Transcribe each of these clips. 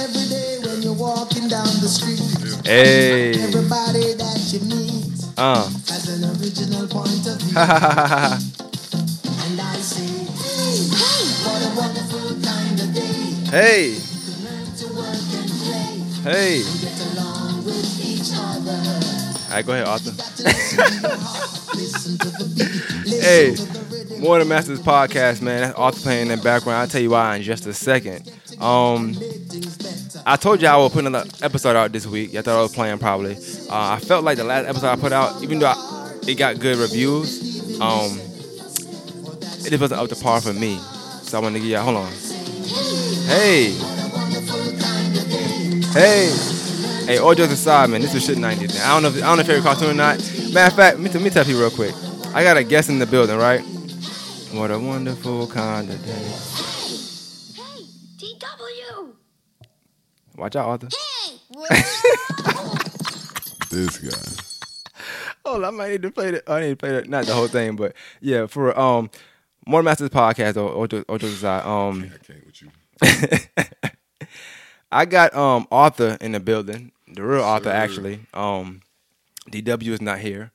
Every day when you're walking down the street, Hey. everybody that you meet Uh. has an original point of view. And I say, hey, hey, what a wonderful kind of day. Hey. Learn to work and play, Hey. get along with each other. All right, go ahead, Arthur. Got to listen to your heart, listen to the beat, listen Hey. More Than Masters podcast, man. That's Arthur playing in the background. I'll tell you why in just a second. Um, I told you I would put another episode out this week. I thought I was playing probably. Uh, I felt like the last episode I put out, even though I, it got good reviews, um, it just wasn't up to par for me. So I want to give you. Hold on. Hey. Hey. Hey, all jokes aside, man, this was shit 90s. Man. I don't know. If, I don't know if a cartoon or not. Matter of fact, let me, me tell you real quick. I got a guest in the building, right? What a wonderful kind of day. Watch out, Arthur. This guy. Oh, I might need to play the. I need to play the, not the whole thing, but yeah, for um, more Masters podcast or or or aside, um, I can't with you. I got um Arthur in the building, the real Arthur actually. Um, DW is not here,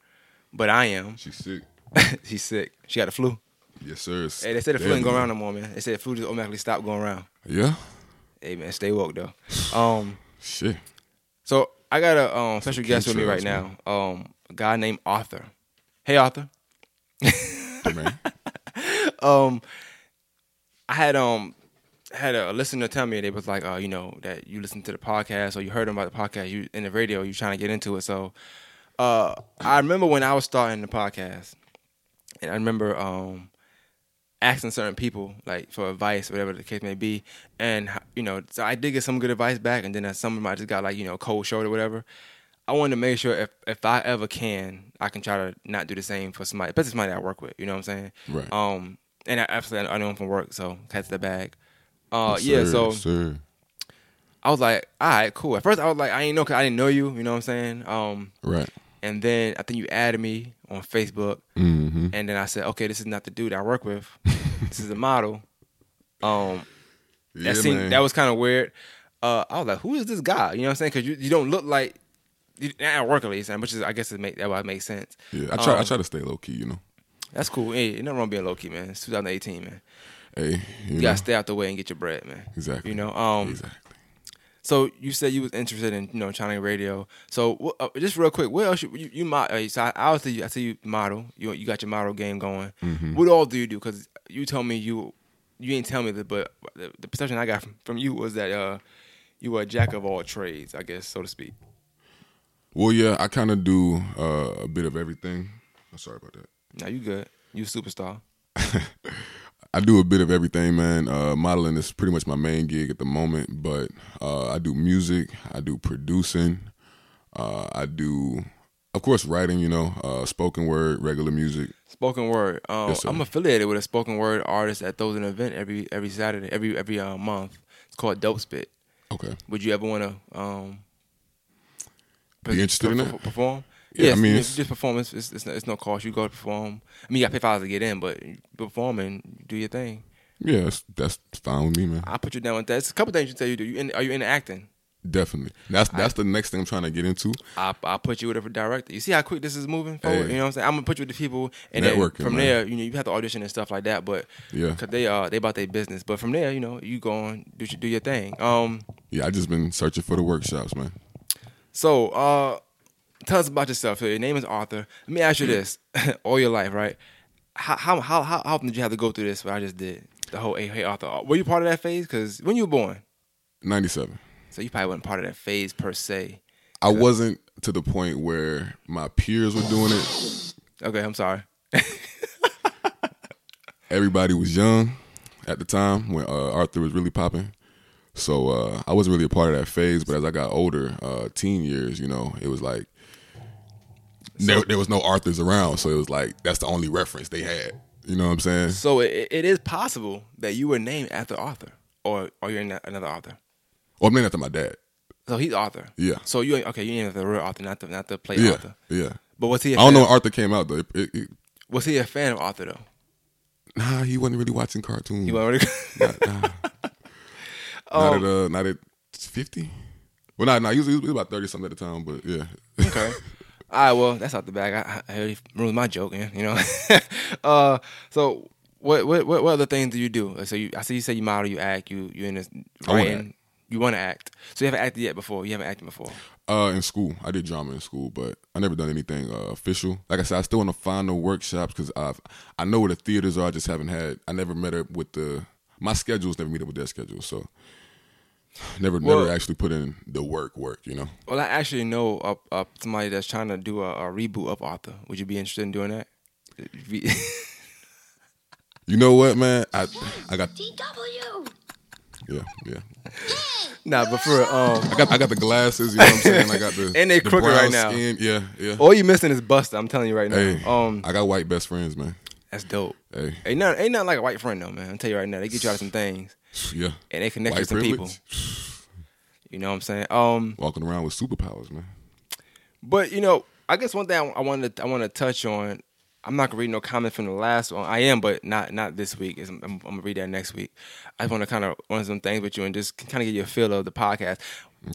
but I am. She's sick. She's sick. She got the flu. Yes, sir. Hey, they said the flu ain't going around no more, man. They said the flu just automatically stopped going around. Yeah. Hey, man, stay woke though. Um, Shit. so I got a um special guest with me right Chemtrails, now. Um, a guy named Arthur. Hey, Arthur. Hey, man. um I had um had a listener tell me they was like, uh, you know, that you listened to the podcast or you heard about the podcast, you in the radio, you trying to get into it. So uh I remember when I was starting the podcast and I remember um asking certain people like for advice, whatever the case may be, and you know, so I did get some good advice back, and then some of them I just got like you know cold shoulder, whatever. I wanted to make sure if if I ever can, I can try to not do the same for somebody, especially somebody I work with. You know what I'm saying? Right. Um, and I absolutely I know him from work, so catch the bag. Uh, Yes, yeah. sir. So sir. I was like, all right, cool. At first, I was like, I didn't know, cause I didn't know you. You know what I'm saying? Um, Right. And then I think you added me on Facebook, Mm-hmm. and then I said, okay, this is not the dude I work with. this is a model. Um, Yeah, that seemed man. that was kind of weird. Uh, I was like, who is this guy? You know what I'm saying? Because you, you don't look like you, at work at least, which is I guess it make that would make sense. Yeah, I try. I Um, try to stay low key. You know. That's cool. Hey, nothing wrong being low key, man. It's 2018, man. Hey, you, You gotta stay out the way and get your bread, man. Exactly. You know. Um. exactly. So you said you was interested in you know China radio. So uh, just real quick, what else you you, you mod? Uh, so I, obviously I see you model. You you got your model game going. Mm-hmm. What all do you do? Because you told me you you ain't tell me that, but the, the perception I got from, from you was that uh you were a jack of all trades, I guess so to speak. Well, yeah, I kind of do uh, a bit of everything. I'm sorry about that. Now you good. You a superstar. I do a bit of everything, man. Uh, modeling is pretty much my main gig at the moment, but uh, I do music, I do producing, uh, I do, of course, writing. You know, uh, spoken word, regular music. Spoken word. Um, Yes. I'm affiliated with a spoken word artist that throws an event every every Saturday, every every uh, month. It's called Dope Spit. Okay. Would you ever want to um, Be interested in that? Perform? Yeah, I mean, it's- just performance. It's, it's, it's, no, it's no cost. You go to perform. I mean, you got to pay five to get in, but you perform and do your thing. Yeah, that's, that's fine with me, man. I put you down with that. It's a couple things you say you do. You in, are you into acting? Definitely. That's that's the next thing I'm trying to get into. I I put you with a director. You see how quick this is moving forward. Hey. You know what I'm saying? I'm gonna put you with the people, and Networking, from man. there, you know, you have to audition and stuff like that. But Yeah. cause they uh they about their business. But from there, you know, you go on do your- do your thing. Um, Yeah, I just been searching for the workshops, man. so uh, tell us about yourself. So your name is Arthur. Let me ask you this: all your life, right? How how how how often did you have to go through this? What I just did, the whole hey, hey Arthur. Were you part of that phase? Because when you were born, 97. so you probably wasn't part of that phase per se. I wasn't to the point where my peers were doing it. Okay, I'm sorry. Everybody was young at the time when uh, Arthur was really popping. So uh, I wasn't really a part of that phase. But as I got older, uh, teen years, you know, it was like there, there was no Arthurs around. So it was like that's the only reference they had. You know what I'm saying? So it, it is possible that you were named after Arthur, or or you're another Arthur. Well, I'm named after my dad. So he's Arthur. Yeah. So you okay? You named after the real Arthur, not the not the play Yeah, Arthur. yeah. But was he? A I don't know when Arthur came out though. It, it, it, Was he a fan of Arthur though? nah, he wasn't really watching cartoons. You already. Not, nah. not at uh, not at fifty. Well, not, not usually it was about thirty something at the time, but yeah. Okay. All right. Well, that's out the bag. I, I already ruined my joke, man. You know. uh. So, what, what what what other things do you do? So you, I see you say you model, you act, you you in this writing. You want to act. So you haven't acted yet before. You haven't acted before. Uh, in school, I did drama in school, but I never done anything uh, official. Like I said, I still want to find the workshops because I I know where the theaters are. I just haven't had. I never met up with the my schedules. Never meet up with their schedules, so never Well- never actually put in the work work. You know. Well, I actually know uh, uh, somebody that's trying to do a, a reboot of Arthur. Would you be interested in doing that? You know what, man? I I got DW. yeah yeah. nah, but for um, I got I got the glasses. You know what I'm saying? I got the And they the crooked right now. Skin. Yeah yeah. all you missing is Buster. I'm telling you right now. Hey, Um, I got white best friends, man. that's dope. Hey, Ain't nothing, ain't nothing like a white friend though, man. I'm tell you right now, they get you out of some things yeah. and they connect you to some people. You know what I'm saying? Um, Walking around with superpowers, man. but you know, I guess one thing I, wanted I want to touch on. I'm not gonna read no comment from the last one. I am, but not not this week. I'm, I'm gonna read that next week. I just want to kind of run some things with you and just kind of get you a feel of the podcast.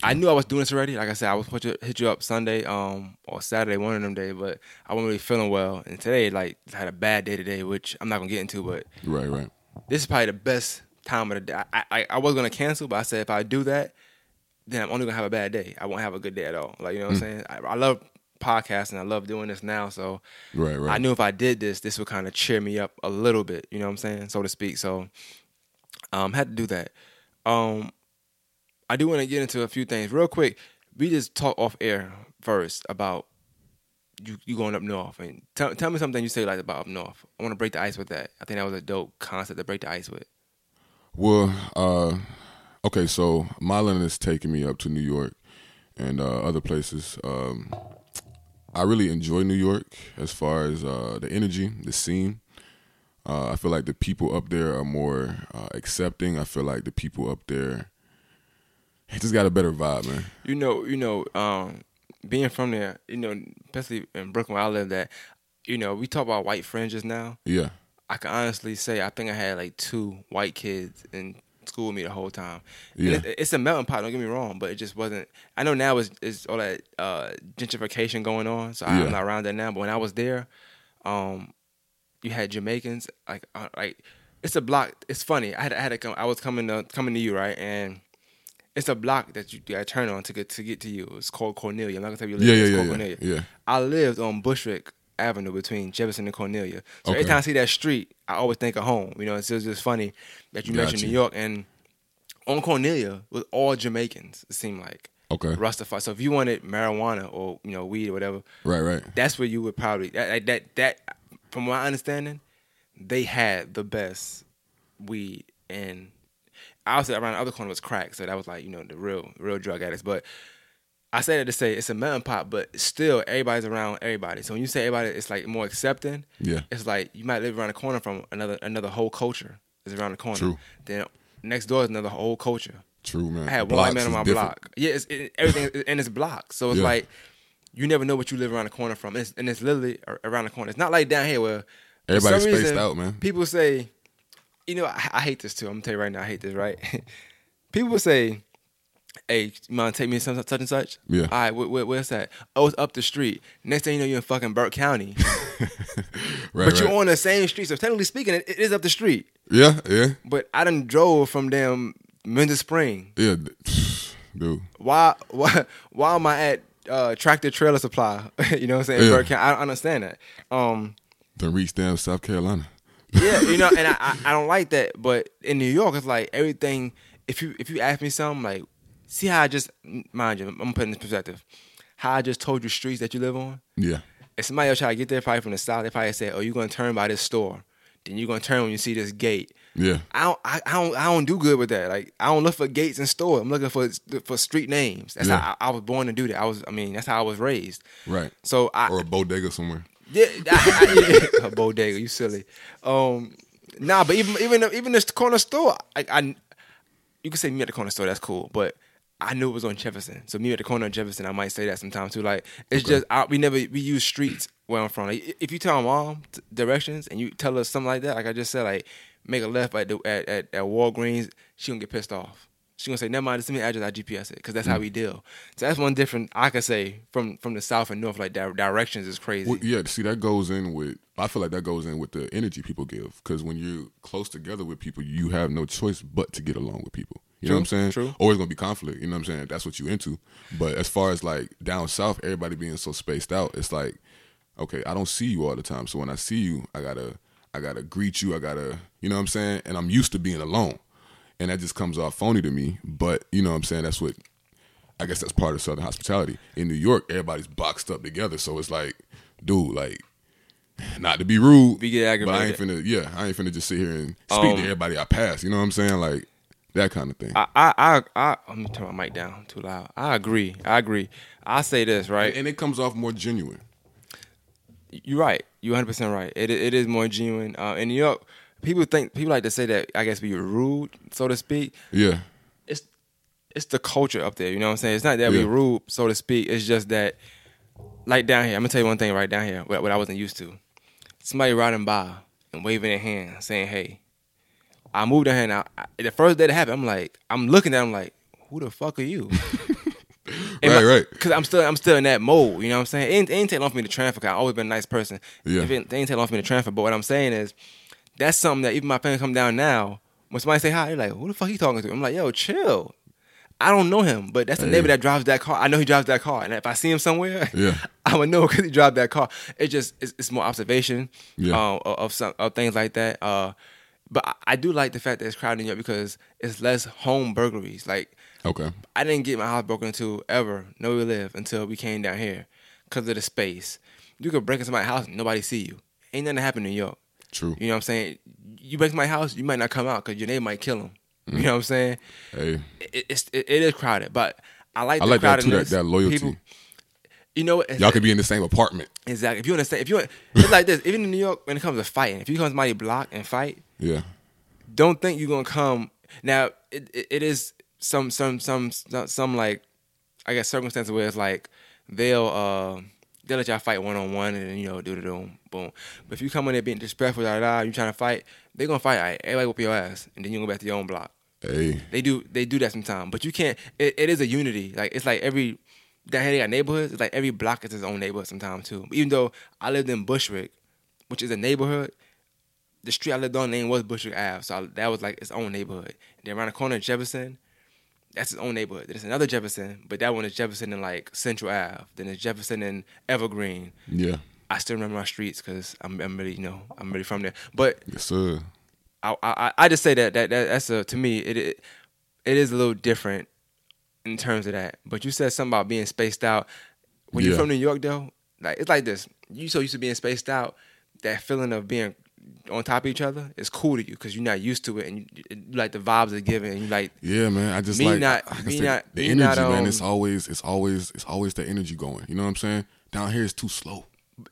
I knew I was doing this already. Like I said, I was supposed to hit you up Sunday, um, or Saturday, one of them days, but I wasn't really feeling well. And today, like, I had a bad day today, which I'm not gonna get into. But Right, right. this is probably the best time of the day. I, I, I was gonna cancel, but I said if I do that, then I'm only gonna have a bad day. I won't have a good day at all. Like you know what I'm saying? I, I love podcasting. I love doing this now. So Right, right. I knew if I did this, this would kind of cheer me up a little bit. You know what I'm saying, so to speak. So um, had to do that. Um, I do want to get into a few things real quick. We just talk off air first about you you going up north and tell tell me something you say like about up north. I want to break the ice with that. I think that was a dope concept to break the ice with. Well, uh, okay, so Mylan is taking me up to New York and uh, other places. Um, I really enjoy New York as far as uh, the energy, the scene. Uh, I feel like the people up there are more uh, accepting. I feel like the people up there it just got a better vibe, man. You know, you know, um, being from there, you know, especially in Brooklyn where I live, that you know, we talk about white friends just now. Yeah, I can honestly say I think I had like two white kids in school with me the whole time. Yeah. it- it's a melting pot. Don't get me wrong, but it just wasn't. I know now it's, it's all that uh, gentrification going on, so Yeah. I'm not around that now. But when I was there, um, you had Jamaicans like uh, like it's a block. It's funny. I had I had to come. I was coming to coming to you right, and it's a block that you to turn on to get to get to you. It's called Cornelia. I'm not gonna tell you. yeah, it's yeah, called yeah, Cornelia. yeah, yeah. I lived on Bushwick Avenue between Jefferson and Cornelia. So every time I see that street, I always think of home. You know, it's just, just funny that you Got mentioned. New York and on Cornelia was all Jamaicans. It seemed like Okay, Rastafari. So if you wanted marijuana or you know weed or whatever, right, right. that's where you would probably that that that. From my understanding, they had the best weed and. Obviously, around the other corner was crack, so that was like you know the real, real drug addicts. But I say that to say it's a melting pot, but still everybody's around everybody. So when you say everybody, it's like more accepting. Yeah, It's like you might live around the corner from another another whole culture is around the corner. True. Then next door is another whole culture. true, man. I had one white man on my different. block. Yeah, it's, it, everything in its block. So it's Yeah. like you never know what you live around the corner from. It's, and it's literally around the corner. It's not like down here where Everybody's spaced reason, out, man. People say, you know, I, I hate this too. I'm gonna tell you right now, I hate this. Right? people say, "Hey, you mind take me to some- such and such?" Yeah. All right, where, where, where's that? Oh, it's up the street. Next thing you know, you're in fucking Burke County, Right, but you're on the same street. So technically speaking, it, it is up the street. Yeah, yeah, But I done drove from damn Mendes Spring. yeah, dude. Why why why am I at uh, tractor trailer supply? you know what I'm saying? Yeah. Burke County. I don't understand that. Um, Then reach down South Carolina. yeah, you know, and I, I I don't like that. But in New York, it's like everything. If you if you ask me something like, see how I just mind you, I'm putting this perspective. How I just told you streets that you live on. Yeah, If somebody else try to get there, probably from the south, they probably say, "Oh, you're gonna turn by this store, then you're gonna turn when you see this gate." yeah, I don't, I, I don't, I don't do good with that. Like, I don't look for gates and stores. I'm looking for for street names. That's Yeah. how I, I was born to do that. I was, I mean, that's how I was raised. right. So I, Or a bodega somewhere. yeah, I, I, a bodega. You silly. Um, nah, but even even even this corner store, I, I you can say me at the corner store. That's cool, but I knew it was on Jefferson. So me at the corner of Jefferson, I might say that sometimes too. Like it's just I, we never we use streets where I'm from. Like, if you tell my mom t- directions and you tell her something like that, like I just said, like make a left at the, at, at at Walgreens, she gonna get pissed off. She's gonna say, never mind, just send me address, I GPS it, because that's Mm. how we deal. So that's one different I could say from from the south and north, like di- directions is crazy. Well, yeah, see that goes in with. I feel like that goes in with the energy people give because when you're close together with people, you have no choice but to get along with people. You know what I'm saying? true. Always gonna be conflict. You know what I'm saying? That's what you into. But as far as like down south, everybody being so spaced out, it's like, okay, I don't see you all the time. So when I see you, I gotta, I gotta greet you. I gotta, you know what I'm saying? And I'm used to being alone, and that just comes off phony to me. But you know what I'm saying? That's what I guess that's part of Southern hospitality. In New York, everybody's boxed up together, so it's like, dude, like, not to be rude, We get but I ain't aggravated. finna, yeah, I ain't finna just sit here and speak Um, to everybody I pass. You know what I'm saying? Like that kind of thing. I, I, I, I, let me turn my mic down too loud. I agree. I agree. I say this right. and it comes off more genuine. You're right. You're 100 percent right. It it is more genuine. Uh, in New York, people think people like to say that I guess we were rude, so to speak. Yeah, It's it's the culture up there. You know what I'm saying? It's not that Yeah. we rude, so to speak. It's just that, like down here, I'm gonna tell you one thing right down here, what, what I wasn't used to. Somebody riding by and waving their hand, saying, "Hey." I moved down here, and I, I, the first day that happened, I'm like, I'm looking at him like, who the fuck are you? Right, right. Because I'm still, I'm still in that mode. You know what I'm saying? It ain't, it ain't take long for me to transfer. Cause I've always been a nice person. Yeah. It, it ain't take long for me to transfer. But what I'm saying is, that's something that even my family come down now. When somebody say hi, they're like, "Who the fuck he talking to?" I'm like, "Yo, chill." I don't know him, but that's the Hey. neighbor that drives that car. I know he drives that car, and if I see him somewhere, Yeah. I would know because he drives that car. It just it's, it's more observation Yeah. um, of, of some of things like that. Uh, but I, do like the fact that it's crowded in New York because it's less home burglaries. Like okay, I didn't get my house broken into ever, no we live, until we came down here because of the space. You could break into my house and nobody see you. Ain't nothing happen in New York. true. You know what I'm saying? You break into my house, you might not come out because your neighbor might kill him. Mm. You know what I'm saying? Hey, It, it's, it, it is crowded, but I like I the like that too. That, that loyalty. People, you know, what? Y'all could be in the same apartment. exactly. If you understand, if you it's like this, even in New York, when it comes to fighting, if you come to somebody's block and fight, Yeah, don't think you're gonna come. Now it, it, it is some some some some like I guess circumstances where it's like they'll uh they'll let y'all fight one on one and then you know do the boom boom. But if you come in there being disrespectful, da da, you trying to fight, they gonna fight. Right, everybody whoop your ass, and then you go back to your own block. hey, They do they do that sometimes, but you can't. It, it is a unity. Like it's like every down here they got neighborhoods. It's like every block is its own neighborhood sometimes too. Even though I lived in Bushwick, which is a neighborhood, the street I lived on name was Bushwick Ave, so I, that was like its own neighborhood. And then around the corner, Jefferson, that's its own neighborhood. There's another Jefferson, but that one is Jefferson in like Central Ave. Then there's Jefferson in Evergreen. yeah, I still remember my streets because I'm, I'm really, you know, I'm really from there. But yes sir. I, I, I just say that, that that that's a to me it, it it is a little different in terms of that. But you said something about being spaced out. When you're from New York, though, like it's like this. You so used to being spaced out. That feeling of being on top of each other is cool to you because you're not used to it, and you, you like the vibes are given, and you like Yeah, man. I just Me like, not- like me said, not- the me energy, not, man. um, It's always, it's always, it's always the energy going. You know what I'm saying? Down here, it's too slow.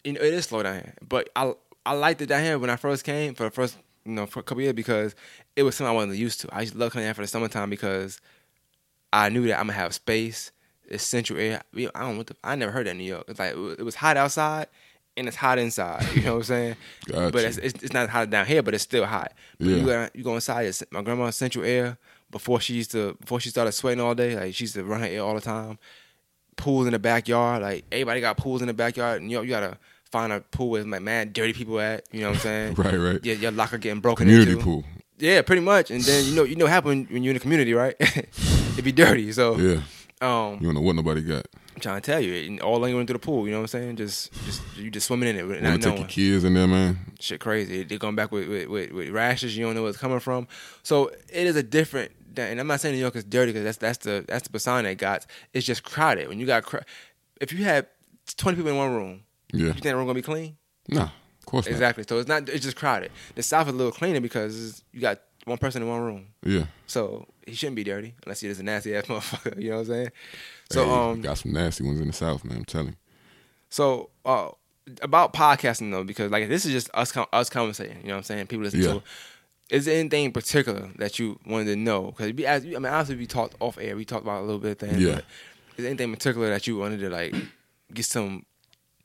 you know, it is slow down here. But I I liked it down here when I first came for the first you know for a couple years because it was something I wasn't used to. I just to love coming down for the summertime because I knew that I'm gonna have space. It's central air. I don't know what the, I never heard that in New York. It's like it was hot outside and it's hot inside. You know what I'm saying? Gotcha. But it's, it's it's not hot down here, but it's still hot. But Yeah. you go you go inside. It's, my grandma's central air before she used to before she started sweating all day. Like she used to run her air all the time pools in the backyard. Like everybody got pools in the backyard, and you you gotta find a pool with like mad dirty people at. You know what I'm saying? Right, right. Yeah, your locker getting broken Community into. pool. Yeah, pretty much. And then you know, you know, what happen when you're in the community, right? It'd be dirty. So, Yeah. um, You don't know what nobody got. I'm trying to tell you, all in into the pool. You know what I'm saying? Just, just you just swimming in it, not to take your kids in there, man? shit crazy. They're going back with, with, with, rashes. You don't know where it's coming from. So it is a different. And I'm not saying New York is dirty because that's that's the that's the persona it got. It's just crowded. When you got if you had 20 people in one room, Yeah. you think the room gonna be clean? No, of course not. Exactly. So it's not. It's just crowded. The South is a little cleaner because you got one person in one room. Yeah. So he shouldn't be dirty unless he's just a nasty ass motherfucker. You know what I'm saying? So Hey, um, got some nasty ones in the South, man. I'm telling you. So uh, about podcasting though, because like this is just us com- us conversating. You know what I'm saying? People listen Yeah. to. Is there anything in particular that you wanted to know? Because as, I mean, obviously we talked off air. We talked about a little bit of things. Yeah. Is there anything in particular that you wanted to like get some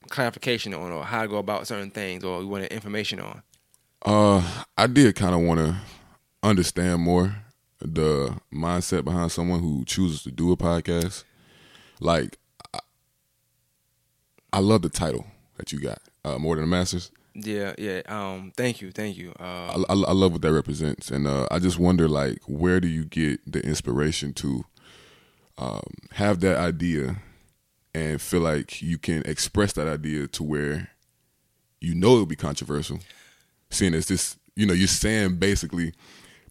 clarification on, or how to go about certain things, or you wanted information on? Uh, I did kind of want to understand more the mindset behind someone who chooses to do a podcast. Like, I, I love the title that you got, uh, more than the masters. Yeah, yeah. Um, thank you, thank you. I, Uh, I, I love what that represents, and uh, I just wonder, like, where do you get the inspiration to um, have that idea and feel like you can express that idea to where you know it'll be controversial, seeing as this, you know, you're saying basically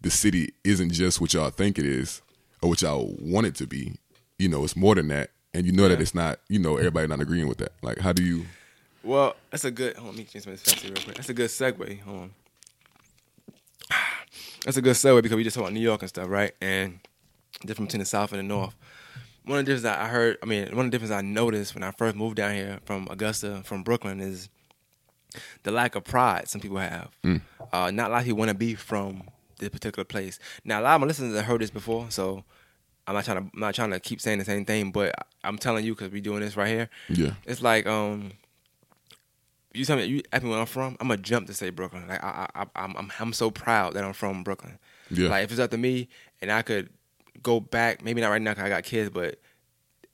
the city isn't just what y'all think it is or what y'all want it to be. You know, it's more than that, and you know that it's not. You know, everybody not agreeing with that. Like, how do you? well, that's a good. Hold on, let me change my fancy real quick. That's a good segue. Hold on. That's a good segue because we just talked about New York and stuff, right? And different between the South and the North. One of the differences I heard, I mean, one of the differences I noticed when I first moved down here from Augusta, from Brooklyn, is the lack of pride some people have. Uh, not a lot of people want to be from this particular place. Now, a lot of my listeners have heard this before, so I'm not trying to, I'm not trying to keep saying the same thing, but I'm telling you because we're doing this right here. Yeah, It's like um, you tell me you ask me where I'm from, I'm gonna jump to say Brooklyn. Like I, I, I'm, I'm, I'm so proud that I'm from Brooklyn. Yeah. Like if it's up to me and I could go back, maybe not right now because I got kids, but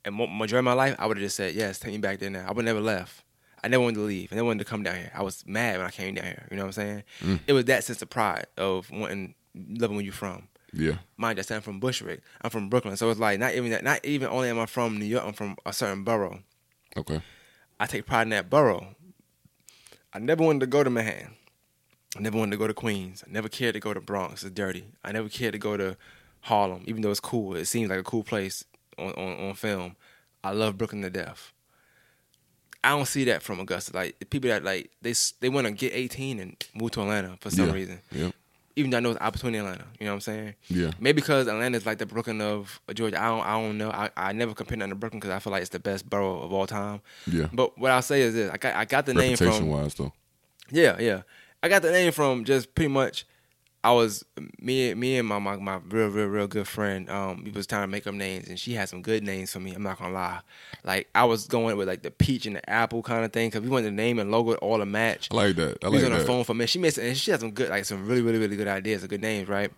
and majority of my life, I would have just said yes, take me back there now. I would never left. I never wanted to leave. I never wanted to come down here. I was mad when I came down here. You know what I'm saying? It was that sense of pride of wanting loving where you're from. Yeah, Mind you, I said I'm from Bushwick. I'm from Brooklyn, so it's like not even that. Not even only am I from New York, I'm from a certain borough. okay, I take pride in that borough. I never wanted to go to Manhattan. I never wanted to go to Queens. I never cared to go to Bronx. It's dirty. I never cared to go to Harlem, even though it's cool. It seems like a cool place on, on, on film. I love Brooklyn to death. I don't see that from Augusta. Like the people that like they they want to get 18 and move to Atlanta for some yeah, reason. yeah, Even though I know it's opportunity in Atlanta. You know what I'm saying? yeah. Maybe because Atlanta's like the Brooklyn of Georgia. I don't I don't know. I, I never compare nothing to Brooklyn because I feel like it's the best borough of all time. Yeah. But what I'll say is this: I got I got the name Reputation from wise, though. yeah yeah. I got the name from just pretty much. I was me me and my, my my real real real good friend. Um, we was trying to make up names, and she had some good names for me. I'm not gonna lie. Like I was going with like the peach and the apple kind of thing because we wanted the name and logo all to match I like that. I we was like on the phone for minute. She made some, and she had some good, like some really, really, really good ideas, some good names, right?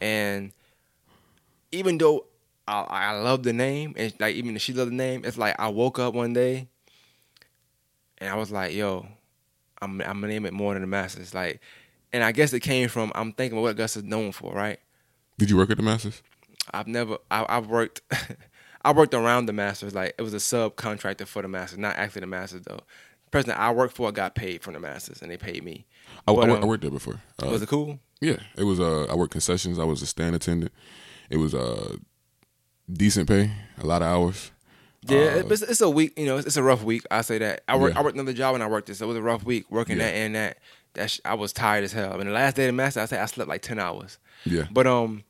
And even though I, I love the name, and like even if she loved the name, it's like I woke up one day, and I was like, "Yo, I'm I'm gonna name it more than the Masters." Like, and I guess it came from I'm thinking of what Gus is known for, right? Did you work at the Masters? I've never I, I've worked I worked around the Masters like it was a subcontractor for the Masters, not actually the Masters though. The person that I worked for got paid from the Masters, and they paid me. I, I, But, I um, worked there before. Uh, Was it cool? Yeah, it was. Uh, I worked concessions. I was a stand attendant. It was uh, decent pay, a lot of hours. Yeah, Uh, it's, it's a week. You know, it's, it's a rough week. I say that. I worked. Yeah. I worked another job and I worked this. So it was a rough week working Yeah. that and that. That I was tired as hell. I mean, the last day of the master, I said I slept like ten hours. Yeah, But um,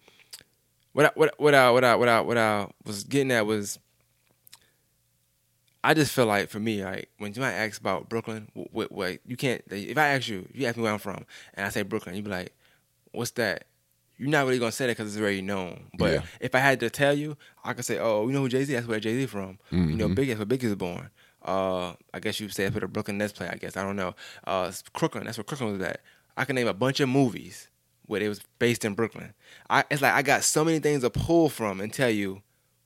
what I, what what I what I what I what I was getting at was, I just feel like for me, like when you might ask about Brooklyn, what, what you can't. If I ask you, if you ask me where I'm from, and I say Brooklyn, you'd be like, "What's that?" You're not really gonna say that because it's already known. But Yeah. if I had to tell you, I could say, "Oh, you know who Jay Z? That's where Jay Z from. You know, Big. That's where Biggie was born." Uh, I guess you would say where the Brooklyn Nets play. I guess I don't know. Uh, Crooklyn. That's where Crooklyn was at. I can name a bunch of movies where it was based in Brooklyn. I it's like I got so many things to pull from and tell you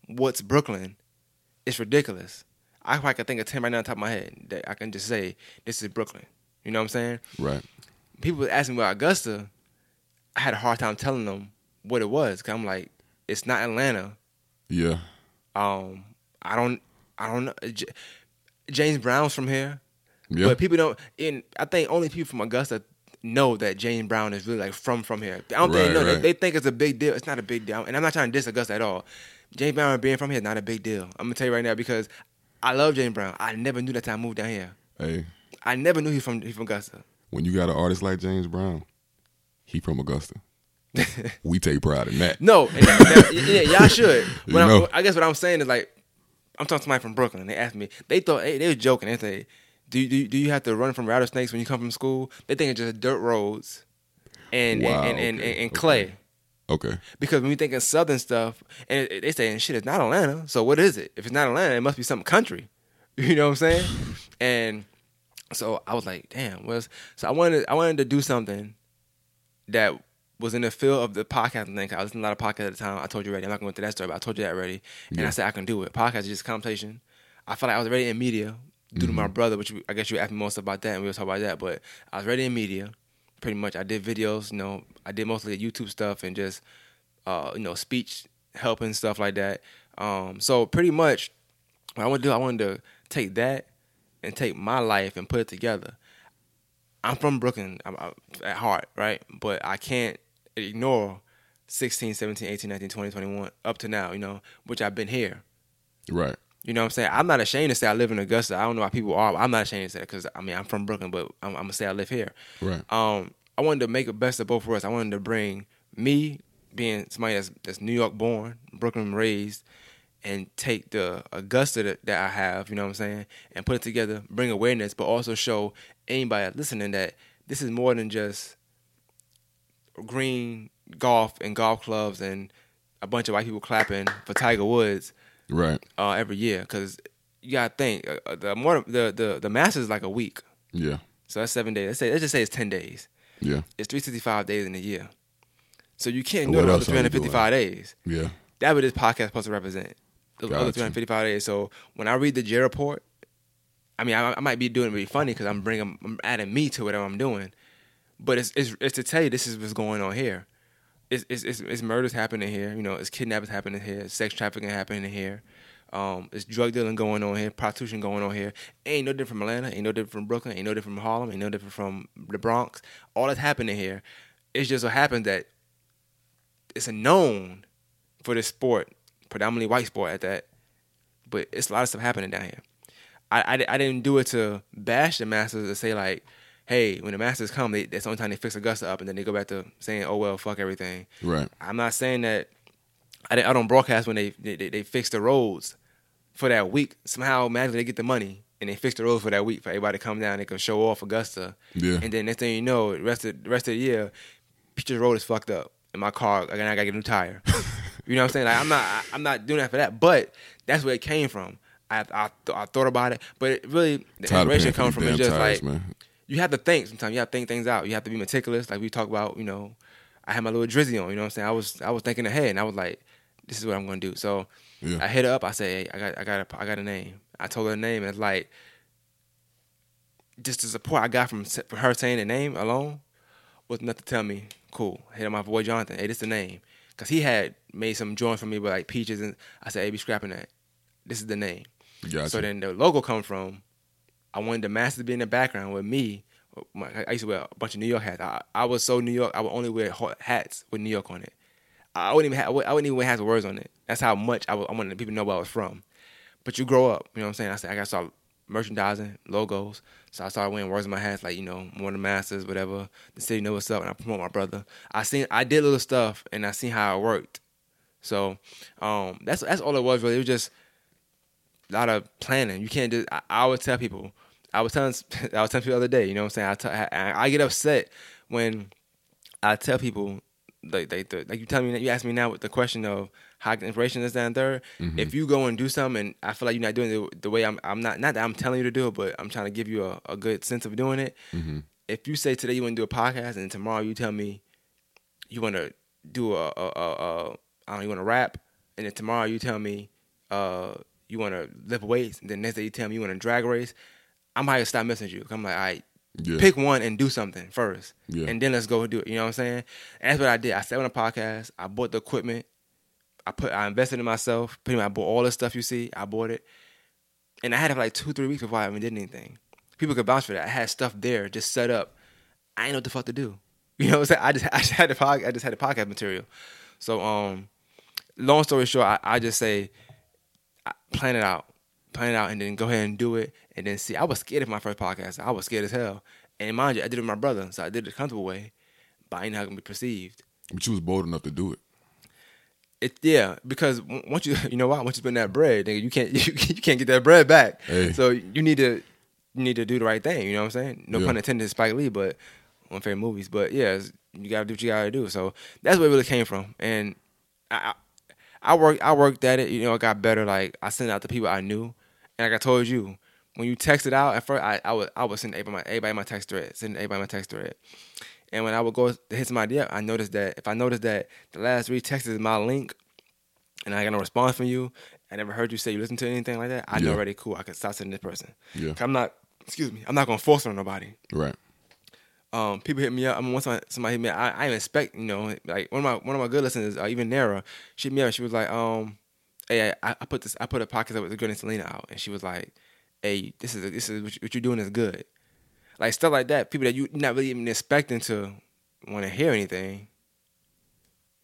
what's Brooklyn. It's ridiculous. I probably could think of ten right now on top of my head that I can just say this is Brooklyn. You know what I'm saying? right. People asking me about Augusta. I had a hard time telling them what it was because I'm like, it's not Atlanta. Yeah, Um, I don't, I don't know. James Brown's from here. yeah. But people don't. And I think only people from Augusta know that James Brown is really like from from here. I don't think Right, they know. They, right. they think it's a big deal. It's not a big deal. And I'm not trying to diss Augusta at all. James Brown being from here is not a big deal. I'm gonna tell you right now because I love James Brown. I never knew that till I moved down here. hey, I never knew he from he from Augusta. when you got an artist like James Brown, he from Augusta. we take pride in that. No, that- that- yeah, y'all should. You But I'm- know. I guess what I'm saying is like, I'm talking to somebody from Brooklyn. and They asked me. They thought hey, they were joking. They say, do, you- do do you have to run from rattlesnakes when you come from school? They think it's just dirt roads, and Wow, and, and, and, okay, and, and okay. clay. Okay, Because when we think of southern stuff, and they saying shit, it's not Atlanta. So what is it? If it's not Atlanta, it must be some country. You know what I'm saying? and so I was like, damn. Was so I wanted I wanted to do something that was in the field of the podcasting thing. I was to a lot of podcasts at the time. I told you already. I'm not going to go into that story, but I told you that already. And Yeah. I said I can do it. Podcast is just conversation. I felt like I was already in media due to my brother, which I guess you asked me most about that, and we were talking about that. But I was already in media, pretty much. I did videos. You know, I did mostly YouTube stuff and just uh, you know speech helping stuff like that. Um, so pretty much, what I want to do, I wanted to take that and take my life and put it together. I'm from Brooklyn I'm, I'm at heart, right? But I can't ignore 16, 17, 18, 19, 20, 21 up to now, you know, which I've been here. Right. You know what I'm saying? I'm not ashamed to say I live in Augusta. I don't know why people are. but I'm not ashamed to say that because I mean I'm from Brooklyn, but I'm, I'm gonna say I live here. Right. Um, I wanted to make the best of both worlds. I wanted to bring me being somebody that's, that's New York born, Brooklyn raised, and take the Augusta that, that I have, you know what I'm saying, and put it together, bring awareness, but also show anybody listening that this is more than just green golf and golf clubs and a bunch of white people clapping for Tiger Woods Right. uh, every year. Because you gotta think uh, uh, the more the the the Masters is like a week, Yeah. so that's seven days. Let's say let's just say it's ten days. Yeah. It's 365 days in a year. So you can't do What the other else are you 355 days. Yeah. That's what this podcast is supposed to represent. The other 355 days. So when I read the J report, I mean, I, I might be doing it really funny because I'm bringing, I'm adding me to whatever I'm doing. But it's, it's, it's to tell you this is what's going on here. It's, it's, it's, murders happening here. You know, it's kidnappings happening here. Sex trafficking happening here. Um, it's drug dealing going on here. Prostitution going on here. Ain't no different from Atlanta. Ain't no different from Brooklyn. Ain't no different from Harlem. Ain't no different from the Bronx. All that's happening here. It's just so happens that it's a known for this sport, predominantly white sport at that. But it's a lot of stuff happening down here. I, I, I didn't do it to bash the Masters to say like, hey, when the Masters come, they, that's the only time they fix Augusta up, and then they go back to saying, oh well, fuck everything. Right. I'm not saying that. I, I don't broadcast when they, they they they fix the roads for that week. Somehow magically they get the money and they fix the roads for that week for everybody to come down. And they can show off Augusta. Yeah. And then next thing you know, the rest of the rest of the year, Peaches Road is fucked up, and my car again I gotta get a new tire. you know what I'm saying? Like I'm not I, I'm not doing that for that, but that's where it came from. I I, th- I thought about it, but it really the Tired inspiration comes from is just tires, like man. You have to think sometimes. You have to think things out. You have to be meticulous. Like we talk about, you know, I had my little drizzy on. You know what I'm saying? I was I was thinking ahead, and I was like, this is what I'm gonna do. So Yeah. I hit her up. I said, hey, I got I got a, I got a name. I told her the name, and it's like just the support I got from from her saying the name alone was enough to tell me, cool. I hit up my boy Jonathan. Hey, this the name, cause he had made some joints for me but like peaches, and I said, hey, be scrapping that. This is the name. Gotcha. So then the logo come from. I wanted the master to be in the background with me. My, I used to wear a bunch of New York hats. I, I was so New York. I would only wear hats with New York on it. I wouldn't even have, I wouldn't even wear hats with words on it. That's how much I, would, I wanted people to know where I was from. But you grow up, you know what I'm saying? I said I got to start merchandising, logos. So I started wearing words on my hats, like you know, more the masters, whatever. The city know what's up, and I promote my brother. I seen, I did little stuff, and I seen how it worked. So um, that's that's all it was really. It was just a lot of planning. You can't just. I, I always tell people. I was telling I was telling people the other day. You know what I'm saying? I t- I, I get upset when I tell people like they, they like you tell me you ask me now with the question of how inspiration is down there. If you go and do something and I feel like you're not doing it the way I'm I'm not not that I'm telling you to do it, but I'm trying to give you a, a good sense of doing it. If you say today you want to do a podcast and tomorrow you tell me you want to do a, a, a, a I don't know, you want to rap, and then tomorrow you tell me uh, you want to lift weights, and then next day you tell me you want to drag race, I'm gonna stop messing with you. I'm like, all right, Yeah. pick one and do something first, Yeah. and then let's go do it. You know what I'm saying? And that's what I did. I sat on a podcast. I bought the equipment. I put. I invested in myself. Pretty much, I bought all the stuff you see. I bought it, and I had it for like two, three weeks before I even did anything. People could vouch for that. I had stuff there just set up. I ain't know what the fuck to do. You know what I'm saying? I just I just had the pod, I just had the podcast material. So um, long story short, I, I just say plan it out, plan it out, and then go ahead and do it, and then see. I was scared of my first podcast. I was scared as hell, and mind you, I did it with my brother, so I did it the comfortable way, but I didn't know how it gonna be perceived. But you was bold enough to do it. It yeah, because once you you know what, once you spend that bread, nigga, you can't you, you can't get that bread back. Hey. So you need to you need to do the right thing. You know what I'm saying? No Yeah. pun intended, to Spike Lee, but on favorite movies. But yeah, it's- you gotta do what you gotta do. So that's where it really came from, and I I, I worked I worked at it. You know, I got better. Like I sent out to people I knew, and like I told you, when you text it out at first, I I was I was sending everybody my, everybody my text thread, sending everybody my text thread, And when I would go to hit somebody up, I noticed that if I noticed that the last three texts is my link, and I got no response from you, I never heard you say you listen to anything like that. I know already cool. I can stop sending this person. Yeah. I'm not. Excuse me. I'm not gonna force it on nobody Right. um, people hit me up. I mean, once somebody, somebody hit me, up, I, I didn't expect, you know, like one of my one of my good listeners, uh, even Nara, she hit me up. She was like, um, hey, I, I put this, I put a podcast up with the good and Selena out, and she was like, hey, this is this is what, you, what you're doing is good, like stuff like that. People that you not really even expecting to want to hear anything.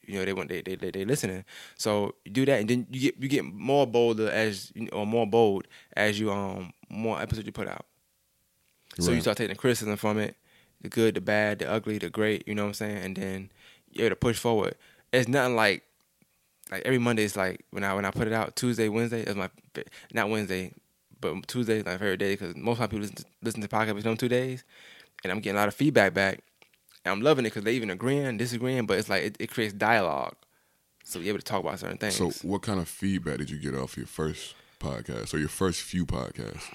You know, they want they they they, they listening. So you do that, and then you get you get more bolder as you or more bold as you um more episodes you put out. So you start taking the criticism from it, the good, the bad, the ugly, the great, you know what I'm saying? And then you're able to push forward. It's nothing like like every Monday is like when I when I put it out, Tuesday, Wednesday is my not Wednesday, but Tuesday is my favorite day because most of my people listen to, listen to podcasts within two days, and I'm getting a lot of feedback back. And I'm loving it because they even agreeing, disagreeing, but it's like it, it creates dialogue, so we're able to talk about certain things. So, what kind of feedback did you get off your first podcast or your first few podcasts?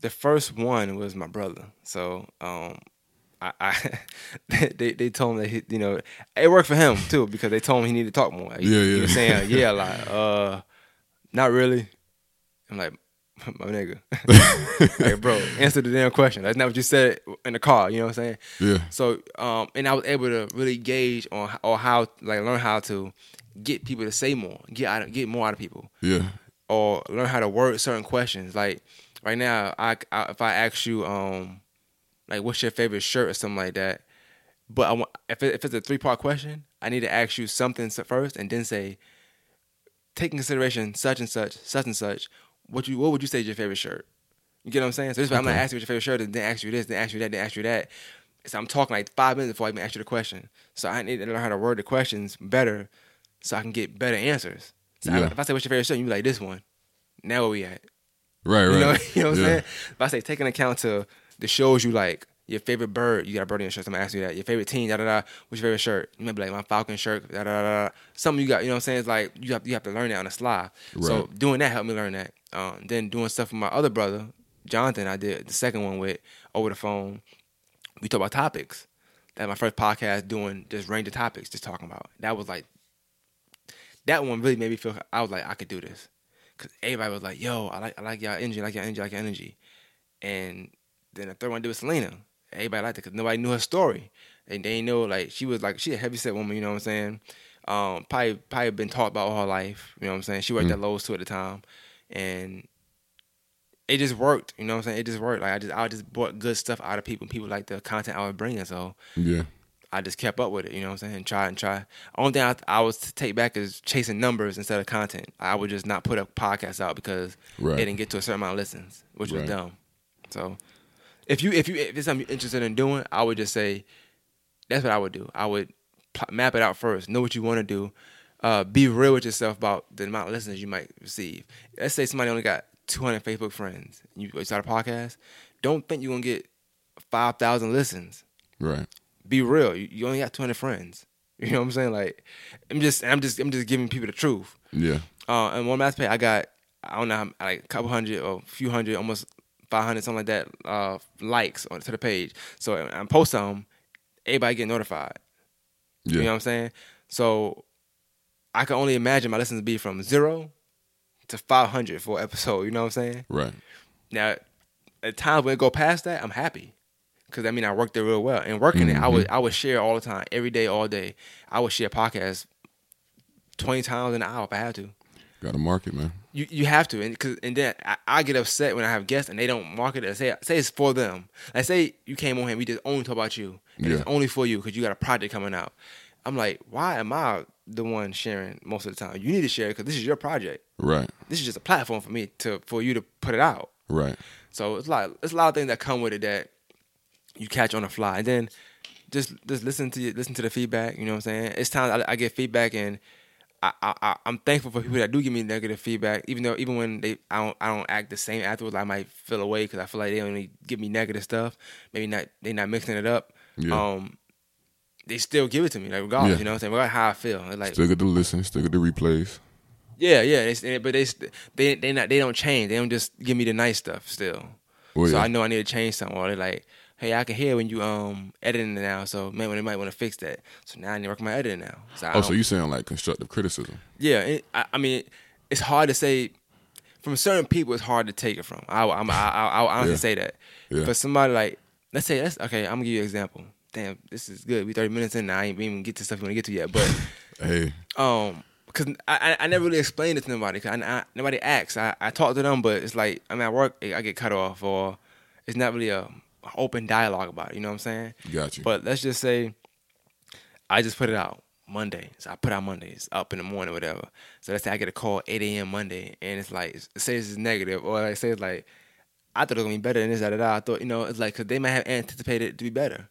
the first one was my brother. So um, I, I they they told him that he, you know it worked for him too because they told him he needed to talk more. He, Yeah, He yeah. was saying yeah a lot. Uh, not really. I'm like my nigga, like bro, answer the damn question. That's not what you said in the car. You know what I'm saying? Yeah. So um, and I was able to really gauge on or how like learn how to get people to say more, get out, of, get more out of people Yeah. or learn how to word certain questions. Like right now, I, I if I ask you, um, like what's your favorite shirt or something like that, but I want if it, if it's a three part question, I need to ask you something first and then say, take in consideration such and such, such and such. What you what would you say is your favorite shirt? You get what I'm saying? So this is why I'm gonna ask you what your favorite shirt is, then ask you this, then ask you that, then ask you that. So I'm talking like five minutes before I even ask you the question. So I need to learn how to word the questions better, so I can get better answers. So I- if I say what's your favorite shirt, you be like this one. Now where we at? Right. Right. You know, you know what I'm yeah. saying? If I say taking account to the shows you like, your favorite bird, you got a bird in your shirt. So I'm gonna you that. Your favorite team, da da da. What's your favorite shirt? You might be like my Falcon shirt, da da da. da. Something you got, you know what I'm saying? It's like you have you have to learn that on the sly. So doing that helped me learn that. Um, then doing stuff with my other brother, Jonathan, I did the second one with over the phone. We talk about topics. That my first podcast doing just range of topics, just talking about. That was like that one really made me feel I was like I could do this because everybody was like, "Yo, I like I like y'all energy, I like y'all energy, I like your energy," and then the third one I did with Selena. Everybody liked it because nobody knew her story, and they know like she was like she a heavy set woman, you know what I'm saying? Um, probably probably been taught about all her life, you know what I'm saying? She worked Mm. at Lowe's too at the time, and it just worked, you know what I'm saying? It just worked. Like I just I just brought good stuff out of people. People like the content I was bringing, so Yeah. I just kept up with it, you know what I'm saying? And try and try. Only thing I, I was to take back is chasing numbers instead of content. I would just not put a podcast out because Right. it didn't get to a certain amount of listens, which was dumb. So if you if you if it's something you're interested in doing, I would just say that's what I would do. I would map it out first. Know what you want to do. Uh, be real with yourself about the amount of listeners you might receive. Let's say somebody only got 200 Facebook friends. You start a podcast. Don't think you're gonna get 5,000 listens Right. be real. You, you only got 200 friends. You know what I'm saying? Like, I'm just, I'm just, I'm just giving people the truth. Yeah. Uh, and one mass pay, I got, I don't know, like a couple hundred or a few hundred, almost 500, something like that, uh, likes on to the page. So I'm post them, everybody get notified. Yeah. You know what I'm saying? So I can only imagine my listens be from zero to 500 for an episode. You know what I'm saying? right. Now, at times when it go past that, I'm happy because I mean I worked it real well. And working it, I would I would share all the time, every day, all day. I would share podcasts twenty times an hour if I had to. Got to market, man. You you have to, and cause, and then I, I get upset when I have guests and they don't market it. Say say it's for them. Like say you came on here, and we just only talk about you, and Yeah. it's only for you because you got a project coming out. I'm like, why am I the one sharing most of the time? You need to share because this is your project. Right. This is just a platform for me to for you to put it out. Right. So it's like. It's a lot of things that come with it that you catch on the fly, and then just just listen to listen to the feedback. You know what I'm saying? It's times I, I get feedback, and I, I I'm thankful for people that do give me negative feedback. Even though even when they I don't I don't act the same afterwards, I might feel away because I feel like they only give me negative stuff. Maybe not they're not mixing it up. Yeah. Um, they still give it to me, like regardless. Yeah. You know what I'm saying? Regardless how I feel. It's like Still get to listen. Still get the replays. yeah, yeah. It's, but they they they not they don't change. They don't just give me the nice stuff still. Well, so yeah. I know I need to change something. Or they're like, hey, I can hear when you um editing it now, so maybe they might want to fix that. So now I need to work on my editing now. So I Oh, so you saying like constructive criticism? yeah, it, I, I mean, it's hard to say from certain people. It's hard to take it from. I, I'm, I, I, I, I honestly Yeah. say that. Yeah. For somebody like, let's say, let's okay. I'm gonna give you an example. Damn, this is good. We 30 minutes in now. I ain't even get to stuff you want to get to yet, but. Hey, um because I, I I never really explained it to nobody. Cause I, I, nobody asks. I, I talk to them, but it's like I'm at work, I get cut off, or it's not really a open dialogue about it. You know what I'm saying? got you. But let's just say I just put it out Monday. So I put out Mondays up in the morning, whatever. So let's say I get a call 8 a.m. Monday, and it's like it says it's negative, or like say it's like I thought it was gonna be better than this, da da da. I thought you know it's like because they might have anticipated it to be better.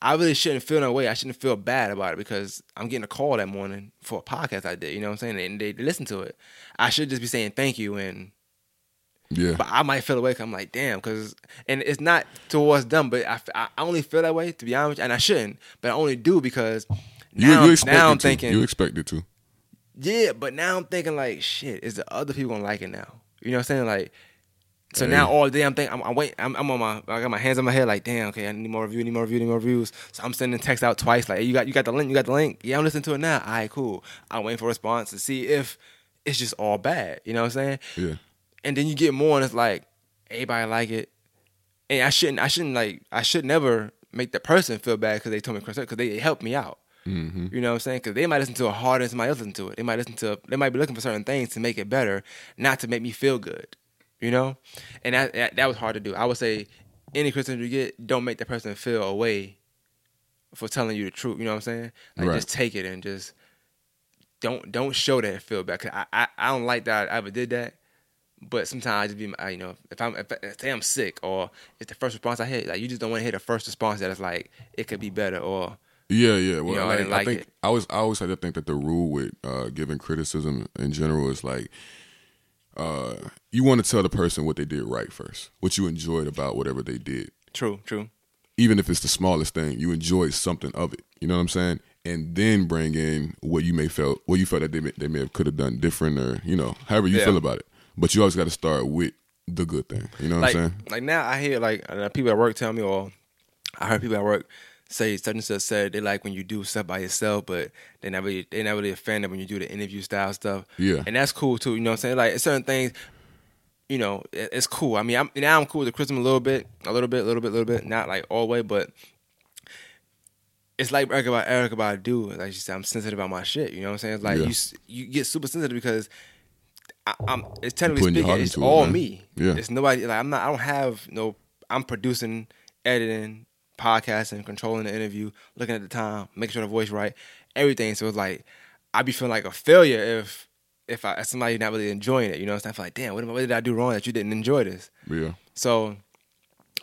I really shouldn't feel that way. I shouldn't feel bad about it because I'm getting a call that morning for a podcast I did. You know what I'm saying? And they, they listen to it. I should just be saying thank you and yeah, but I might feel away. I'm like, damn, because and it's not towards them, but I, I only feel that way to be honest, and I shouldn't, but I only do because you now, you expect now it I'm to. thinking, you expect it to. yeah, but now I'm thinking like, shit, is the other people gonna like it now? You know what I'm saying? Like, so Hey. now all day I'm thinking, I'm, I'm waiting, I'm, I'm on my, I got my hands on my head, like, damn, okay, I need more review, need more review, need more reviews. So I'm sending text out twice, like, hey, you got, you got the link, you got the link. Yeah, I'm listening to it now. All right, cool. I'm waiting for a response to see if it's just all bad. You know what I'm saying? Yeah, and then you get more and it's like everybody like it. And i shouldn't i shouldn't like i should never make the person feel bad because they told me because they helped me out. Hmm you know what i'm saying? Because they might listen to it harder than somebody else listen to it. They might listen to they might be looking for certain things to make it better not to make me feel good you know? And that that, that was hard to do. I would say any criticism you get don't make the person feel away for telling you the truth you know what i'm saying? Like Right. just take it and just don't don't show that feel bad 'Cause I, I i don't like that i ever did that but sometimes I just be, I, you know, if I'm, if, I- say I'm sick or it's the first response I hit, like you just don't want to hit the first response that is like it could be better or yeah, yeah. Well, know, I like, didn't I, think it. I was I always had to think that the rule with uh, giving criticism in general is like, uh, you want to tell the person what they did right first, what you enjoyed about whatever they did. true, true, even if it's the smallest thing, you enjoy something of it. You know what I'm saying? And then bring in what you may felt, what you felt that they may, they may have could have done different, or you know, however you Yeah. feel about it. But you always got to start with the good thing. You know what like I'm saying? like now I hear like uh, people at work tell me or I heard people at work say such and such said they like when you do stuff by yourself, but they never really, they never really offended when you do the interview style stuff. Yeah. and that's cool too. You know what I'm saying? Like certain things. You know, it- it's cool. I mean, I'm now I'm cool with the criticism a little bit, a little bit, a little bit, a little bit. Not like all the way, but it's like Erica about Erica about do. Like she said, I'm sensitive about my shit. You know what I'm saying? It's like Yeah. you you get super sensitive because I, I'm. It's technically speaking, it's it, all man. me. Yeah. It's nobody. Like I'm not. I don't have no. I'm producing, editing, podcasting, controlling the interview, looking at the time, making sure the voice right, everything. So it's like I'd be feeling like a failure if if I if somebody not really enjoying it. You know, what I'm saying? I feel like damn, what, what did I do wrong that you didn't enjoy this? Yeah, So,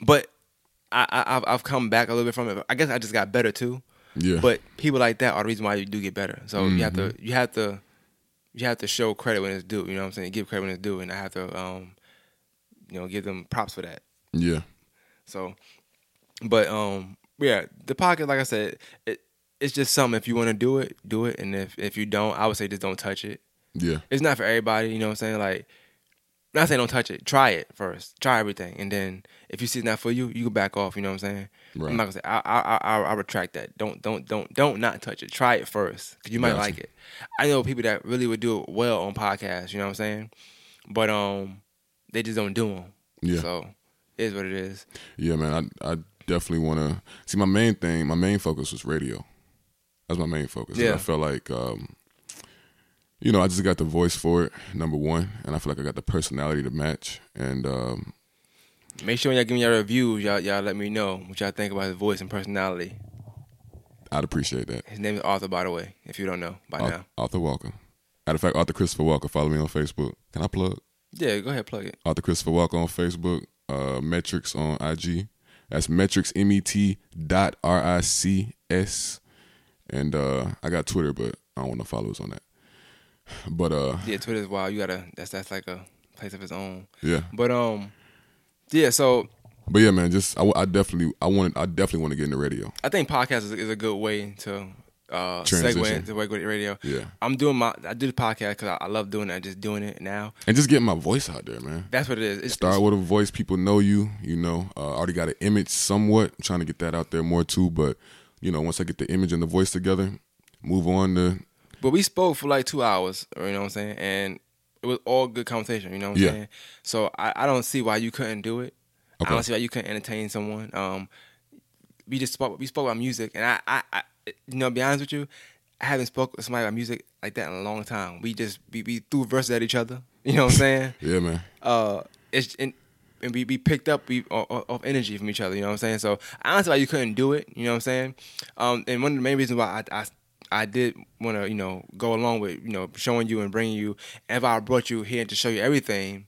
but I, I I've I've come back a little bit from it. I guess I just got better too. yeah. But people like that are the reason why you do get better. So you have to Mm-hmm. you have to you have to show credit when it's due. You know what I'm saying? Give credit when it's due, and I have to um you know give them props for that. yeah, So, but um yeah, the pocket like I said, it it's just something. If you want to do it, do it, and if if you don't, I would say just don't touch it. yeah, It's not for everybody. You know what I'm saying? Like. Not saying don't touch it. Try it first. Try everything, and then if you see it's not for you, you can back off. You know what I'm saying? Right. I'm not gonna say. I I I, I retract that. Don't don't don't don't not touch it. Try it first because you might Gotcha. like it. I know people that really would do it well on podcasts. You know what I'm saying? But um, they just don't do them. Yeah. So it is what it is. yeah, man. I I definitely want to see my main thing. My main focus was radio. That's my main focus. Yeah. I felt like, um, you know, I just got the voice for it. Number one, and I feel like I got the personality to match. And um, Make sure when y'all give me your reviews, y'all y'all let me know what y'all think about his voice and personality. I'd appreciate that. His name is Arthur, by the way. If you don't know by Ar- now, Arthur Walker. Matter of fact, Arthur Christopher Walker. Follow me on Facebook. Can I plug? yeah, go ahead, plug it. Arthur Christopher Walker on Facebook. Uh, Metrics on IG. That's Metrics M E T dot R I C S. And uh, I got Twitter, but I don't want no followers on that. But uh, Yeah, Twitter's wild. You gotta. That's that's like a place of its own. yeah, But um, yeah. So but yeah, man. Just I, I definitely I want I definitely want to get into radio. I think podcast is, is a good way to uh, Transition. segue into regular radio. Yeah. I'm doing my I do the podcast because I, I love doing it. I'm just doing it now. And just getting my voice out there, man. That's what it is. It's, Start with a voice, people know you. You know, uh, already got an image somewhat. I'm trying to get that out there more too. But you know, once I get the image and the voice together, move on to But we spoke for like two hours, you know what I'm saying? And it was all good conversation, you know what I'm Yeah. saying? So I, I don't see why you couldn't do it. Okay. I don't see why you couldn't entertain someone. Um, we just spoke we spoke about music and I, I, I you know, to be honest with you, I haven't spoke with somebody about music like that in a long time. We just we, we threw verses at each other. You know what I'm saying? yeah, man. uh, it's and, and we, we picked up we of, of energy from each other. You know what I'm saying? So I don't see why you couldn't do it. You know what I'm saying? Um, and one of the main reasons why I I, I did want to you know go along with you know showing you and bringing you. If I brought you here to show you everything,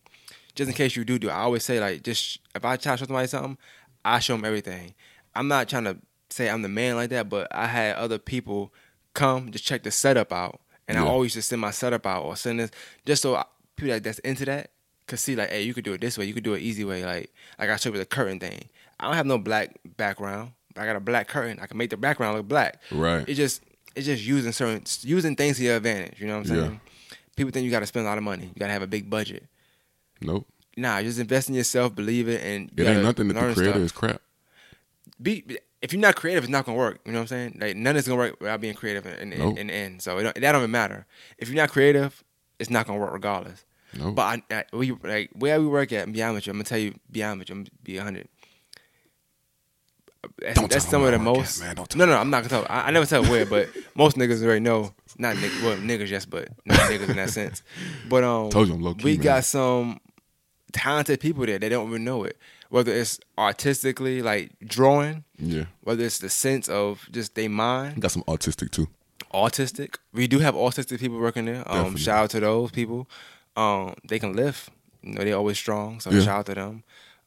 just in case you do do, I always say like just if I try to show somebody something, I show them everything. I'm not trying to say I'm the man like that, but I had other people come just check the setup out, and I always just send my setup out or send this just so I, people that, that's into that could see like, hey, you could do it this way, you could do it easy way, like like I showed you the curtain thing. I don't have no black background, but I got a black curtain. I can make the background look black. Right. It just it's just using certain using things to your advantage. You know what I'm saying? Yeah. People think you got to spend a lot of money. You got to have a big budget. Nope. Nah, just invest in yourself, believe it, and It ain't nothing that the creator stuff. is crap. Be if you're not creative, it's not gonna work. You know what I'm saying? Like none is gonna work without being creative in, in, Nope. in the end. So it don't, that don't even matter. If you're not creative, it's not gonna work regardless. Nope. But I, I, we like where we work at. Be honest with you, I'm gonna tell you. Be honest with you. I'm gonna be hundred. That's, Don't that's some of the where I work most. man. Don't no, no, I'm not gonna tell. I, I never tell where, but most niggas already know. Not niggas, well, niggas, yes, but not niggas in that sense. But um, Told you I'm low-key, we man. got some talented people there. They don't even know it. Whether it's artistically, like drawing, Yeah. whether it's the sense of just they mind, Got some autistic too. autistic. We do have autistic people working there. Um, Definitely. shout out to those people. Um, they can lift. You know, they always strong. So Yeah. shout out to them.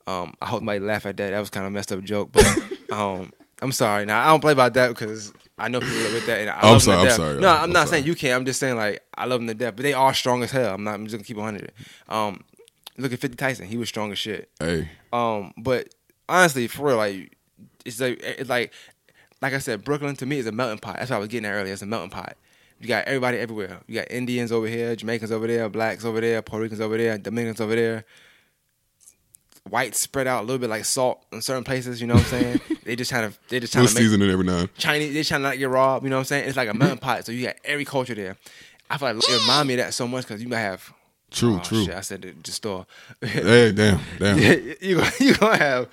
Um, I hope nobody laugh at that. That was kind of a messed up joke, but um, I'm sorry. Now I don't play about that because I know people live with that. And I I'm love them sorry, to I'm sorry, No, I'm I'm, not sorry. saying you can't. I'm just saying like I love them to death, but they are strong as hell. I'm not. I'm just gonna keep it 100. Um, look at 50 Tyson. He was strong as shit. Hey. Um, but honestly, for real, like it's like it's like like I said, Brooklyn to me is a melting pot. That's what I was getting at earlier. It's a melting pot. You got everybody everywhere. You got Indians over here, Jamaicans over there, blacks over there, Puerto Ricans over there, Dominicans over there. Whites spread out a little bit like salt in certain places. You know what I'm saying? they just trying to they just trying We'll to season it every now. Chinese. They trying to not get robbed. You know what I'm saying? It's like a melting pot. So you got every culture there. I feel like it remind me of that so much because you might have. True, oh, true. Shit, I said the, the store. Hey, damn, damn. you gonna- you gonna have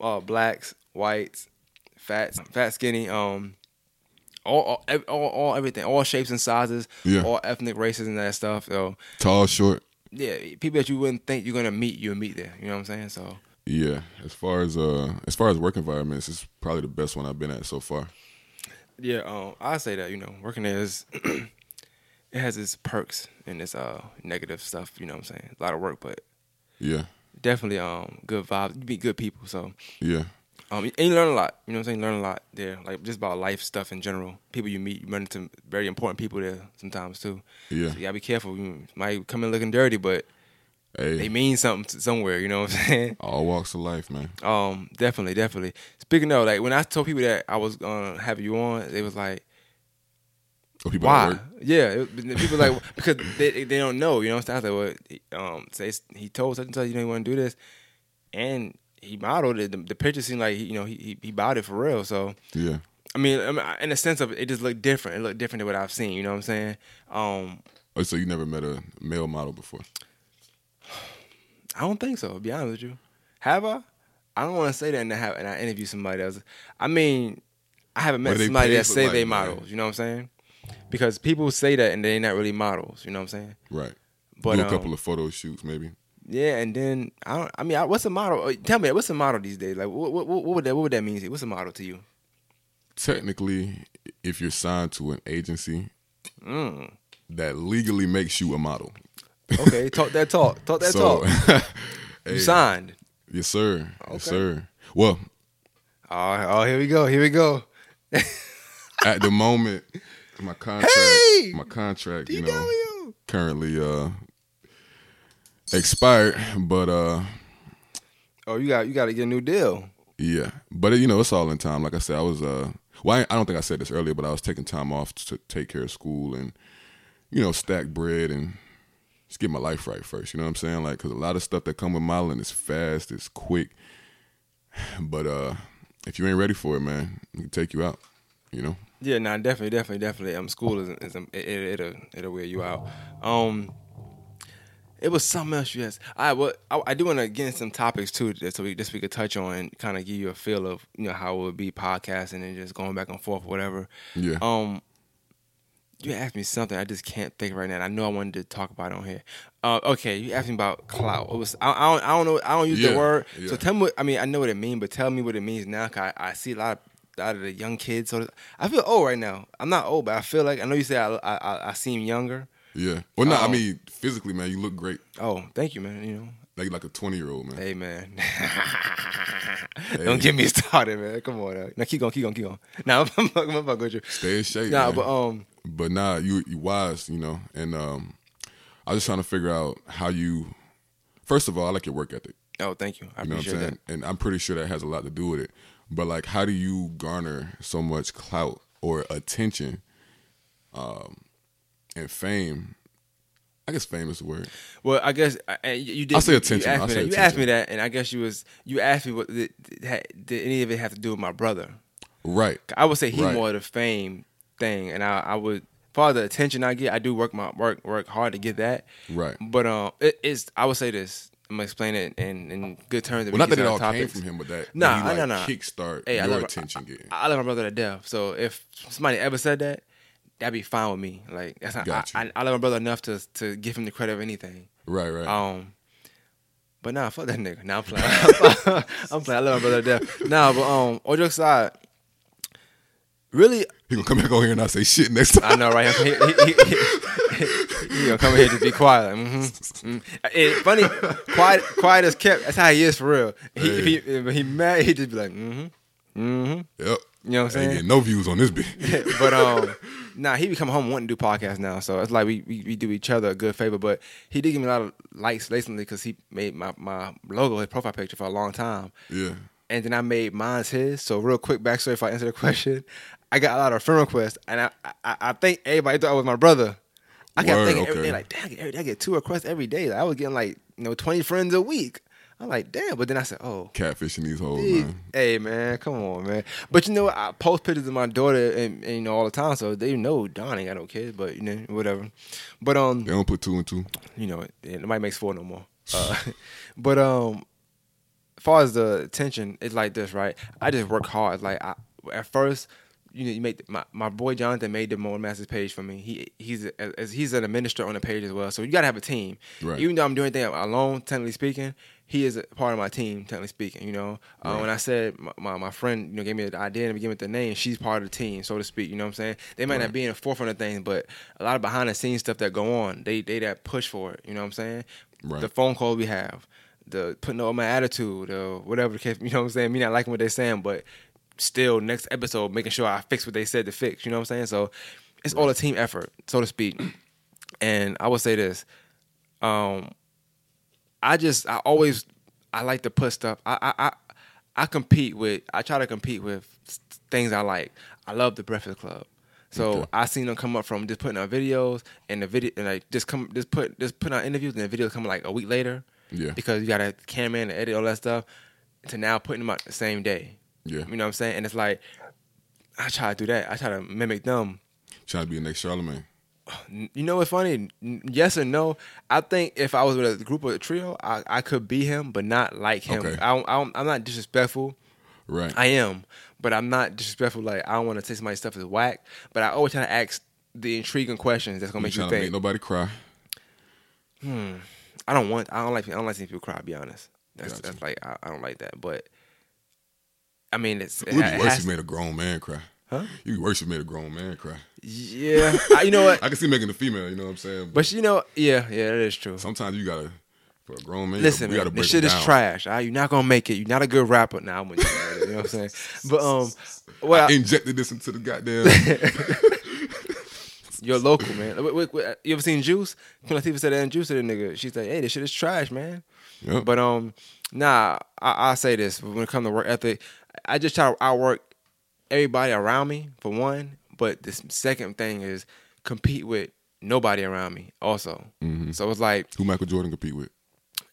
uh, blacks, whites, fat, fat, skinny, um, all, all, all, all everything, all shapes and sizes, Yeah. all ethnic races and that stuff. So Tall, short. Yeah, people that you wouldn't think you're gonna meet, you'll meet there. You know what I'm saying? So Yeah. As far as uh as far as work environments, it's probably the best one I've been at so far. yeah, um, I say that you know working there is. It has its perks and its uh negative stuff, you know what I'm saying? A lot of work, but Yeah. definitely um good vibes. You meet good people, so Yeah. Um, and you learn a lot. You know what I'm saying? You learn a lot there, like just about life stuff in general. People you meet, you run into very important people there sometimes too. Yeah. So you gotta be careful. You might come in looking dirty, but Hey. they mean something to somewhere. You know what I'm saying? all walks of life, man. Um, definitely, definitely. Speaking of, like when I told people that I was gonna have you on, they was like, Oh, "Why?" Yeah, people like because they they don't know. You know what I'm saying? I was like, well, um, say he told such and such, you know, you want to do this, and he modeled it. The, the picture seemed like he, you know he he, he bought it for real. So. Yeah. I mean, I mean, in a sense of it, just looked different. It looked different than what I've seen. You know what I'm saying? Um, Oh, so you never met a male model before? I don't think so. To be honest with you, have I? I don't want to say that and I have and I interview somebody else. I mean, I haven't met What do they somebody that say like, they man? models. You know what I'm saying? Because people say that and they're not really models. You know what I'm saying? Right. But Do a um, couple of photo shoots, maybe. Yeah, and then I don't. I mean, I, what's a model? Uh, Tell me, what's a model these days? Like, what, what, what would that what would that mean? What's a model to you? Technically, if you're signed to an agency Mm. that legally makes you a model. Okay, talk that talk. Talk that so, talk. hey, You signed. yes, sir. Yes, sir. Well, Oh, oh, here we go. Here we go. at the moment, my contract, Hey! my contract, you know, currently uh expired, but uh Oh, you got you got to get a new deal. yeah, but you know, it's all in time. Like I said, I was uh well, I, I don't think I said this earlier, but I was taking time off to take care of school and you know stack bread and just get my life right first. You know what I'm saying? Like, cause a lot of stuff that come with modeling is fast, it's quick, but uh, if you ain't ready for it, man, it can take you out. You know? Yeah, no, definitely, definitely, definitely. Um, school is, is it, it, it'll it'll wear you out. Um, it was something else Yes. asked. I well, I, I do want to get in some topics too, that so we just we could touch on and kind of give you a feel of you know how it would be podcasting and just going back and forth, whatever. Yeah. Um, you asked me something I just can't think right now. I know I wanted to talk about it on here. Uh, okay, you asked me about clout. It was I, I don't I don't know I don't use Yeah, the word. yeah. So tell me what I mean. I know what it means, but tell me what it means now. 'cause I, I see a lot of of the young kids. So I feel old right now. I'm not old, but I feel like I know you say I I, I, I seem younger. Yeah. Well, no, I Um, mean physically, man, you look great. Oh, thank you, man. You know, Like like a 20 year old man. hey man, don't get me started, man. Come on, now. now keep going, keep going, keep going. Now I'm fucking I'm fucking with you. Stay in shape. Nah, man. but um, but nah, you you wise, you know. And um, I was just trying to figure out how you. First of all, I like your work ethic. oh, thank you. I You know what I'm appreciate saying? And I'm pretty sure that has a lot to do with it. But like, how do you garner so much clout or attention, um, and fame? I guess fame is the word. Well, I guess I- I- you did. I'll say you- attention. You asked, me say that. you asked me that, and I guess you was you asked me what did, did any of it have to do with my brother? Right. I would say he Right. more the fame thing, and I, I would for the attention I get, I do work my work work hard to get that. Right. But um, it is I would say this. I'm gonna explain it in, in good terms. that Well, we not that it all on came from him, but that Nah, no, like, no. kickstart Hey, I love, attention getting. I, I love my brother to death. So if somebody ever said that, that'd be fine with me. Like that's not. Got I. I, I love my brother enough to to give him the credit of anything. right, right. Um, but nah, fuck that nigga. Nah, I'm playing. I'm playing. I love my brother death. Nah, but um, all jokes aside, really, he gonna come back on here and not say shit next time. I know, right? He, he, he, he, gonna come here to be quiet. Mm-hmm, mm. funny, quiet, quiet as kept. That's how he is for real. He, if he, he mad, he just be like, mm-hmm, mm-hmm. Yep. You know what I'm Ain't saying? getting no views on this bit. but um, nah, he be coming home wanting to do podcasts now. So it's like we, we, we do each other a good favor. But he did give me a lot of likes recently because he made my, my logo his profile picture for a long time. yeah. And then I made mine's his. So real quick backstory if I answer the question, I got a lot of friend requests, and I I, I think everybody thought I was my brother. I kept Word, thinking okay. day like, damn, I get, I get two requests every day. Like, I was getting like you know twenty friends a week. I'm like, damn. But then I said, oh, Catfishing these hoes, Big- man. Hey man, come on, man. But you know. I post pictures of my daughter and, and you know all the time, so they know Don ain't got no kids, but you know whatever. But um, They don't put two and two. you know, it, it nobody makes four no more. Uh, but um, as far as the attention, it's like this, right? I just work hard. Like I, at first, you know, you make my, my boy Jonathan made the More Masters page for me. He he's a, as he's an administrator on the page as well. So you gotta have a team. Right. Even though I'm doing things alone, technically speaking, he is a part of my team, technically speaking. You know, uh, when I said my, my, my friend, you know, gave me the idea and gave me the name, she's part of the team, so to speak. You know what I'm saying? They might Right. not be in the forefront of things, but a lot of behind the scenes stuff that go on, they they that push for it. You know what I'm saying? Right. The phone call we have, the putting on my attitude, or whatever the case. You know what I'm saying? Me not liking what they're saying, but still next episode making sure I fix what they said to fix. You know what I'm saying? So it's all a team effort, so to speak. And I would say this. Um, I just I always I like to put stuff. I I I, I compete with. I try to compete with things I like. I love the Breakfast Club. So Okay. I seen them come up from just putting out videos and the video and like just come just put just put out interviews and the videos come like a week later. Yeah. Because you got a cameraman and edit all that stuff. To now putting them out the same day. Yeah. You know what I'm saying? And it's like I try to do that. I try to mimic them. Trying to be the next Charlamagne. You know what's funny? Yes or no? I think if I was with a group of a trio, I, I could be him, but not like him. Okay. I, I, I'm not disrespectful. Right. I am, but I'm not disrespectful. Like I don't want to take somebody's stuff as whack. But I always try to ask the intriguing questions that's gonna make you to make think. nobody cry. Hmm. I don't want. I don't like. I don't like seeing people cry. Be honest. That's Gotcha. that's like I, I don't like that. But I mean, it's It would it worse if you made a grown man cry. Huh? You'd be worse made a grown man cry. yeah. I, you know what? I can see making a female, you know what I'm saying? But you know, yeah, yeah, that is true. sometimes you gotta for a grown man. Listen, you gotta man, this shit is trash. All right? You're not gonna make it. You're not a good rapper. Now I'm with you. You know what I'm saying? But um, well, I injected this into the goddamn. you're local, man. Wait, wait, wait, you ever seen Juice? Queen Latifah said that in Juice to the nigga. She's like, "Hey, this shit is trash, man." Yep. But um, nah, I, I say this when it comes to work ethic, I just try to outwork everybody around me for one, but the second thing is compete with nobody around me also. Mhm. So it's like Who Michael Jordan compete with?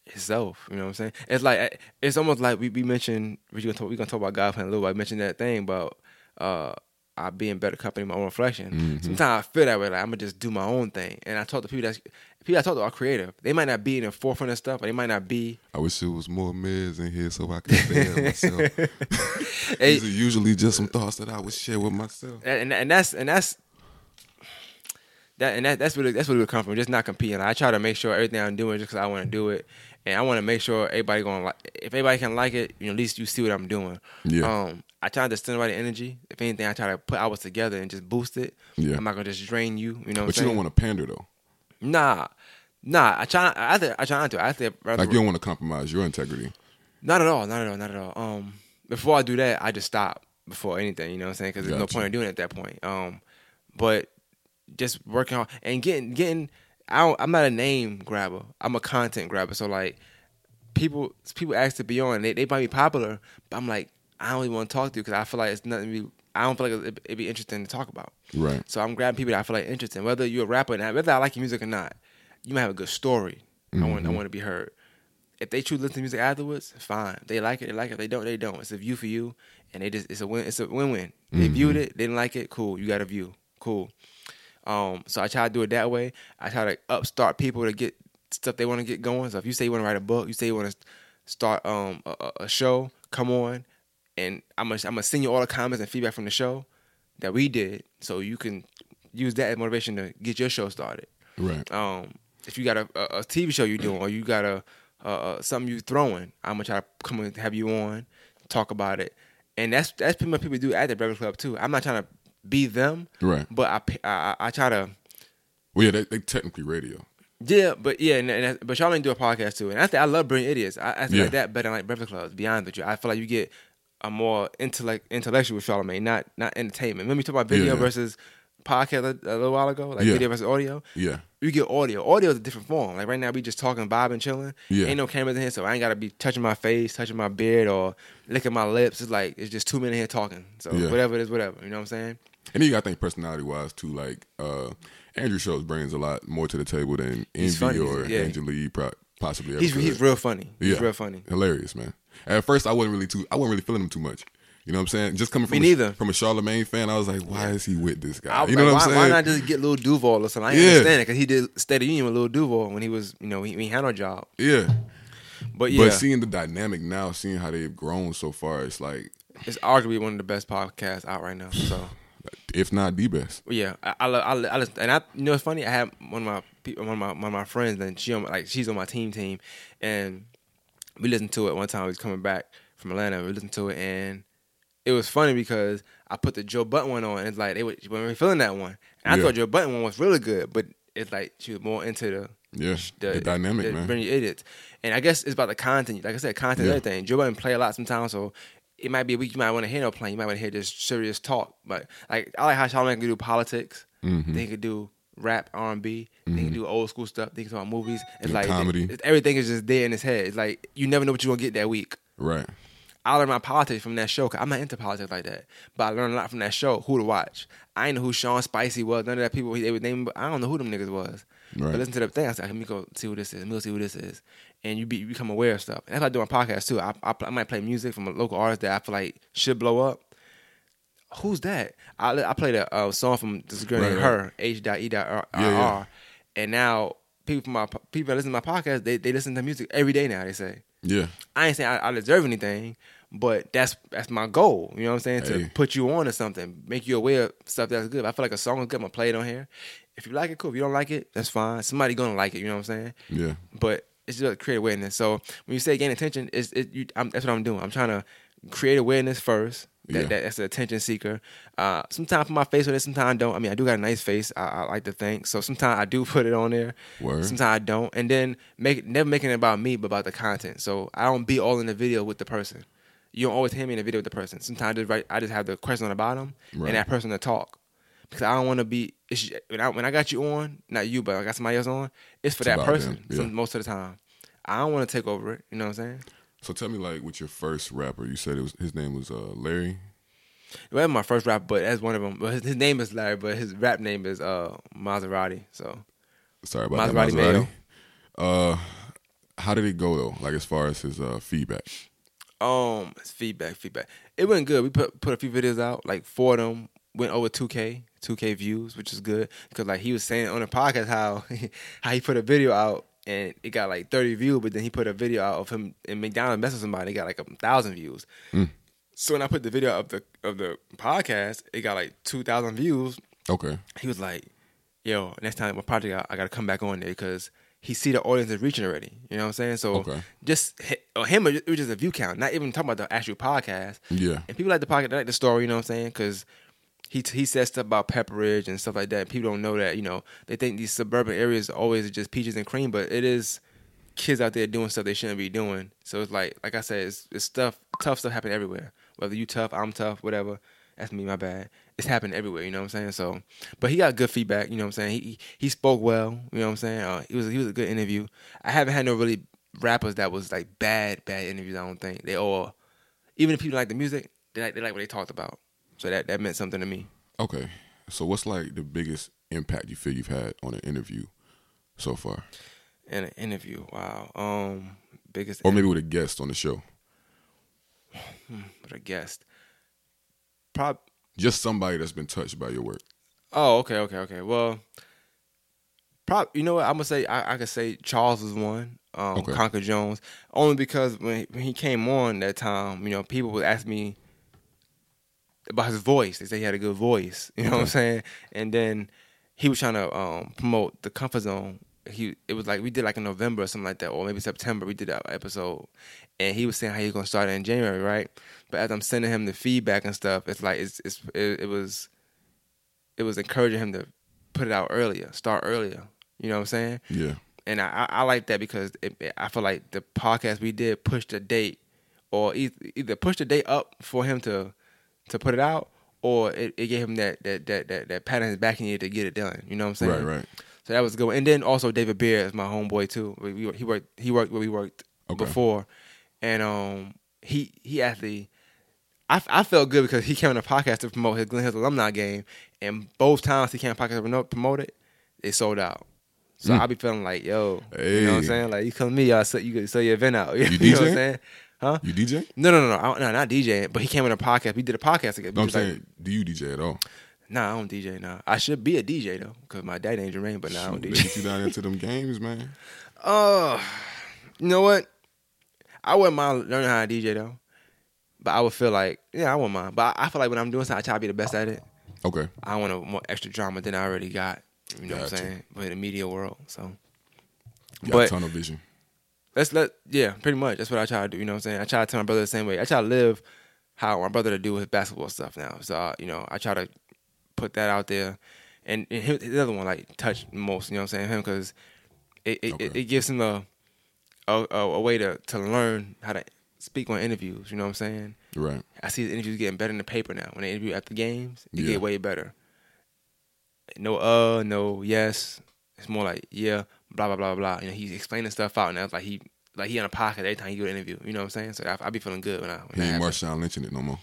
himself. You know what I'm saying? It's like it's almost like we we mentioned we gonna talk, we gonna talk about God playing a little. bit. I mentioned that thing about uh I be in better company, my own reflection. Mhm. Sometimes I feel that way. Like I'm gonna just do my own thing. And I talk to people that people I talk to are creative. They might not be in the forefront of stuff, but they might not be. I wish there was more meds in here so I could at myself. These are usually just some thoughts that I would share with myself. and and that's and that's that and that, that's what it, that's what it would come from. Just not competing. I try to make sure everything I'm doing just because I want to do it, and I want to make sure everybody going like. If everybody can like it, you know, at least you see what I'm doing. Yeah. Um, I try to send the energy. If anything, I try to put hours together and just boost it. Yeah. I'm not gonna just drain you. You know, what But you saying? don't want to pander though. Nah, nah. I try. Not, I th- I try not to. I think rather Like you don't want to compromise your integrity. Not at all. Not at all. Not at all. Um, before I do that, I just stop before anything. You know what I'm saying? Because there's no point in doing it at that point. Um, but just working hard and getting getting. I don't, I'm not a name grabber. I'm a content grabber. So like, people people ask to be on. They they might be popular, but I'm like, I don't even want to talk to you because I feel like it's nothing. To be, I don't feel like it'd, it'd be interesting to talk about. Right. So I'm grabbing people that I feel like interesting. Whether you're a rapper or not, whether I like your music or not, you might have a good story. I want I want to be heard. If they choose to listen to music afterwards, fine. They like it, they like it. They don't, they don't. It's a view for you, and they just it's a win. It's a win win. They viewed it, they didn't like it, cool. You got a view, cool. Um, so I try to do it that way. I try to upstart people to get stuff they want to get going. So if you say you want to write a book, you say you want to start um a, a- a show, come on, and I'm gonna I'm gonna send you all the comments and feedback from the show that we did, so you can use that as motivation to get your show started. Right. Um, if you got a, a, a TV show you're doing, or you got a, a, something you throwing, I'm gonna try to come and have you on, talk about it, and that's that's pretty much people do at the Breakfast Club too. I'm not trying to be them, Right. but I I try to Well, yeah, they, they technically radio. yeah, but yeah, and, and but y'all do a podcast too, and I think I love Brilliant Idiots. I, I think Yeah. like that better than like Breakfast Club. To be honest with you, I feel like you get a more intellect intellectual with Charlamagne, not not entertainment. Remember you talk about video Yeah. versus podcast a, a little while ago, like Yeah. video versus audio. Yeah. You get audio. Audio is a different form. Like right now, we just talking, bobbing, chilling. Yeah. Ain't no cameras in here, so I ain't gotta be touching my face, touching my beard, or licking my lips. It's like it's just two men in here talking. So Yeah. whatever it is, whatever. You know what I'm saying? And you got to think personality wise too. Like uh, Andrew Schulz brings a lot more to the table than He's Envy funny, or yeah. Angela pro- possibly ever He's he's real funny. He's Yeah. real funny. Hilarious, man. At first, I wasn't really too. I wasn't really feeling him too much. You know what I'm saying? Just coming from Me a, neither. from a Charlamagne fan, I was like, why is he with this guy? You know like, what I'm why, saying? Why not just get Lil Duval or something? I Yeah. understand it because he did State of Union with Lil Duval when he was, you know, he, he had no job. yeah. But yeah, But seeing the dynamic now, seeing how they've grown so far, it's like, it's arguably one of the best podcasts out right now. So if not the best. Yeah, I, I, I, I listen, and I, you know, it's funny. I have one of my people, one of my one of my friends, and she on my- like she's on my team team, and we listened to it one time. We was coming back from Atlanta. We listened to it, and it was funny because I put the Joe Budden one on, and it's like they were were feeling that one, and I Yeah. thought Joe Budden one was really good, but it's like she was more into the Yeah, the, dynamic, the man. Idiots. And I guess it's about the content. Like I said, content Yeah. and everything. Joe Budden play a lot sometimes, so it might be a week you might want to hear no playing. You might want to hear just serious talk. But like I like how Charlamagne can do politics. Mhm. They could do rap, R and B. They can do old school stuff. They can talk about movies. It's And like comedy. it- everything is just there in his head. It's like you never know what you're gonna get that week. Right. I learned my politics from that show. Cause I'm not into politics like that, but I learned a lot from that show. Who to watch? I ain't know who Sean Spicy was. None of that people they would name. but I don't know who them niggas was. Right. But listen to the thing. I said, let me go see who this is. Let me go see who this is. And you, be, you become aware of stuff. And that's why I do my podcast too. I, I, I might play music from a local artist that I feel like should blow up. Who's that? I, I played a, uh song from this girl Right, named right. Her H dot E dot R R Yeah, yeah. And now people from my people that listen to my podcast, they, they listen to music every day now. They say. Yeah. I ain't saying I, I deserve anything, but that's that's my goal. You know what I'm saying? To put you on to something, make you aware of stuff that's good. I feel like a song is good, I'm gonna play it on here. If you like it, cool. If you don't like it, that's fine. Somebody gonna like it. You know what I'm saying? Yeah. But it's just create awareness. So when you say gain attention, it's it, you, I'm, that's what I'm doing. I'm trying to create awareness first. That, Yeah. that that's an attention seeker. Uh, sometimes I put my face on it, sometimes I don't. I mean, I do got a nice face. I, I like to think. So sometimes I do put it on there. Word. Sometimes I don't. And then make never making it about me, but about the content. So I don't be all in the video with the person. You don't always hear me in the video with the person. Sometimes I just, write, I just have the question on the bottom Right. and that person to talk. Because I don't want to be it's, when I when I got you on, not you, but I got somebody else on. It's for It's that person. yeah. some- most of the time, I don't want to take over it. You know what I'm saying? So tell me, like, with your first rapper, you said it was his name was uh, Larry. Well, that's my first rap, but that's one of them. But his, his name is Larry, but his rap name is uh Maserati. So Sorry about Maserati that, Maserati. Uh, how did it go though? Like as far as his uh, feedback. um, it's feedback, feedback. It went good. We put put a few videos out, like four of them went over two k, two k views, which is good because like he was saying on the podcast how how he put a video out and it got like thirty views, but then he put a video out of him in McDonald's messing somebody, it got like a thousand views. Hmm. So when I put the video of the of the podcast, it got like two thousand views. Okay. He was like, "Yo, next time my project, I, I got to come back on there because he see the audience is reaching already." You know what I'm saying? So Okay. just or him, it was just a view count, not even talking about the actual podcast. Yeah. And people like the podcast, they like the story. You know what I'm saying? Because he he said stuff about Pepperidge and stuff like that. People don't know that. You know, they think these suburban areas are always just peaches and cream, but it is kids out there doing stuff they shouldn't be doing. So it's like, like I said, it's, it's stuff, tough stuff happen everywhere. Whether you tough, I'm tough, whatever. That's me, my bad. It's happening everywhere. You know what I'm saying? So, but he got good feedback. You know what I'm saying? He he, he spoke well. You know what I'm saying? Uh, he was he was a good interview. I haven't had no really rappers that was like bad bad interviews. I don't think they all, even if people like the music, they like they like what they talked about. So that that meant something to me. Okay. So what's like the biggest impact you feel you've had on an interview so far, In an interview, wow. Um, biggest or maybe with a guest on the show? with a guest. Prob Just somebody that's been touched by your work. Oh, okay, okay, okay. Well, prob you know what I'm gonna say. I, I could say Charles was one. Um, Okay. Conker Jones, only because when when he came on that time, you know, people would ask me about his voice. They say he had a good voice. You know what I'm saying? And then he was trying to um, promote the Comfort Zone. He it was like we did like in November or something like that, or maybe September. We did that episode, and he was saying how he's gonna start it in January, right? But as I'm sending him the feedback and stuff, it's like it's it's it, it was it was encouraging him to put it out earlier, start earlier. You know what I'm saying? Yeah. And I, I, I like that because it, it- I feel like the podcast we did pushed the date, or either, either pushed the date up for him to to put it out, or it, it gave him that that that that, that pat on his back he to get it done. You know what I'm saying? Right. Right. So that was good. And then also David Beard is my homeboy too. We, he worked he worked where we worked Okay. before, and um he he actually. I, I felt good because he came on the podcast to promote his Glenn Hills alumni game, and both times he came on the podcast to promote- it, they sold out. So Mm. I be feeling like, yo, you know what I'm saying? Like you come to me, y'all you could sell your event out. You, You know what I'm saying? Huh? You DJ? No, no, no, no, I, no, not DJ. But he came on a podcast. We did a podcast together. No, I'm was like, saying, do you DJ at all? nah, I don't DJ. Nah, I should be a DJ though, because my dad ain't Jermaine. But nah, I don't DJ. get you down into them games, man. Oh, you know what? I wouldn't mind learning how to DJ though, but I would feel like, yeah, I wouldn't mind. But I I feel like when I'm doing something, I try to be the best at it. Okay. I want a more extra drama than I already got. You know what I'm saying? But in the media world, so You got But- tunnel vision. Let's let yeah, pretty much. That's what I try to do. You know what I'm saying? I try to tell my brother the same way. I try to live how my brother to do with basketball stuff now. So uh, you know, I try to put that out there. And, and him, the other one like touch most. You know what I'm saying? Him because it it, it Okay. it gives him a a, a a way to to learn how to speak on interviews. You know what I'm saying? Right. I see the interviews getting better in the paper now. When they interview after the games, it Yeah. get way better. No uh, no yes. It's more like yeah, blah blah blah blah. You know, he's explaining stuff out now. It's like he like he on a pocket every time he do an interview. You know what I'm saying? So I, I be feeling good when I. When He ain't. Marshawn Lynch in it no more.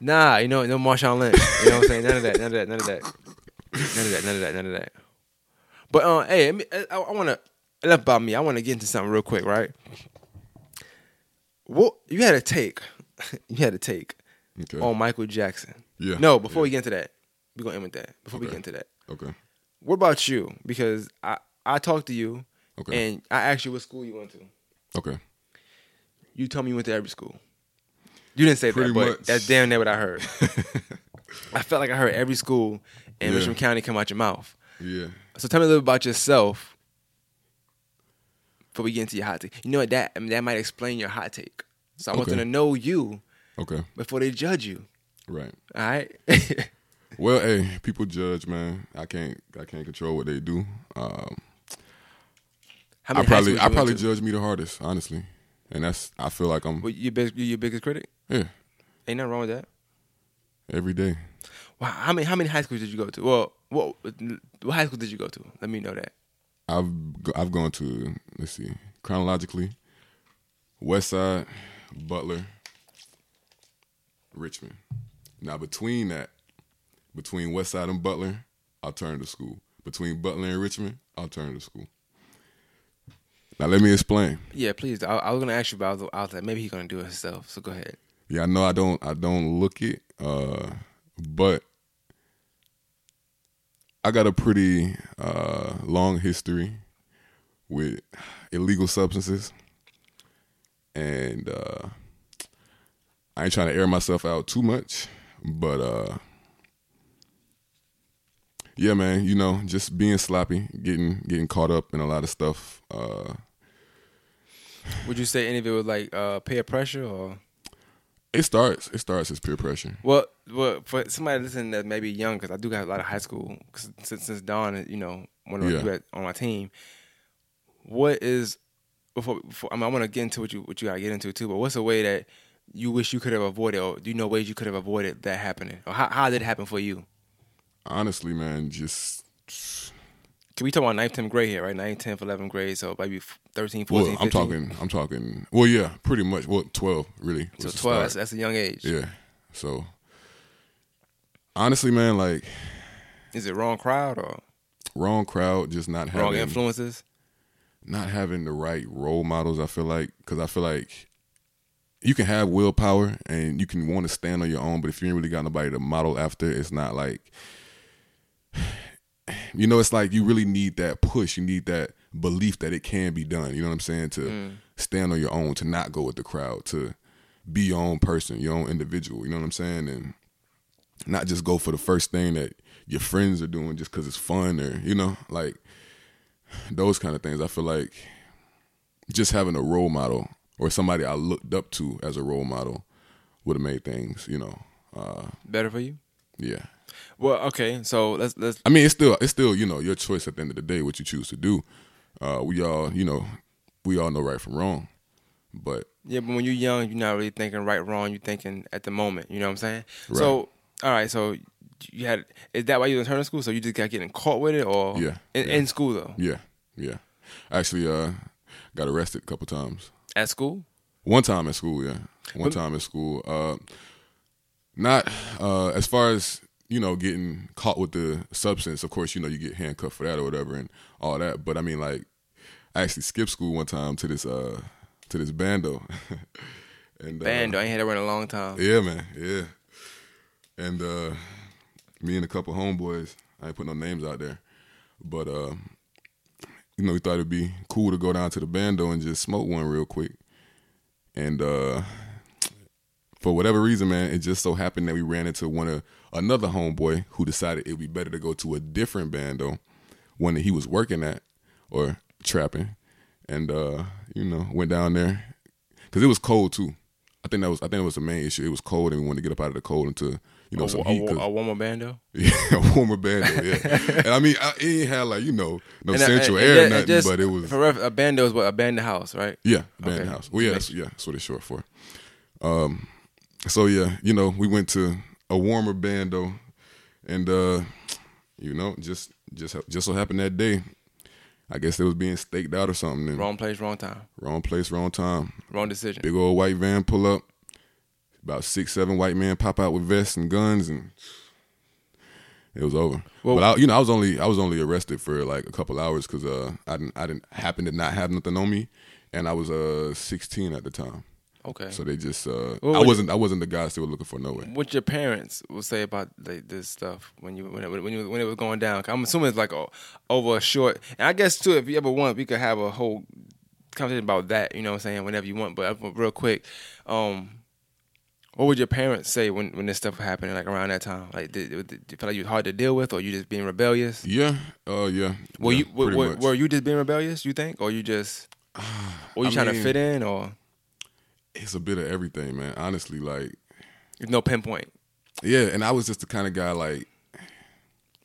Nah, you know, no Marshawn Lynch. You know what I'm saying? None of that. None of that. None of that. None of that. None of that. None of that. But uh, hey, me- I, I want to enough about me. I want to get into something real quick, right? What you had a take? you had a take Okay. on Michael Jackson. yeah. No, before yeah. we get into that, we're gonna end with that. Before we get into that, Okay. what about you? Because I I talked to you Okay. and I asked you what school you went to. okay. You told me you went to every school. You didn't say Pretty that, but that's damn near what I heard. I felt like I heard every school in Yeah. Richmond County come out your mouth. Yeah. So tell me a little about yourself before we get into your hot take. You know what? That I mean, that might explain your hot take. So I want them to know you Okay. before they judge you. Right. All right. Well, hey, people judge, man. I can't. I can't control what they do. Um, I probably. I probably judge me the hardest, honestly, and that's. I feel like I'm. Well, you you your biggest critic? Yeah. Ain't nothing wrong with that. Every day. Wow. How many how many high schools did you go to? Well, what what high school did you go to? Let me know that. I've I've gone to let's see chronologically, West Side, Butler, Richmond, Now between that, between West Side and Butler, I'll turn to school. Between Butler and Richmond, I'll turn to school. Now let me explain. Yeah, please. I, I was gonna ask you about. I was like, maybe he's gonna do it himself. So go ahead. Yeah, I know I don't I don't look it, uh, but I got a pretty uh, long history with illegal substances, and uh, I ain't trying to air myself out too much, but uh, yeah, man, you know, just being sloppy, getting getting caught up in a lot of stuff. Uh, Would you say any of it was like uh, peer pressure or? it starts it starts as peer pressure. Well, well, for somebody listening that may be young, because I do got a lot of high school 'cause since since Dawn, you know, one of Yeah. you on my team. What is before? before I mean, I want to get into what you what you got to get into too. But what's a way that you wish you could have avoided, or do you know ways you could have avoided that happening, or how how did it happen for you? Honestly, man, just Can we talk about ninth, 10th grade here, right? Ninth, 10th, 11th grade, so maybe 13, 14, Well, I'm 15. talking. I'm talking. Well, yeah, pretty much. Well, twelve really. So 12, that's, that's a young age. yeah. So honestly, man, like Is it wrong crowd or wrong crowd, just not having wrong influences? not having the right role models. I feel like because I feel like you can have willpower and you can want to stand on your own, but if you ain't really got nobody to model after, it's not like you know. It's like you really need that push. You need that belief that it can be done. You know what I'm saying? To stand on your own, to not go with the crowd, to be your own person, your own individual. You know what I'm saying? And not just go for the first thing that your friends are doing just because it's fun or you know like those kind of things. I feel like just having a role model or somebody I looked up to as a role model would have made things, you know, uh, Better for you? yeah. Well, okay, so let's let's I mean, it's still it's still you know your choice at the end of the day what you choose to do. Uh, we all you know we all know right from wrong, but Yeah, but when you're young, you're not really thinking right, wrong. You're thinking at the moment. You know what I'm saying? Right. So, all right. So you had is that why you was in school? So you just got getting caught with it, or Yeah, in, yeah. in school though? yeah, yeah. Actually, uh, got arrested a couple times. At school? One time at school, yeah. One But- time at school. Uh, not uh, as far as you know, getting caught with the substance. Of course, you know you get handcuffed for that or whatever and all that. But I mean, like, I actually skipped school one time to this uh to this bando. and uh, I ain't had that in a long time. Yeah, man. Yeah. And uh me and a couple homeboys, I ain't put no names out there. But uh you know, we thought it'd be cool to go down to the bando and just smoke one real quick. And uh for whatever reason, man, it just so happened that we ran into one of another homeboy who decided it'd be better to go to a different bando, one that he was working at or trapping. And uh, you know, went down there because it was cold too. I think that was I think it was the main issue. It was cold, and we wanted to get up out of the cold into you know a, some a, heat. a, warmer bando. yeah, a warmer bando. Yeah, and I mean, I, it ain't had like you know no And, central and- air, and nothing, just- but it was for ref, a bando is what a band house, right? yeah, band Okay. house. Well, yeah, that's, yeah, that's what it's short for. Um, so yeah, you know, we went to a warmer bando, and uh, you know, just just just so happened that day, I guess it was being staked out or something. And Wrong place, wrong time, wrong place, wrong time. wrong decision. Big old white van pull up. About six, seven white men pop out with vests and guns, and it was over. Well- but I, you know, I was only I was only arrested for like a couple hours because uh, I didn't I didn't happen to not have nothing on me, and I was uh 16 at the time. Okay. So they just uh, I wasn't I wasn't the guys they were looking for no way. what your parents will say about like, this stuff when you when it, when you when it was going down? I'm assuming it's like a, over a short. And I guess too, if you ever want, we could have a whole conversation about that. You know what I'm saying? Whenever you want. But uh, real quick, um, what would your parents say when when this stuff was happening? Like around that time, like did, did, did you feel like you hard to deal with, or you just being rebellious? Yeah, uh, yeah. Were yeah, you were, were, were you just being rebellious? You think, or you just or you I trying to fit in, or It's a bit of everything, man. Honestly, like there's no pinpoint yeah, and I was just the kind of guy like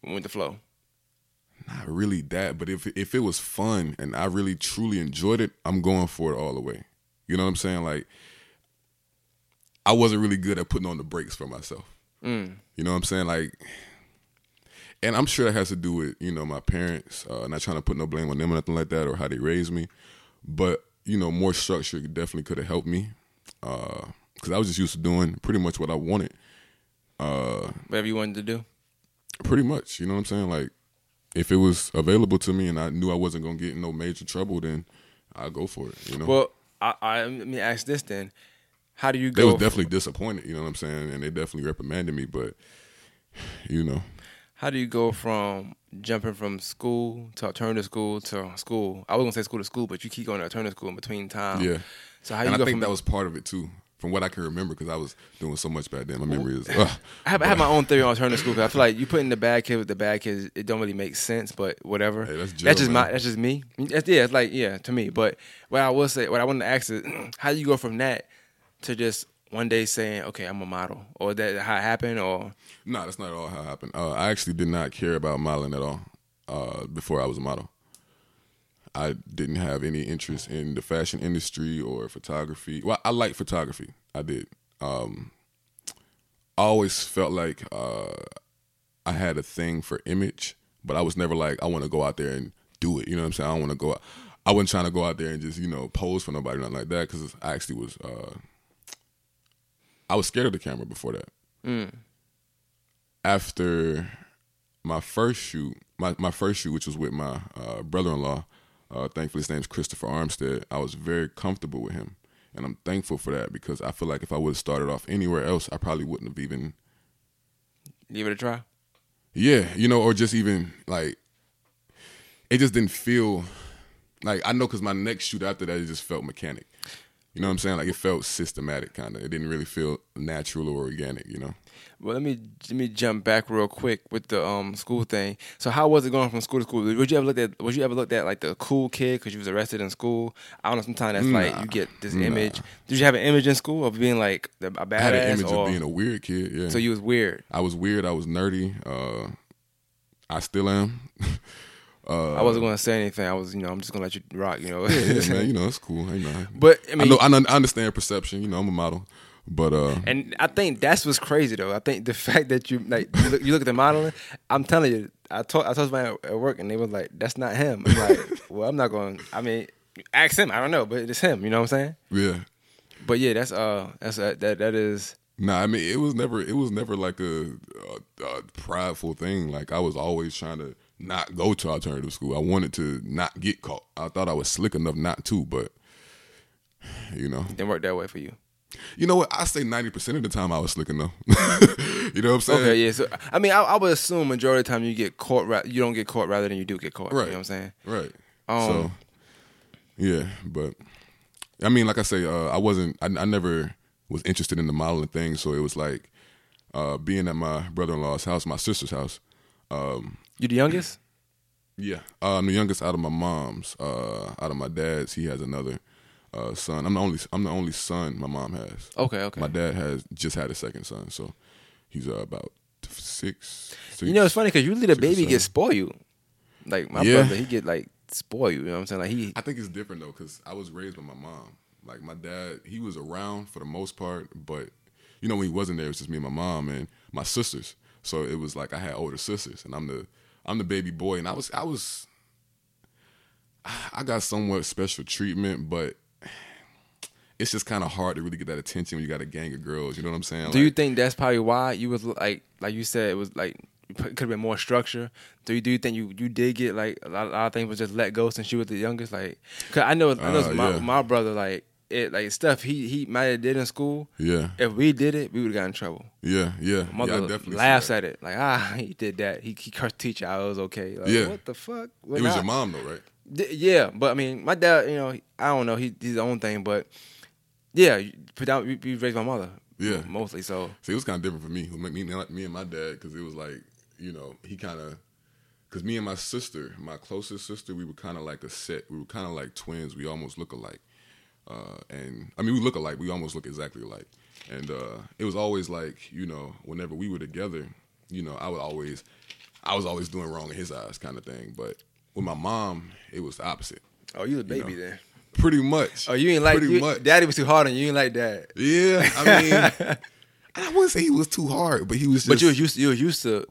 with the flow? not really that, but if if it was fun and I really truly enjoyed it, I'm going for it all the way. You know what I'm saying? Like I wasn't really good at putting on the brakes for myself. Mm. You know what I'm saying? Like and I'm sure it has to do with, you know, my parents, uh, not trying to put no blame on them or nothing like that or how they raised me. But, you know, more structure definitely could have helped me. Uh, cause I was just used to doing pretty much what I wanted. Uh, Whatever you wanted to do. pretty much, you know what I'm saying? Like, if it was available to me and I knew I wasn't gonna get in no major trouble, then I'll go for it. You know. Well, I, I let me ask this then: How do you go? they was definitely disappointed. You know what I'm saying? And they definitely reprimanded me, but you know, How do you go from jumping from school to alternative school to school? I was gonna say school to school, but you keep going to alternative school in between time. yeah. So how and you I go think from that was part of it too, from what I can remember, because I was doing so much back then. My memory is. Ugh. I have, I have my own theory on alternative school. 'cause I feel like you put in the bad kid with the bad kids, it don't really make sense. But whatever. Hey, that's jail, just man. my. That's just me. That's, yeah, it's like yeah to me. But what I will say, what I want to ask is, how do you go from that to just one day saying, okay, I'm a model, or that how it happened, or No, that's not at all how it happened. Uh, I actually did not care about modeling at all uh, before I was a model. I didn't have any interest in the fashion industry or photography. Well, I like photography. I did. Um, I always felt like uh, I had a thing for image, but I was never like I want to go out there and do it. You know what I'm saying? I don't want to go. Out, I wasn't trying to go out there and just you know pose for nobody, or nothing like that. Because I actually was. Uh, I was scared of the camera before that after my first shoot, my, my first shoot, which was with my uh, brother-in-law, uh, thankfully his name's Christopher Armstead. I was very comfortable with him, and I'm thankful for that because I feel like if I would have started off anywhere else, I probably wouldn't have even, give it a try? yeah, you know, or just even like, it just didn't feel like I know because my next shoot after that it just felt mechanic. You know what I'm saying? Like it felt systematic, kind of. It didn't really feel natural or organic. You know? Well, let me let me jump back real quick with the um school thing. So, how was it going from school to school? Would you ever look at? Would you ever looked at like the cool kid because you was arrested in school? I don't know. Sometimes that's like you get this image. Did you have an image in school of being like a badass? I had an image or, of being a weird kid. Yeah. so you was weird. I was weird. I was nerdy. Uh, I still am. I wasn't going to say anything. I was, you know, I'm just going to let you rock. You know. yeah, man. You know, it's cool. Hey, man. But I mean, know. I, un- I understand perception. You know, I'm a model, but uh, And I think that's what's crazy though. I think the fact that you like you look, you look at the modeling. I'm telling you, I told I told somebody at work and they was like, "That's not him." I'm like, "Well, I'm not going." I mean, ask him. I don't know, but it's him. You know what I'm saying? yeah. But yeah, that's uh, that's uh, that that is. Nah, I mean, it was never. It was never like a, a, a prideful thing. Like I was always trying to not go to alternative school. I wanted to not get caught. I thought I was slick enough not to, but you know, Didn't work that way for you. You know what? I say ninety percent of the time I was slicking though. you know what I'm saying? Okay, yeah. So I mean, I, I would assume majority of the time you get caught. Ra- you don't get caught rather than you do get caught. Right. You know what I'm saying? Right. Um, so, yeah, but I mean, like I say, uh, I wasn't. I, I never was interested in the modeling thing. So it was like uh, being at my brother-in-law's house, my sister's house. You the youngest? Yeah, uh, I'm the youngest out of my mom's. Uh, out of my dad's, he has another uh, son. I'm the only. I'm the only son my mom has. Okay, okay. My dad has just had a second son, so he's uh, about six. six You know, it's funny because usually the baby seven. gets spoiled. Like my Yeah. brother, he get like spoiled. You know what I'm saying? Like he. I think it's different though, because I was raised by my mom. Like my dad, he was around for the most part, but you know when he wasn't there, it was just me and my mom and my sisters. So it was like I had older sisters, and I'm the I'm the baby boy, and I was I was I got somewhat special treatment, but it's just kind of hard to really get that attention when you got a gang of girls. You know what I'm saying? Do you think that's probably why you was like, like you said, it was like could have been more structure? Do you do you think you you did get like a lot, a lot of things was just let go since you was the youngest? Like, cause I know I know Uh, my yeah. my brother like it like stuff he he might have did in school. Yeah, If we did it, we would have got in trouble. yeah, yeah. Mother yeah definitely laughs at it like ah he did that. He he cursed teacher I was okay. Like, Yeah. What the fuck? It Well, was your mom though, right? D- Yeah, but I mean, my dad, you know, I don't know, he he's his own thing, but yeah, we, we raised my mother, Yeah. mostly. So See, it was kind of different for me. Me, me, me and my dad, because it was like, you know, he kind of, because me and my sister, my closest sister, we were kind of like a set. We were kind of like twins. We almost look alike. Uh, and I mean, we look alike. We almost look exactly alike. And uh, it was always like, you know, whenever we were together, you know, I would always, I was always doing wrong in his eyes, kind of thing. But with my mom, it was the opposite. oh, you a baby know. then? Pretty much. Oh, you ain't like pretty you, much. Daddy was too hard on you. You ain't like that. Yeah, I mean, I wouldn't say he was too hard, but he was just. But you was used you was used to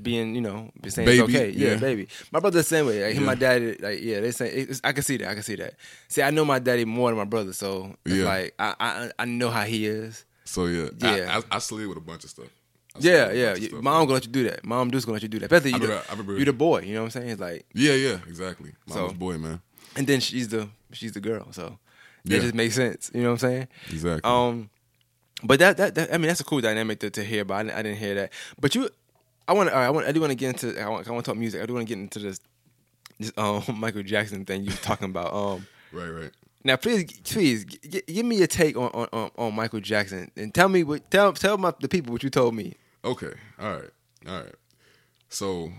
being you know be saying Baby, it's okay. Yeah, yeah. baby. My brother the same way. Like and my Yeah. daddy. Like yeah, they say I can see that. I can see that. See, I know my daddy more than my brother, so Yeah. like I, I I know how he is. So yeah, Yeah. I, I, I slid with a bunch of stuff. I Yeah, yeah. stuff. Mom gonna let you do that. Mom just gonna let you do that. Especially you, the, I remember- you the boy. You know what I'm saying? It's like, Yeah, yeah, exactly. Mama's So- boy, man. And then she's the she's the girl. So Yeah. it just makes sense. You know what I'm saying? Exactly. Um, but that, that that I mean that's a cool dynamic to, to hear. But I, didn't- I didn't hear that. But you, I want I want I do want to get into I want I want to talk music. I do want to get into this this um Michael Jackson thing you were talking about. Um, right, right. now please please g- give me your take on, on on on Michael Jackson and tell me what tell tell my the people what you told me. Okay. All right. All right. So,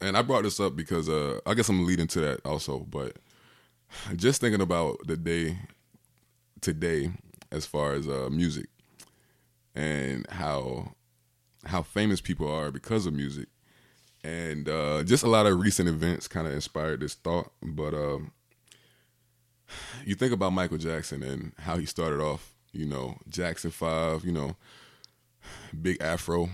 and I brought this up because uh, I guess I'm leading to that also, but just thinking about the day today as far as uh, music and how how famous people are because of music, and uh, just a lot of recent events kind of inspired this thought. But um, you think about Michael Jackson and how he started off. You know, Jackson Five. You know, big afro,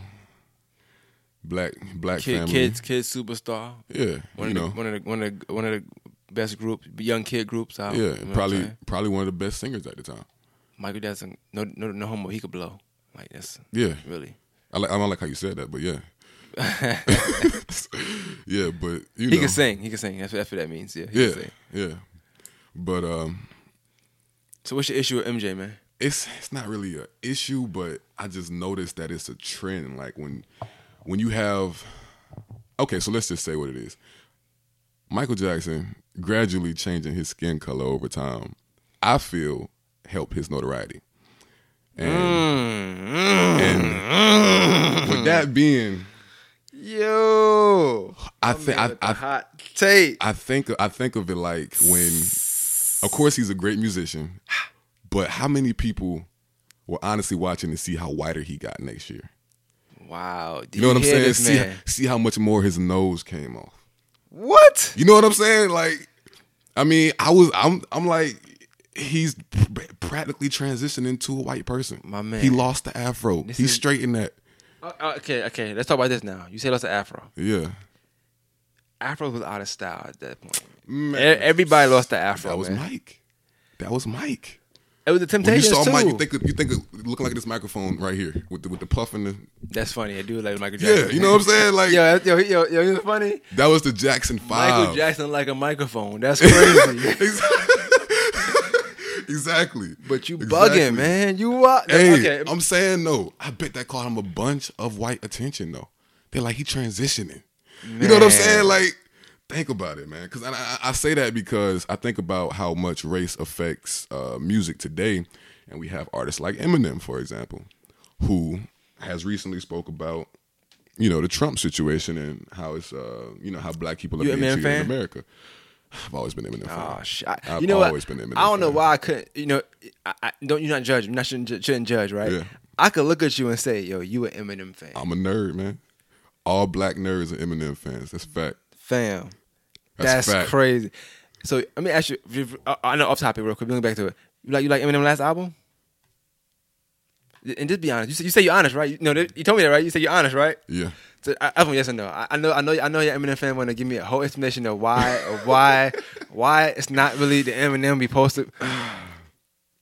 black black Kid, family. kids kids superstar. Yeah, One you of know, the, one of the one of the one of the best group, young kid groups out. yeah, You know probably probably one of the best singers at the time. Michael Jackson. No no no homo. He could blow. Like that's Yeah, really. I like I don't like how you said that, but yeah, yeah, but you He know, can sing. He can sing. That's, that's what that means. Yeah. He yeah, Can sing. yeah, but um, So what's your issue with MJ, man? it's it's not really a issue, but I just noticed that it's a trend. Like when when you have okay, so let's just say what it is. Michael Jackson gradually changing his skin color over time, I feel helped his notoriety. And, mm-hmm. and with that being, Yo, I think I, I hot take. I think I think of it like when, of course, he's a great musician, but how many people were honestly watching to see how whiter he got next year? Wow. Do You know what I'm saying? See, see how much more his nose came off. What? You know what I'm saying? Like, I mean, I was, I'm, I'm like, he's pr- practically transitioning to a white person. My man. he lost the afro. This He is- straightened that. Uh, uh, okay, okay. Let's talk about this now. You said that's an afro. Yeah, Afro was out of style at that point. Man. Everybody lost the afro. that was man. Mike. That was Mike. It was the When you saw too. Mike, you think of, you think of looking like this microphone right here with the with the puff and the That's funny. I do like Michael Jackson. yeah. You know what I'm saying? Like yo, yo, yo, yo, you know funny? that was the Jackson Five. Michael Jackson like a microphone. That's crazy. exactly. but you Exactly. bugging, man. You are. Hey, okay. I'm saying no. I bet that caught him a bunch of white attention though. They're like he transitioning. You know what I'm saying? Like, think about it, man. Because I, I, I say that because I think about how much race affects uh, music today, and we have artists like Eminem, for example, who has recently spoke about you know the Trump situation and how it's uh, you know how black people are You being treated fan? in America. I've always been Eminem. fan. Oh shit! I- I've you know always what? been Eminem. I don't know why I couldn't. You know, I, I, don't you not judge? You not shouldn't, shouldn't judge, right? Yeah. I could look at you and say, "Yo, you an Eminem fan, I'm a nerd, man. All black nerds are Eminem fans. That's fact. fam." That's, That's crazy. So let me ask you. if you- I I know off topic real quick. Going back to it. You like you like Eminem last album? And just be honest. You say you say you're honest, right? You, no, you told me that, right? You say you're honest, right? Yeah. So I, I want yes or no. I, I know, I know, I know. Your Eminem fan want to give me a whole explanation of why, of why, why it's not really the Eminem we posted.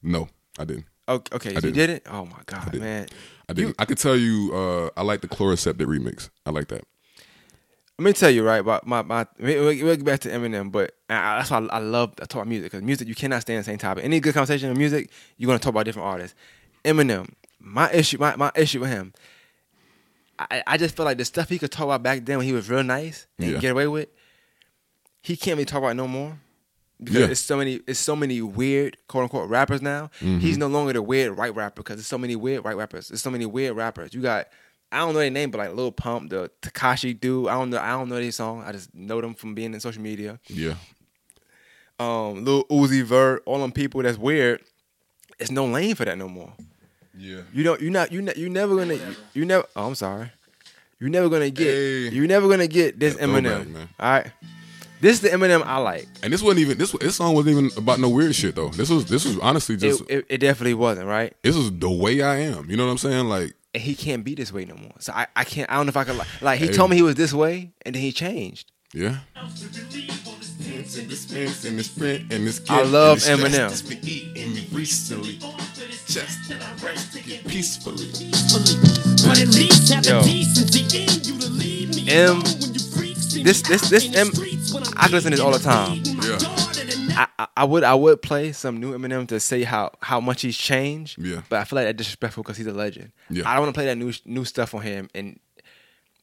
No, I didn't. Okay, okay you didn't. did it. Oh my god, didn't. man. I didn't. I could tell you. Uh, I like the Chloraseptic remix. I like that. Let me tell you, right? About my my. We'll, get back to Eminem, but I, that's why I, I love I talk about music because music you cannot stay in the same topic. Any good conversation in music, you're gonna talk about different artists. Eminem, my issue, my, my issue with him, I, I just feel like the stuff he could talk about back then when he was real nice and Yeah. get away with, he can't really talk about no more. Because Yeah. it's so many, it's so many weird quote unquote rappers now. Mm-hmm. He's no longer the weird white rapper because there's so many weird white rappers. There's so many weird rappers. You got I don't know their name, but like Lil Pump, the Tekashi dude. I don't know. I don't know their song. I just know them from being in social media. Yeah. Um, Lil Uzi Vert, all them people that's weird. It's no lane for that no more. Yeah. You don't. You not. You ne- You never gonna. You, never. Oh, I'm sorry. You never gonna get. Hey. You never gonna get this That throwback, Eminem. man. All right. This is the Eminem I like. And this wasn't even this. This song wasn't even about no weird shit though. This was this was honestly It, just it, it definitely wasn't right. this is the way I am. You know what I'm saying? Like And he can't be this way no more. So I, I can't. I don't know if I could like. Like he Hey. told me he was this way, and then he changed. yeah. I love Eminem. chest. Peacefully. But at least have Yo. the decency in you to leave me M- when you freaks see this- this- this in the M- streets when I'm I can listen to this all the time. Yeah. I, I, would I would play some new Eminem to say how how much he's changed. Yeah. But I feel like that's disrespectful because he's a legend. Yeah. I don't want to play that new new stuff on him. And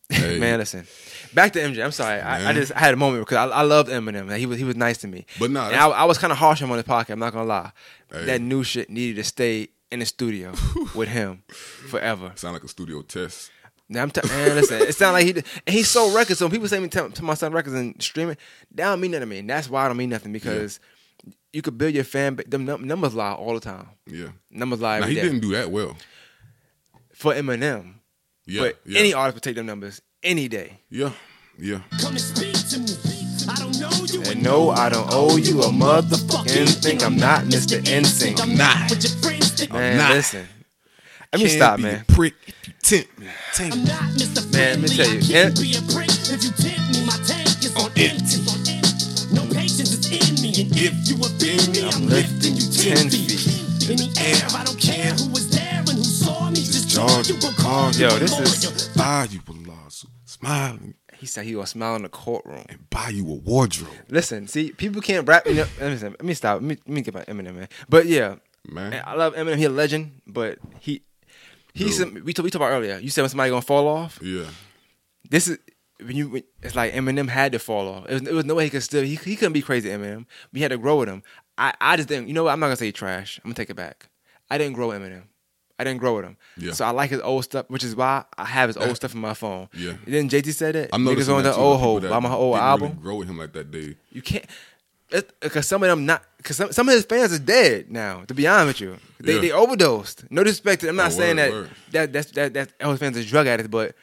Hey. man, listen, back to MJ. I'm sorry. I, I just I had a moment because I, I loved Eminem. Like, he was he was nice to me. But nah, I, I was kind of harsh on him on the podcast. I'm not gonna lie. Hey. That new shit needed to stay in the studio with him forever. Sound like a studio test. Now I'm t- man, listen. It sounds like he and he sold records. So when people say me to, to my son records and streaming, that don't mean nothing to me. And that's why I don't mean nothing because you could build your fan. But them num- numbers lie all the time. Yeah. Numbers lie Now he day. didn't do that well. for Eminem. Yeah. but yeah. any artist would take them numbers any day. Yeah. Yeah. Come and speak to me. I don't know you. And no, I don't owe you a motherfucking thing. I'm not Mr. NSYNC. I'm not with your friends. Man, not. listen. Let me stop, man. A prick if you tempt me. Tank I'm me. not Mr. Man, let me tell you, I can't be if you tempt me. My tank is on On empty. empty. No patience is in me, and if you offend me, I'm lifting you ten feet in the air. I don't care who was there and who saw me. Just charge you a call. Yo, you a this is- Buy you a lawsuit. Smiling He said he was smiling in the courtroom. and buy you a wardrobe. Listen, see, people can't rap. You know, listen, let me stop. Let me, let me get my Eminem, man. But yeah, Man. I love Eminem. He a legend, but he he's Dude. we talked we talked about earlier. You said when somebody gonna fall off. Yeah. This is when you when, it's like Eminem had to fall off. It was, it was no way he could still he, he couldn't be crazy Eminem. We had to grow with him. I I just didn't. You know what? I'm not gonna say trash. I'm gonna take it back. I didn't grow Eminem. I didn't grow with him. Yeah. So I like his old stuff, which is why I have his old stuff in my phone. Yeah. And then JT said it. I'm Niggas on that the old that Buy my old album. Really grow with him like that day. You can't because some of them not because some, some of his fans are dead now. To be honest with you, they Yeah. they overdosed. No disrespect. to I'm not Oh, saying word, that, word. that that's that that Elvis fans is drug addicts, but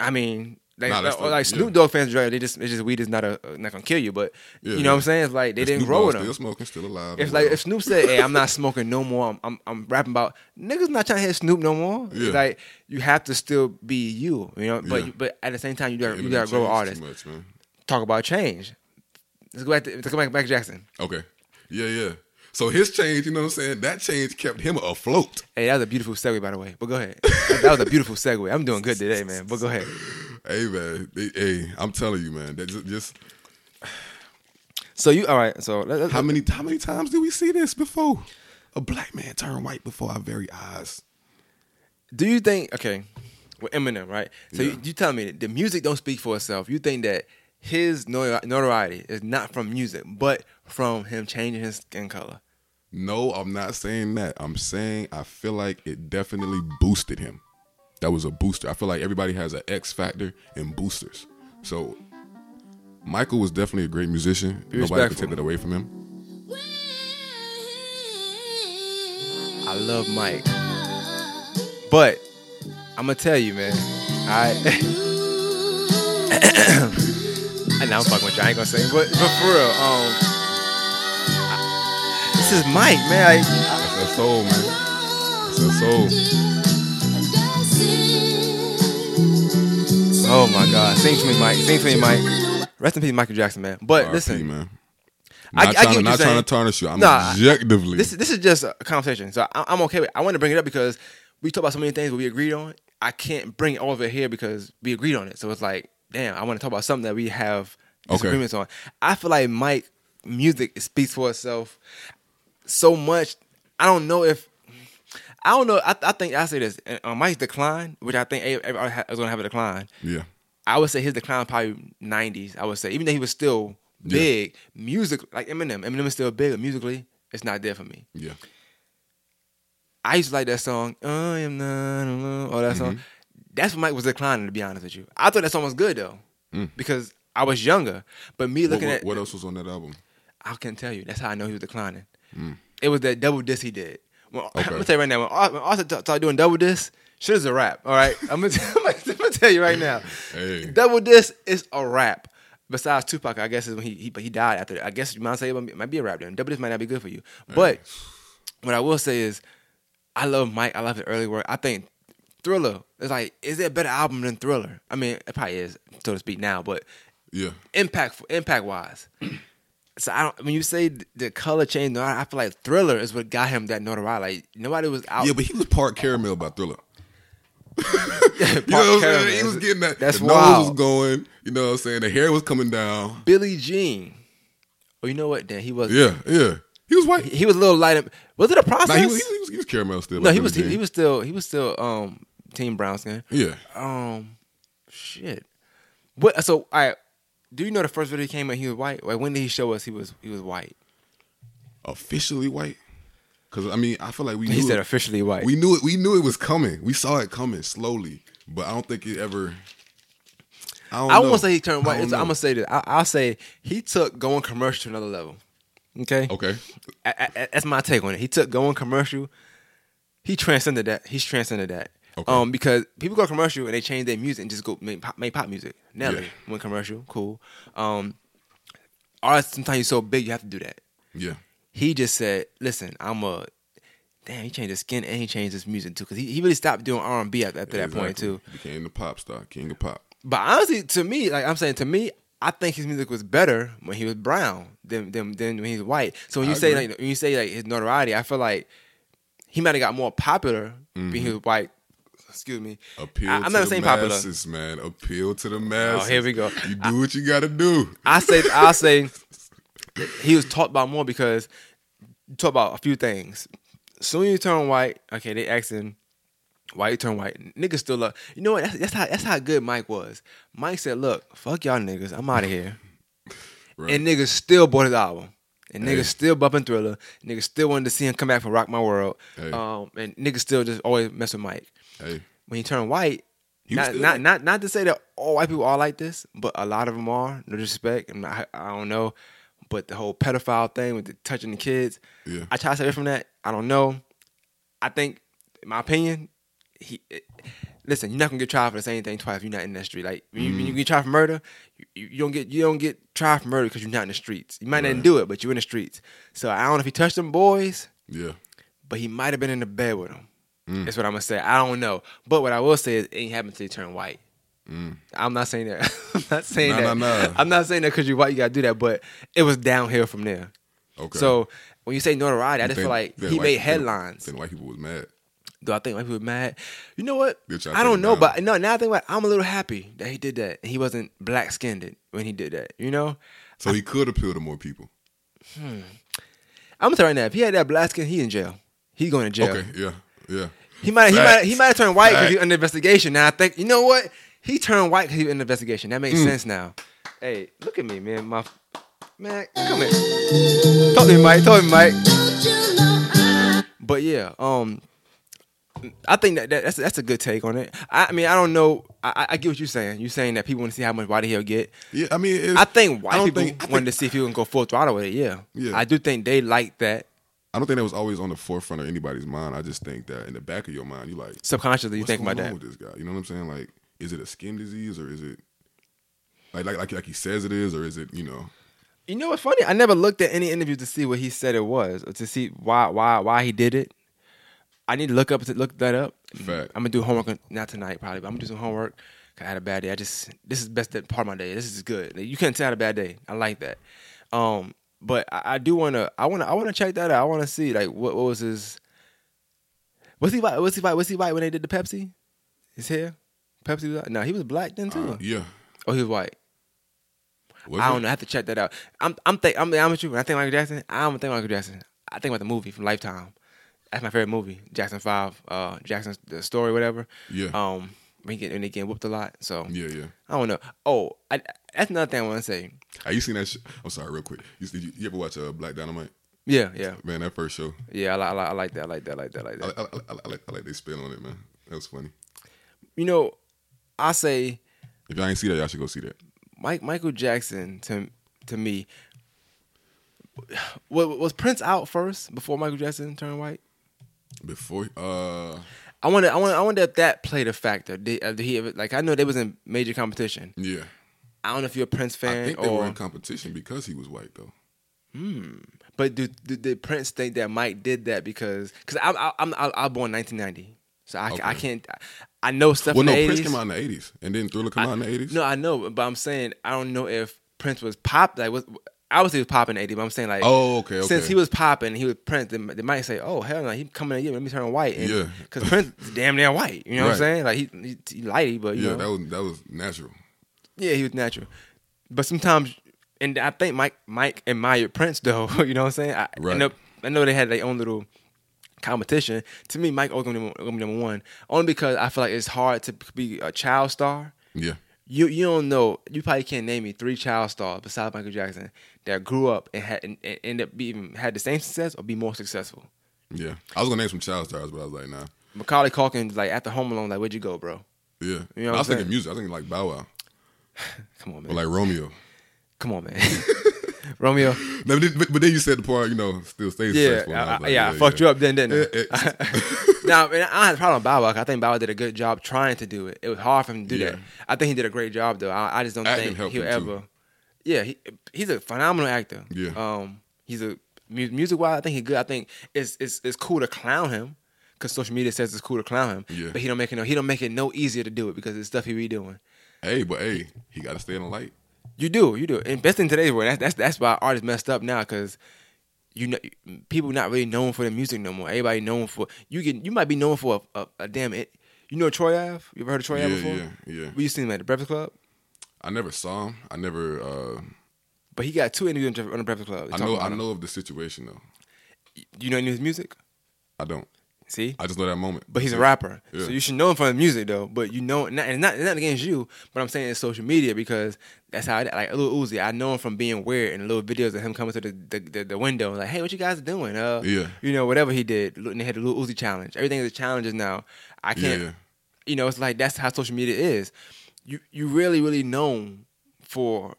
I mean. Like, Nah, that's uh, the- like yeah. Snoop Dogg fans, drug. They just it's just weed is not a uh, not gonna kill you, but Yeah, you know what I'm saying. It's like they And didn't Snoop grow with him. Still smoking, still alive. If like if Snoop said, "Hey, I'm not smoking no more. I'm I'm, I'm rapping about niggas not trying to hear Snoop no more." It's like you have to still be you, you know. But but at the same time, you gotta you gotta grow artists. Much. Talk about change. Let's go back to go back to Jackson. Okay. Yeah, yeah. So his change, you know what I'm saying? That change kept him afloat. Hey, that was a beautiful segue, by the way. But go ahead. that was a beautiful segue. I'm doing good today, man. But go ahead. Hey man, hey, I'm telling you, man. That just, just So you all right? So let, let, how many how many times did we see this before? A black man turn white before our very eyes. do you think? Okay, with Eminem, right? So Yeah. you, you tell me the music don't speak for itself. You think that his notoriety is not from music, but from him changing his skin color. No, I'm not saying that. I'm saying I feel like it definitely boosted him. That was a booster. I feel like everybody has an X factor and boosters. So Michael was definitely a great musician. Be Nobody could take that away from him. I love Mike, but I'm gonna tell you, man. I and now I'm fucking with you. I ain't gonna say, but but for real, um, I- this is Mike, man. Like, That's that soul, man. That's that soul. oh my God, sing to me, Mike. Sing to me, Mike. Rest in peace, Michael Jackson, man. But RIP, listen, man. I- Not, I trying, get what not trying to tarnish you. I'm Nah, objectively. This this is just a conversation, so I, I'm okay with. it. I want to bring it up because we talk about so many things that we agreed on. I can't bring it all of it here because we agreed on it. So it's like, damn, I want to talk about something that we have Okay. on. I feel like Mike music speaks for itself so much. I don't know if I don't know. I, I think I say this on uh, Mike's decline, which I think everybody is going to have a decline. yeah. I would say his decline probably nineties. I would say even though he was still Yeah. big music like Eminem. Eminem is still big, but musically it's not there for me. Yeah. I used to like that song. I am not alone. All that mm-hmm. song. That's when Mike was declining. To be honest with you, I thought that song was good though because I was younger. But me Mm. What, looking what, at, what else was on that album? I can't tell you. That's how I know he was declining. It was that double disc he did. Well, I'm Mm. Gonna tell you right now. When Ar- when Arthur t- started doing double disc, shit is a rap. All right, I'm gonna, I'm gonna tell you right now. Hey. Double disc is a rap. Besides Tupac, I guess is when he he, but he died after. that. I guess you might say it might be a rap then. Double disc might not be good for you. But what I will say is, I love Mike. I love his early work. I think Thriller is like, is there a better album than Thriller? I mean, it probably is, so to speak now, but Yeah. impact impact wise, So I don't. When you say the color change, no, I feel like Thriller is what got him that notoriety. Like nobody was out. Yeah, but he was part caramel by Thriller. You know what I'm saying? He was getting that. That's the nose wild. was going. You know what I'm saying? The hair was coming down. Billie Jean. Oh, you know what? Then he was. Yeah, yeah. He was white. He, he was a little light. Was it a process? Nah, he, was, he, was, he was caramel still. no, like he was. He, he was still. He was still. Um, Team Brown skin. Yeah. Um, shit. What? So, right. Do you know the first video he came out? He was white. Like when did he show us he was he was white? Officially white. Because I mean, I feel like we He knew said it, officially white. we knew it. We knew it was coming. We saw it coming slowly, but I don't think it ever. I don't I won't say he turned white. I'm gonna say this. I, I'll say he took going commercial to another level. Okay. Okay. I, I, that's my take on it. He took going commercial. He transcended that. He's transcended that. Okay. Um, because people go commercial and they change their music and just go make pop, make pop music. Nelly Yeah. went commercial, cool. Um, artists sometimes you're so big you have to do that. Yeah. He just said, "Listen, I'm a." Damn, he changed his skin and he changed his music too, because he, he really stopped doing R and B after, after that point Exactly. too. Became the pop star, king of pop. But honestly, to me, like I'm saying, to me, I think his music was better when he was brown than than, than when he was white. So when you I say agree. like when you say like his notoriety, I feel like he might have got more popular being he was white. Excuse me. Appeal I, am to not the saying popular. masses, man. Appeal to the masses. Oh, here we go. You do what you got to do. I say I say he was talked about more because you talk about a few things. Soon you turn white, okay, they asking why you turn white. Niggas still love. You know what? That's, that's how that's how good Mike was. Mike said, "Look, fuck y'all niggas. I'm out of here." Right. And niggas still bought his album. And Hey. niggas still bumping Thriller. Niggas still wanted to see him come back from Rock My World. Hey. Um, and niggas still just always mess with Mike. Hey, When you turn white, not, not not not to say that all white people are like this, but a lot of them are. No disrespect, and I, I don't know. But the whole pedophile thing with the touching the kids, Yeah. I try to stay away from that. I don't know. I think, in my opinion, he. It, listen, you're not gonna get tried for the same thing twice. if You're not in that street. Like when, you, when Mm. you get tried for murder, you, you you don't get you don't get tried for murder because you're not in the streets. You might Right. not do it, but you're in the streets. So I don't know if he touched them boys, yeah. but he might have been in the bed with them. Mm. That's what I'm gonna say. I don't know, but what I will say is, it ain't happened he turned white. Mm. I'm not saying that. I'm not saying that. I'm not saying that because you're white, you gotta do that. But it was downhill from there. Okay. So when you say notoriety, I just feel like he white- made headlines. Then white people was mad. Do I think white people were mad? You know what? I don't know, but no. Now I think about, it, I'm a little happy that he did that. He wasn't black skinned when he did that. You know, So he could appeal to more people. I'm gonna you right now. If he had that black skin, he in jail. He going to jail. Okay. Yeah. Yeah. He might he might he might have turned white because he Facts. under investigation. Now I think you know what? He turned white because he was under investigation. That Mm. makes sense now. Hey, look at me, man. My man, come here. Talk to me, Mike. Talk to me, Mike. Don't you know I But yeah, um, I think that, that that's that's a good take on it. I, I mean, I don't know. I, I- get what you're saying. You're saying that people want to see how much white he'll get. Yeah. I mean, it's, I think white people think- wanted to see if he can go full throttle with it. Yeah, Yeah. I do think they like that. I don't think that was always on the forefront of anybody's mind. I just think that in the back of your mind, you like, Subconsciously, you think about that. with this guy? You know what I'm saying? Like, is it a skin disease or is it like like like, like he says it is, or is it you know? You know what's funny? I never looked at any interview to see what he said it was, or to see why why why he did it. I need to look up to look that up. Fact. I'm gonna do homework not tonight probably, but I'm gonna do some homework. I had a bad day. I just this is the best part of my day. This is good. You can't tell I had a bad day. I like that. Um, but I, I do wanna I wanna I wanna check that out. I wanna see like what, what was his. Was he white? Was he white? Was he white when they did the Pepsi? His hair, Pepsi was no. He was black then too. Uh, yeah. oh, he was white. Was I don't know. I have to check that out. I'm I'm think I'm, I'm with you. When I think Michael Jackson, I don't think Michael Jackson. I think about the movie from Lifetime. That's my favorite movie. Jackson Five. Uh, Jackson's the story, whatever. Yeah. Um, when he get when they get whooped a lot. So yeah, yeah. I don't know. Oh, I, that's another thing I want to say. Have you seen that? Sh- I'm sorry, real quick. You, did you, you ever watch uh, Black Dynamite? Yeah, yeah, Man, that first show, yeah. I, I, I like that. I like that. I like that. I like that. I, I, I, like, I like they spin on it, man. That was funny. You know, I say If y'all ain't see that, y'all should go see that. Mike Michael Jackson to to me. Was, was Prince out first before Michael Jackson turned white? Before, uh, I wonder. I wonder. I wonder if that played a factor. Did, uh, did he ever, like? I know they was in major competition. yeah, I don't know if you're a Prince fan. I think they or. were in competition because he was white, though. Hmm. But do, do, did Prince think that Mike did that because? Because I'm I'm I'm, I'm born 1990, so I, Okay. I can't. I know stuff Well, in no, the Prince 80s. came out in the '80s, and then Thriller come out in the '80s. No, I know, but I'm saying I don't know if Prince was pop. Like, was obviously he was popping eighty, but I'm saying like Oh, okay, okay. since he was popping, he was Prince. They, they might say, "Oh hell no, he coming in here, let me turn white." And, Yeah. because Prince is damn near white. You know what I'm saying? Like he, he, he lighty, but you yeah, know, that was that was natural. Yeah, he was natural. But sometimes, and I think Mike Mike admired Prince though. you know what I'm saying? I, I Right. know I know they had their own little competition. To me, Mike gonna be number one, only because I feel like it's hard to be a child star. Yeah, You you don't know. You probably can't name me three child stars besides Michael Jackson that grew up and had and, and ended up being had the same success or be more successful. yeah. I was gonna name some child stars, but I was like, nah. Macaulay Culkin, like after Home Alone, like where'd you go, bro? Yeah, You know what I was thinking music. I was thinking like Bow Wow Come on, or man. like Romeo. Come on, man. Romeo. No, but, then, but, but then you said the part, you know, still stays Yeah, successful. I, I- like, yeah, I fucked you up then, didn't I? Now, and I had a problem with Bow Wow. I think Bow Wow did a good job trying to do it. It was hard for him to do Yeah. that. I think he did a great job, though. I, I just don't Acting think he'll him, too. ever. Yeah, he, he's a phenomenal actor. Yeah. Um, he's a music wise. I think he's good. I think it's it's it's cool to clown him because social media says it's cool to clown him. Yeah. But he don't make it no he don't make it no easier to do it because it's stuff he be doing. Hey, but hey, he got to stay in the light. You do, you do. And best in today's world, that's that's that's why artists messed up now because you know people not really known for the music no more. Everybody known for you get you might be known for a, a, a damn it. You know Troy Ave? You ever heard of Troy Yeah, Ave before? yeah, yeah. We used to see him at the Breakfast Club, I never saw him. I never. uh but he got two interviews on the Breakfast Club. I know. I him. know of the situation though. You know any of his music? I don't. See, I just know that moment. but he's a rapper, Yeah. so you should know him from the music though. But you know, not, and not, it's not against you, but I'm saying it's social media because that's how. I, like Lil Uzi, I know him from being weird and little videos of him coming to the the, the, the window, like, "Hey, what you guys doing?" Uh, Yeah. you know, whatever he did. And they had the Lil Uzi challenge. Everything is challenges now. I can't. Yeah. You know, it's like that's how social media is. You you really really known for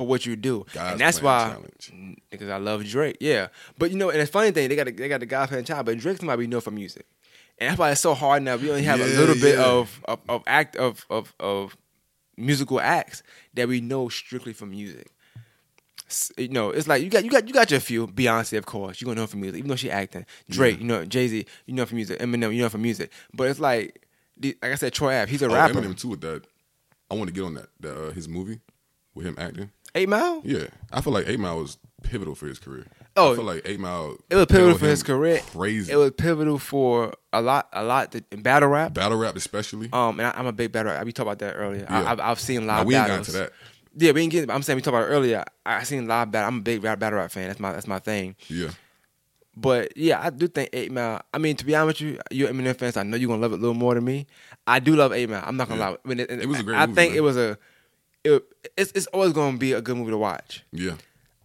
for what you do, God's and that's why Challenge. because I love Drake. Yeah, but you know, and the funny thing, they got the, they got the God Plan Child, but Drake might be known for music, and that's why it's so hard now. We only have a Yeah, little bit of, of of act of of of musical acts that we know strictly from music. You know, it's like you got you got you got your few. Beyonce, of course, you gonna know from music, even though she acting. Drake, you know, Jay Z, you know from music. Eminem, you know from music. But it's like, like I said, Troy Ave, he's a Oh, rapper. Eminem too with that. I want to get on that. that uh, his movie with him acting. Eight Mile. Yeah, I feel like Eight Mile was pivotal for his career. Oh, I feel like Eight Mile. It was pivotal for his career. Crazy. It was pivotal for a lot, a lot to, in battle rap. battle rap, especially. Um, and I, I'm a big battle. rap. We talked about that earlier. I, Yeah. I've, I've seen Now, live we ain't got battles. into that. Yeah, we ain't getting. I'm saying we talked about it earlier. I, I seen live battle. I'm a big rap, battle rap fan. That's my that's my thing. yeah, But yeah, I do think Eight Mile. I mean, to be honest with you, you're Eminem fans. I know you're gonna love it a little more than me. I do love Eight Mile. I'm not gonna Yeah. lie. I mean, it, It was a great movie. I movie, think man. it was a. It, it's it's always gonna be a good movie to watch. yeah.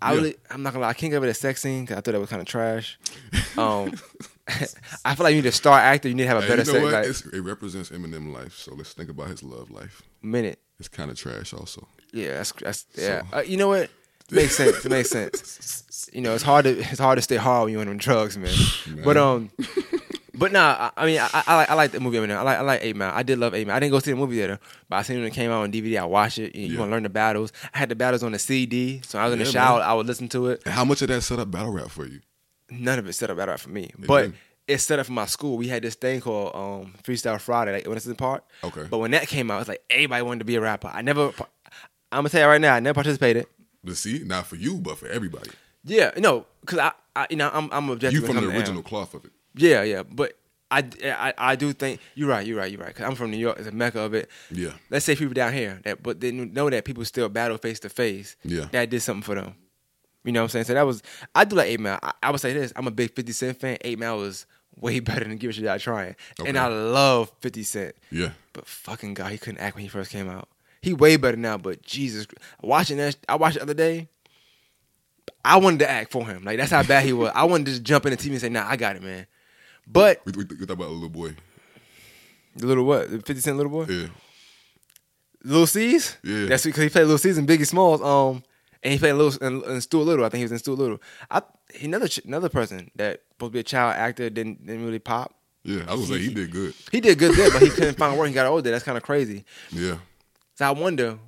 I Yeah. really, I'm not gonna lie. I can't give it a sex scene because I thought that was kind of trash. Um, I feel like you need a star actor. You need to have a Hey, better you know sex It's, it represents Eminem life. So let's think about his love life. minute. It's kind of trash, also. Yeah, that's, that's yeah. So- Uh, you know what? Makes sense. It makes sense. You know, it's hard to it's hard to stay hard when you're on them drugs, man. But um, but nah. I, I mean, I, I like I like the movie. Eminem. I like I like Eight Mile. I did love Eight Mile. I didn't go see the movie theater, but I seen it when it came out on DVD. I watched it. You, Yeah. want to learn the battles. I had the battles on the CD, so I was in the shower. man. I would listen to it. And how much of that set up battle rap for you? None of it set up battle rap for me, but. didn't. It's set up for my school. We had this thing called um, Freestyle Friday, like when it's in the park. Okay. But when that came out, it's like everybody wanted to be a rapper. I never. I'm gonna tell you right now, I never participated. But see, not for you, but for everybody. Yeah, no, because I, I, you know, I'm, I'm objective. You from the original cloth of it. Yeah, yeah, but I, I, I do think you're right. You're right. You're right. Because I'm from New York. It's a mecca of it. Yeah. Let's say people down here that, but they know that people still battle face to face. Yeah. That did something for them. You know what I'm saying? So that was. I do like Eight Mile. I, I would say this. I'm a big 50 Cent fan. Eight Mile was way better than Give a Shit Trying. And I love 50 Cent. Yeah. But fucking God, he couldn't act when he first came out. He way better now, but Jesus, watching that, I watched the other day. I wanted to act for him. Like that's how bad he was. I wanted to just jump in the TV and say, "Nah, I got it, man." But We, we, we talk about a little boy. the little what, the Fifty Cent little boy, Yeah. Little C's. Yeah. that's because he played Little C's and Biggie Smalls. Um, and he played Little and, and Stuart Little. I think he was in Stuart Little. I he another another person that supposed to be a child actor didn't didn't really pop. Yeah. I was gonna say he did good. He did good there, but he couldn't find work. He got older. That's kind of crazy. Yeah. So I wonder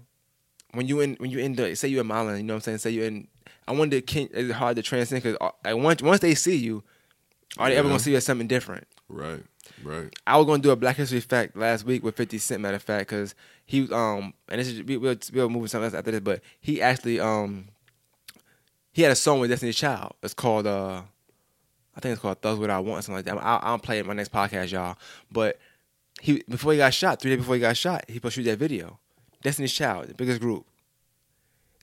when you in when you in the say you in Milan, you know what I'm saying? Say you in. I wonder can is it hard to transcend because like once once they see you, are they ever gonna see you as something different? Right. Right. I was gonna do a Black History fact last week with 50 Cent, matter of fact, because he um and this is we, we'll we'll move something else after this, but he actually um he had a song with Destiny's Child. It's called uh, I think it's called Thugs What I Want, something like that. I'll, I'll play it in my next podcast, y'all. But he before he got shot, three days before he got shot, he shoot that video. Destiny's Child, the biggest group.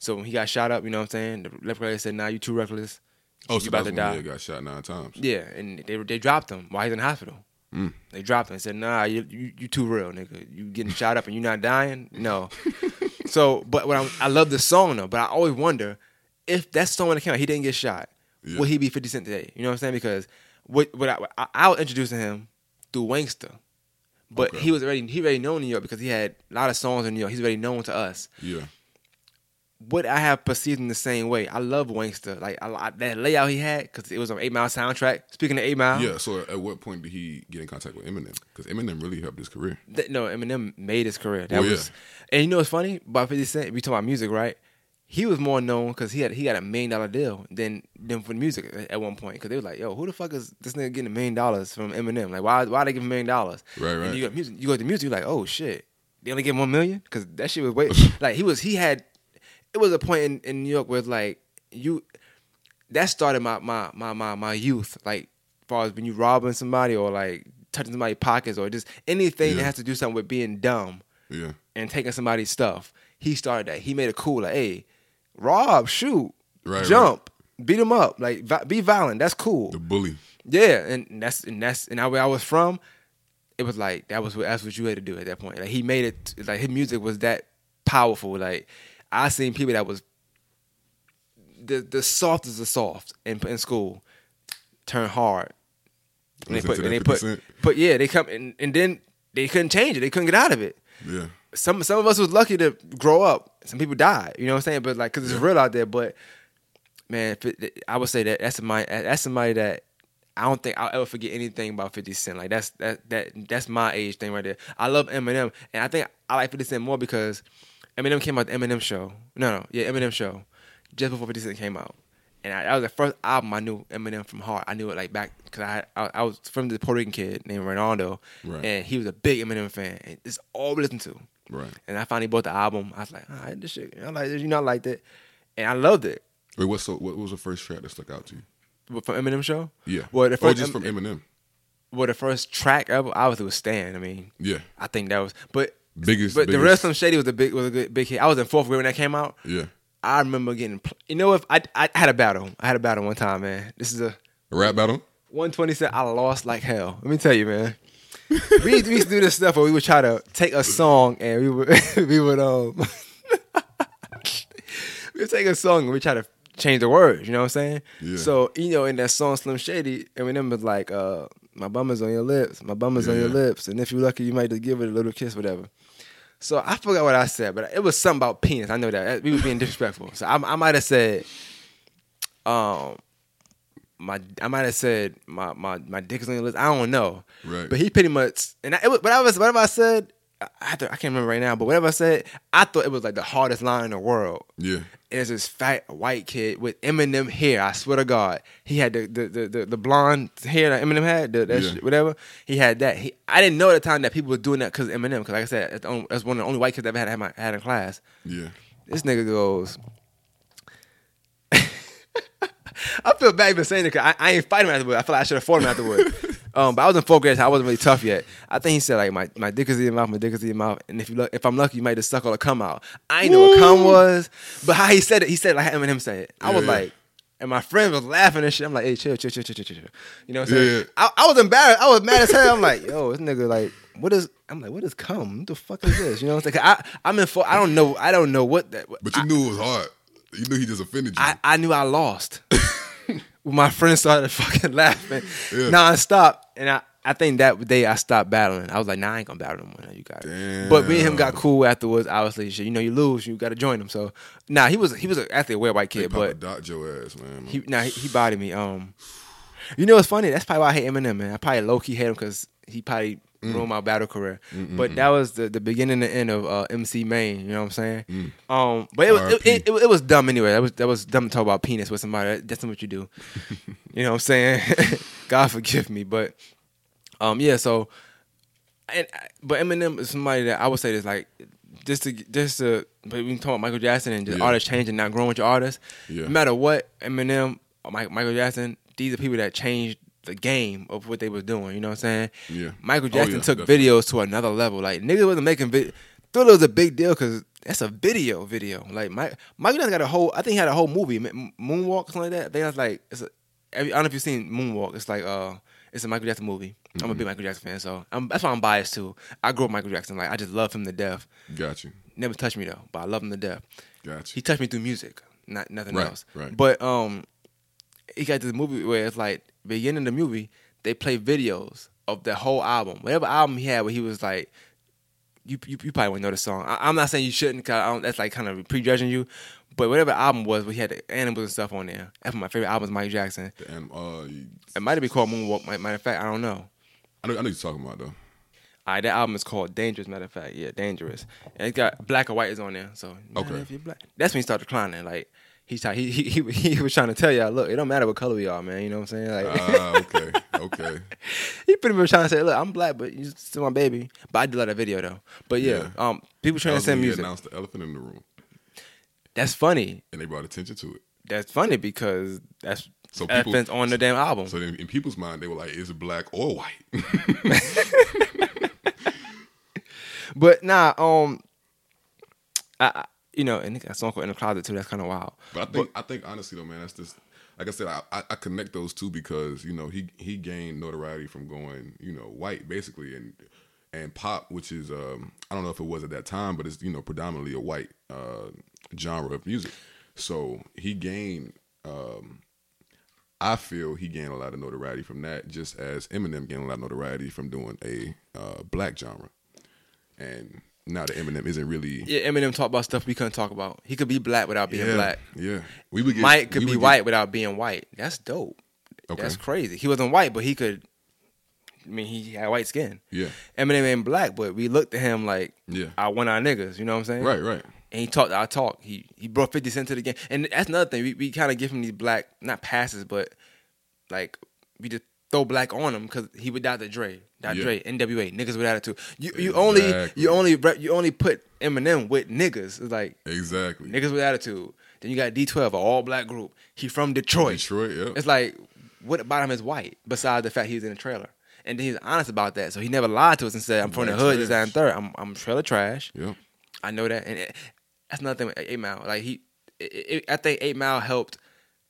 So when he got shot up, you know what I'm saying? The left guy said, "Nah, you too reckless. Oh, you about to die." he got shot nine times. Yeah, and they they dropped him while he's in the hospital. Mm. They dropped him and said, "Nah, you, you you too real, nigga. You getting shot up and you not dying? No." so, but when I, I love the song though, but I always wonder if that song it came out, he didn't get shot, Yeah. would he be Fifty Cent today? You know what I'm saying? Because what what I, I, I was introducing him through Wanksta, but Okay. he was already he already known in New York because he had a lot of songs in New York. He's already known to us Yeah. What I have perceived in the same way. I love Wanksta, like I, I, that layout he had because it was an Eight Mile soundtrack. Speaking of Eight Mile, Yeah. So at what point did he get in contact with Eminem? Because Eminem really helped his career. Th- no, Eminem made his career. That Oh, yeah. was, and you know what's funny about Fifty Cent? We talk about music, right? He was more known because he had he got a million dollar deal than than for the music at- at one point. Because they were like, "Yo, who the fuck is this nigga getting a million dollars from Eminem? Like, why why they give him a million dollars?" Right, And right. you got music. You go to music. You're like, "Oh shit, they only give him one million? Because that shit was way like he was he had. It was a point in, in New York where it's like you that started my my my my, my youth. Like, as far as when you robbing somebody or like touching somebody's pockets or just anything that has to do something with being dumb Yeah. and taking somebody's stuff. He started that. He made it cool. Like, hey, rob, shoot, Right, jump, beat him up. Like, vi- be violent. That's cool. The bully. Yeah, and that's and that's and where I was from, it was like that was what that's what you had to do at that point. Like he made it like his music was that powerful. Like I seen people that was the the softest of soft in in school turn hard. And they put and they put 50 put yeah they come and, and then they couldn't change it. They couldn't get out of it Yeah. some some of us was lucky to grow up. Some people died. You know what I'm saying? But like, cause it's real out there. But man, it- I would say that that's my that's somebody that I don't think I'll ever forget anything about 50 Cent. Like that's that that that's my age thing right there. I love Eminem, and I think I like 50 Cent more because Eminem came out the Eminem show. No, no, yeah, Eminem show just before 50 Cent came out. And I, that was the first album I knew Eminem from heart. I knew it like back because I, I I was from the Puerto Rican kid named Ronaldo, Right. and he was a big Eminem fan. And it's all we listened to. Right. And I finally bought the album. I was like, all right, this shit, I like this. You know, I liked it, and I loved it. Wait, what's so? What was the first track that stuck out to you? But From Eminem show, Yeah. Well, the or first, just from Eminem. well, the first track ever, obviously was Stan. I mean, Yeah. I think that was, but Biggest. but the rest of Slim Shady was a big was a good big hit. I was in fourth grade when that came out. Yeah. I remember getting, you know, if I I had a battle, I had a battle one time, man. This is a A rap battle. 127. I lost like hell. Let me tell you, man. we, we used to do this stuff where we would try to take a song and we would we would um we would take a song and we try to change the words. You know what I'm saying? Yeah. So you know, in that song Slim Shady, Eminem was like, uh, "My bum is on your lips, my bum is on your lips, and if you're lucky, you might just give it a little kiss, whatever." So I forgot what I said, but it was something about penis. I know that we were being disrespectful. So I, I might have said, um, my I might have said my my my dick is on your list. I don't know, Right. But he pretty much and I, it was, whatever whatever I said, I, I, I can't remember right now. But whatever I said, I thought it was like the hardest line in the world. Yeah. And it's this fat white kid with Eminem hair. I swear to God, he had the the the, the, the blonde hair that Eminem had. The, Yeah. shit, whatever he had that. He I didn't know at the time that people were doing that because Eminem. Because like I said, that's one of the only white kids I ever had, had, my, had in class. Yeah. This nigga goes. I feel bad even saying it because I, I ain't fighting him afterwards. I feel like I should have fought him afterwards. um, but I was in fourth grade, so I wasn't really tough yet. I think he said like my, my dick is in your mouth, my dick is in your mouth, and if you look, if I'm lucky, you might just suck all the cum out. I ain't know what cum was, but how he said it, he said it like how Eminem said it. I was yeah. like, and my friend was laughing and shit. I'm like, hey, chill, chill, chill, chill, chill, chill. You know what I'm saying? Yeah, yeah. I, I was embarrassed. I was mad as hell. I'm like, yo, this nigga like, what is? I'm like, what is cum? What the fuck is this? You know what I'm saying? 'Cause I, I'm in. I don't know. I don't know what that. But you knew it was hard. You knew he just offended you. I, I knew I lost. when my friends started fucking laughing Yeah. nonstop, and I, I think that day I stopped battling. I was like, nah, I ain't gonna battle no more. You got it. But me and him got cool afterwards. Obviously, shit, you know, you lose, you got to join him. So, nah, he was he was actually a weird white kid, but dot your ass, man. he nah he, he bodied me. Um, you know what's funny? That's probably why I hate Eminem, man. I probably low key hate him because he probably Mm. ruined my battle career. But that was the, the beginning and the end of uh, MC Main. You know what I'm saying? Mm. Um, but it was it, it, it, it was dumb anyway. That was that was dumb to talk about penis with somebody. That- That's not what you do. you know what I'm saying? God forgive me, but um, yeah. So, and but Eminem is somebody that I would say is like just to just to but we can talk about Michael Jackson and just Yeah. artists changing, not growing with your artist. Yeah. No matter what, Eminem, Michael Jackson, these are people that changed the game of what they was doing. You know what I'm saying? Yeah. Michael Oh, Jackson yeah, took definitely. videos to another level. Like niggas wasn't making video. Thriller was a big deal because that's a video video. Like Mike, Michael Jackson got a whole. I think he had a whole movie, Moonwalk, something like that. I think that's like it's a. every- I don't know if you've seen Moonwalk. It's like uh, it's a Michael Jackson movie. I'm Mm-hmm. a big Michael Jackson fan, so I'm, that's why I'm biased too. I grew up Michael Jackson. Like I just love him to death. Got you. Never touched me though, but I love him to death. Got He touched me through music, not nothing Right, else. right. But um, he got this movie where it's like beginning of the movie, they play videos of the whole album, whatever album he had, where he was like, you you, you probably won't know the song. I, I'm not saying you shouldn't, cause I don't, that's like kind of prejudging you. But whatever album was, we had the animals and stuff on there. That's one of my favorite albums, Mike Jackson. And uh, It might have been called Moonwalk. Matter of fact, I don't know. I know, I know you're talking about though. All right, that album is called Dangerous. Matter of fact, yeah, Dangerous. And it got black and white is on there. So Okay. if you're black, that's when he started declining. Like he's he, he he he was trying to tell y'all, look, it don't matter what color we are, man. You know what I'm saying? Like Ah, okay, okay. he pretty much trying to say, look, I'm black, but you still my baby. But I did love that video though. But yeah, Yeah. um, people trying to he music. announced the elephant in the room, That's funny. and they brought attention to it. That's funny because that's So people- elephants on the damn album. So then, in people's mind, they were like, "Is it black or white?" But nah, um, I you know, and that song called "In the Closet" too. That's kind of wild. But I think I think honestly though, man, that's just like I said, I, I, I connect those two because you know he he gained notoriety from going you know white basically and and pop, which is um I don't know if it was at that time, but it's you know predominantly a white uh, genre of music. So he gained. Um, I feel he gained a lot of notoriety from that, just as Eminem gained a lot of notoriety from doing a uh, black genre. And now that Eminem isn't really Yeah, Eminem talked about stuff we couldn't talk about. He could be black without being yeah, black. Yeah, we would get Mike could be get- white without being white. That's dope. Okay. That's crazy. He wasn't white, but he could. I mean, he had white skin. Yeah. Eminem ain't black, but we looked at him like, Yeah. I want our niggas. You know what I'm saying? Right, right. And he talked our talk. He he brought Fifty Cent to the game, and that's another thing. We we kind of give him these black not passes, but like we just throw black on him because he would Dr. Dre, Dr. Yeah. Dre, N.W.A. niggas with attitude. You you only you only you only put Eminem with niggas. It's like Exactly. niggas with attitude. Then you got D12, an all black group. He from Detroit. Detroit, yeah. It's like, what about him is white? Besides the fact he's in a trailer, and then he's honest about that. So he never lied to us and said, "I'm from the hood, this and third. I'm I'm trailer trash. Yep. I know that, and it, that's another thing with Eight Mile. Like he, it, it, I think Eight Mile helped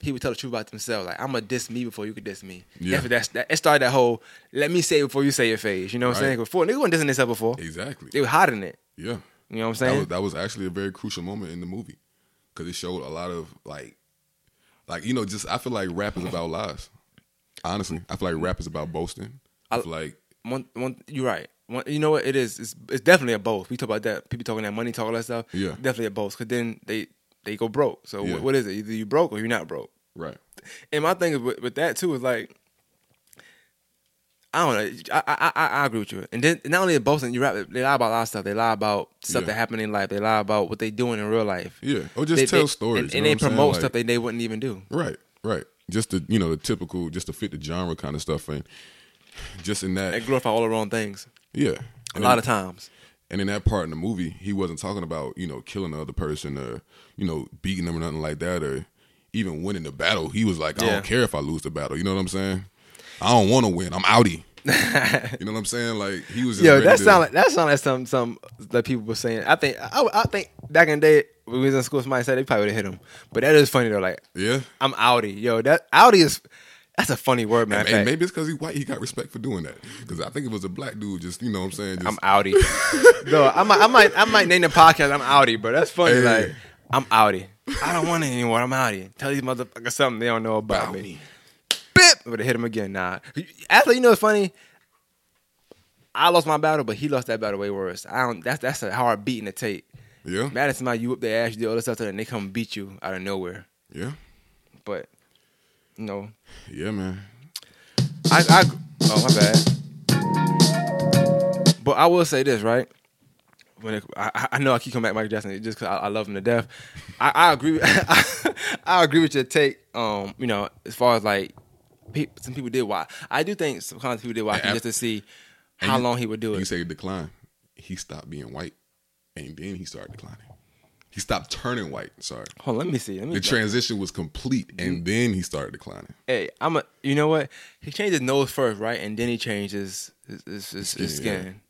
people tell the truth about themselves. Like I'm gonna diss me before you could diss me. Yeah. That's that's that. It started that whole let me say it before you say your phase. You know what I'm saying? Before niggas wasn't dissing themselves before. Exactly. They were hiding it. Yeah. You know what I'm That saying? was, that was actually a very crucial moment in the movie because it showed a lot of like, like you know, just I feel like rap is about lies. Honestly, I feel like rap is about boasting. I, I- feel like one, one, you're right. One, you know what? It is. It's, it's definitely a both. We talk about that. People talking that money, talk all that stuff. Yeah. definitely a both. Because then they they go broke. So Yeah. what, what is it? Either you broke or you're not broke. Right. And my thing is with, with that too is like, I don't know. I, I I I agree with you. And then not only the boasting, you rap. They lie about a lot of stuff. They lie about stuff Yeah. that happened in life. They lie about what they're doing in real life. Yeah, or just They- tell they- stories. And, and they what I'm saying? promote Like- stuff they, they wouldn't even do. Right, right. Just the you know the typical, just to fit the genre kind of stuff, and just in that, They glorify all the wrong things. yeah, A lot of times. And in that part in the movie, he wasn't talking about you know killing the other person or you know beating them or nothing like that or even winning the battle. He was like, I Yeah. don't care if I lose the battle. You know what I'm saying? I don't want to win. I'm outie. you know what I'm saying? Like he was. Just Yo, ready that to- sound like that sound like some some that people were saying. I think I, I think back in the day when we was in school, somebody said they probably would have hit him. But that is funny though. Like Yeah. I'm outie. Yo, that outie is that's a funny word, man. And, and maybe it's because he's white. He got respect for doing that. Because I think it was a black dude. Just you know what I'm saying. Just, I'm outie. no, I might I might I might name the podcast. I'm outie, bro. That's funny. Hey. Like I'm outie. I don't want it anymore. I'm outie. Tell these motherfuckers something they don't know about me. me. Bip! Would have hit him again. Nah. Actually, you know what's funny? I lost my battle, but he lost that battle way worse. I don't. That's that's a hard beating to take. Yeah. Mad at somebody, you whip their ass, you do all this stuff, and they come beat you out of nowhere. Yeah. But you know, Yeah, man. I, I oh my bad. But I will say this, right? When it, I, I know I keep coming back to Michael Jackson just because I, I love him to death. I, I agree. With, I agree with your take. Um, you know, as far as like pe- some people did watch. I do think sometimes people did watch just to see how long he would do it. You say decline. He stopped being white, and then he started declining. He stopped turning white. Sorry. Hold on, let me see. Let me The transition was complete, and then he started declining. hey, I'm a. You know what? He changed his nose first, right, and then he changed his his his, his, his skin,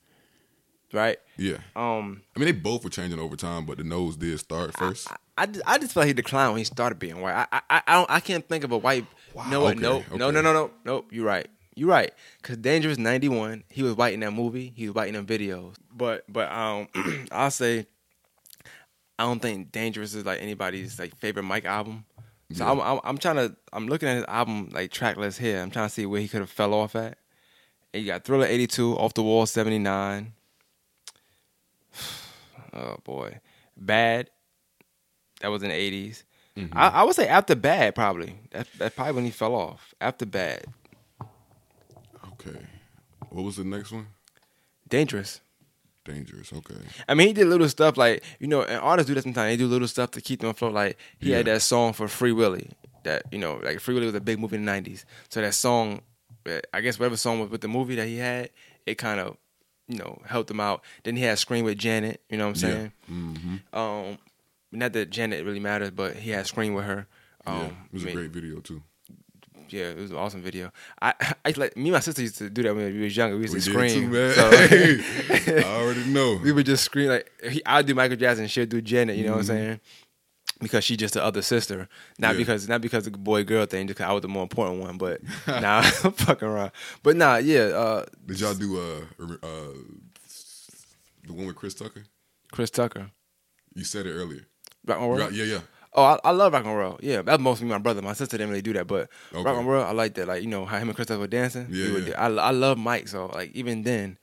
right? Yeah. Um, I mean, they both were changing over time, but the nose did start first. I, I just, I just felt he declined when he started being white. I I I, don't, I can't think of a white. no, what? okay, no, no, okay. no, no, no, no. You're right. You're right. Cause Dangerous '91, he was white in that movie. He was white in them videos. But but um, I'll say, I don't think Dangerous is like anybody's like favorite Mike album. So Yeah. I'm, I'm I'm trying to I'm looking at his album like track list here. I'm trying to see where he could have fell off at. And you got Thriller '82, Off the Wall '79. Oh boy, Bad. That was in the 80s. Mm-hmm. I, I would say after Bad probably. That, that's probably when he fell off. After Bad, Okay. What was the next one? Dangerous. Dangerous. Okay. I mean, he did little stuff like you know, and artists do that sometimes. They do little stuff to keep them afloat. Like he had that song for Free Willy. That you know, like Free Willy was a big movie in the '90s. So that song, eh, I guess whatever song was with the movie that he had, it kind of you know helped him out. Then he had Scream with Janet. You know what I'm Yeah. saying? Mm-hmm. Um, not that Janet really matters, but he had Scream with her. Um, yeah. It was I a mean, great video too. Yeah, it was an awesome video. I, I like me and my sister used to do that when we was younger. We used We to scream. too. So I already know. we would just scream like he, I'd do Michael Jackson, she'd do Janet. You know what I'm saying? Because she's just the other sister, not Yeah. because not because the boy girl thing. Just 'cause I was the more important one. But nah, I'm fucking around. But nah, yeah. Uh, Did y'all do uh, uh the one with Chris Tucker? Chris Tucker, You said it earlier. Rock and Roll. Right, yeah, yeah. Oh, I, I love rock and roll. Yeah, that's mostly my brother. My sister didn't really do that, but Okay. rock and roll, I like that. Like you know how him and Chris Tucker were dancing. Yeah, We yeah. I I love Mike, so like even then.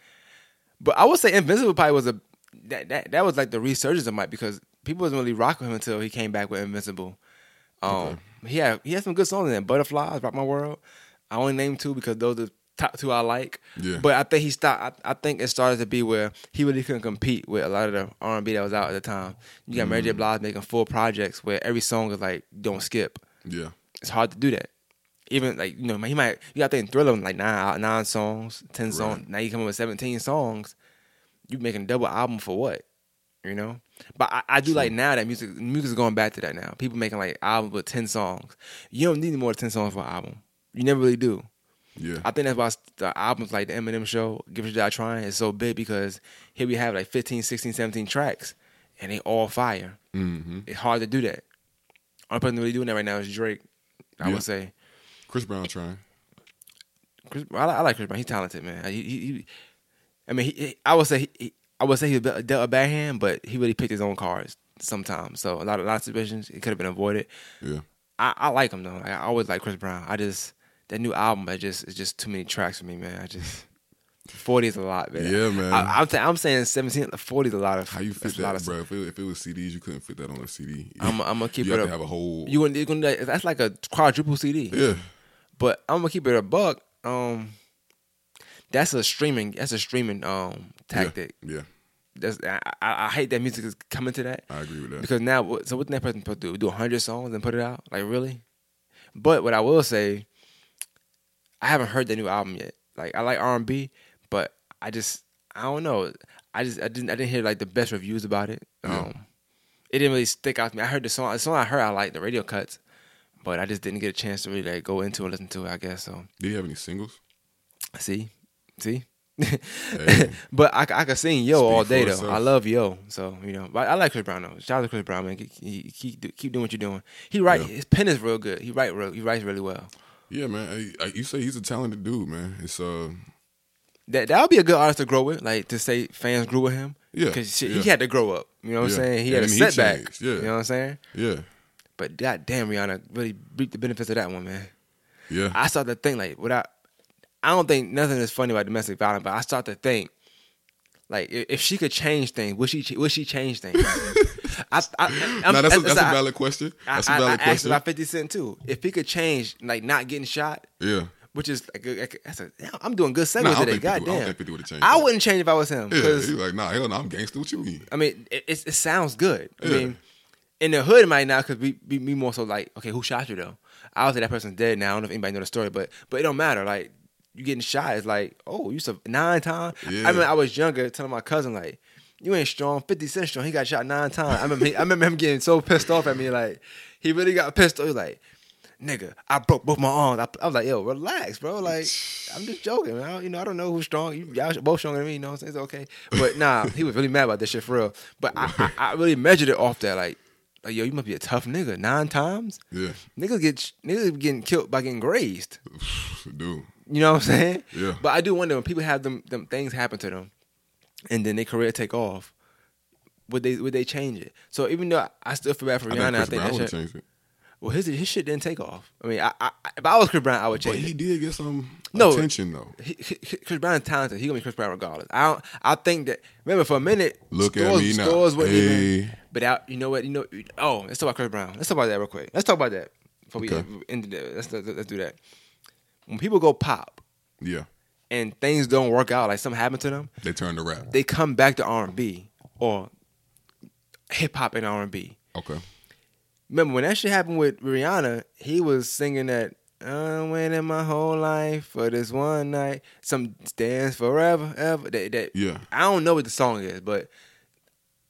But I would say Invincible probably was a that that, that was like the resurgence of Mike because people wasn't really rocking him until he came back with Invincible. Um, he had he had some good songs in there. Butterflies, Rock My World. I only named two because those are the top two I like. Yeah. But I think he stopped. I, I think it started to be where he really couldn't compete with a lot of the R and B that was out at the time. You got Mary J. Blige making full projects where every song is like don't skip. Yeah. It's hard to do that. Even like you know he might you got to think Thriller like nine nine songs, ten songs. Right. Now you come up with seventeen songs. You making a double album for what? You know. But I, I do like now that music music is going back to that now. People making like albums with ten songs. You don't need more than ten songs for an album. You never really do. Yeah. I think that's why the albums like the Eminem show, Give It a Trying, is so big because here we have like 15, 16, 17 tracks and they all fire. mm-hmm. It's hard to do that. Only person really doing that right now is Drake. I Yeah. would say. Chris Brown trying. Chris, I, like, I like Chris Brown. He's talented, man. He, he, he- I mean, he, I would say he- I would say he dealt a bad hand, but he really picked his own cards sometimes. So a lot of a lot of situations it could have been avoided. Yeah. I, I like him though. Like, I always like Chris Brown. I just that new album. I just it's just too many tracks for me, man. I just forty is a lot, man. Yeah, man. I, I'm, th- I'm saying seventeen. Forty is a lot of. How you fit that's a lot that, bro? If it, if it was CDs, you couldn't fit that on a CD. I'm, I'm gonna keep you it have up. to have a whole. you gonna, you gonna that's like a quadruple CD. yeah. But I'm gonna keep it a buck. Um, that's a streaming. That's a streaming um tactic. Yeah. That's I, I, I hate that music is coming to that I agree with that. because now so what that person supposed to do? Do hundred songs and put it out? Like really? But what I will say, I haven't heard the new album yet. Like I like R and B, but I just I don't know. I just I didn't I didn't hear like the best reviews about it. Yeah. Um, it didn't really stick out to me. I heard the song. The song I heard I liked the radio cuts, but I just didn't get a chance to really like go into and listen to it. I guess so. Do you have any singles? See, see. Hey. but I, I could sing Yo Speak all day though. itself. I love Yo, so you know. But I like Chris Brown though. Shout out to Chris Brown, man. Keep, keep, keep, doing what you're doing. He write Yeah. his pen is real good. He write real, he writes really well. Yeah, man. Hey, I- you say he's a talented dude, man. It's uh, That that would be a good artist to grow with. Like to say fans grew with him. Yeah, because he had to grow up. You know what I'm saying? He had And a setback. yeah. You know what I'm saying? yeah, But god damn, Rihanna really reaped the benefits of that one, man. yeah, I start to think like without I don't think nothing is funny about domestic violence, but I start to think like if she could change things, would she would she change things? I, I, I'm, now that's a, that's- that's a I- valid question. That's a I, I, valid I asked question. about Fifty Cent too. If he could change like not getting shot, yeah, which is like, a- like that's a, damn, I'm doing good segues Nah, I don't today. think 50 I don't Goddamn, think 50 would've I wouldn't change if I was him yeah. because He's like, nah, hell no, I'm gangster. What you mean? I mean, it, it, it sounds good. I Yeah. mean, in the hood right now, because we, we we more so like, okay, who shot you though? Obviously, that person's dead now. I don't know if anybody know the story, but but it don't matter. Like you getting shot it's like, oh, you sub nine times. Yeah. I mean, I was younger, telling my cousin like, you ain't strong. Fifty Cent strong. He got shot nine times. I remember. He, I remember him getting so pissed off at me. Like he really got pissed off. He was like, nigga, I broke both my arms. I, I was like, yo, relax, bro. Like I'm just joking. Man. I you know, I don't know who's strong. You, y'all both stronger than me. You know, what I'm saying? it's okay. But nah, he was really mad about this shit for real. But I, I, I really measured it off that. Like, like yo, you must be a tough nigga. Nine times. Yeah, Niggas get niggas getting killed by getting grazed. dude. You know what I'm saying? Yeah. But I do wonder when people have them them things happen to them, and then their career take off. Would they would they change it? So even though I still feel bad for I Rihanna, think I think that shit. Well, his his shit didn't take off. I mean, I, I if I was Chris Brown, I would change. But he it. did get some No. attention though. He, he- Chris Brown is talented. He gonna be Chris Brown regardless. I don't. I think that. Remember, for a minute, Look at stores, me now. Stores wouldn't Hey. even. But out, you know what? You know. Oh, let's talk about Chris Brown. Let's talk about that real quick. Let's talk about that before Okay. we end let's let's do that. When people go pop Yeah, and things don't work out, like something happened to them, they turn to rap. they come back to R and B or hip hop and R and B. Okay. Remember when that shit happened with Rihanna? He was singing that I'm waiting my whole life for this one night. Some dance forever, ever. That, that Yeah. I don't know what the song is, but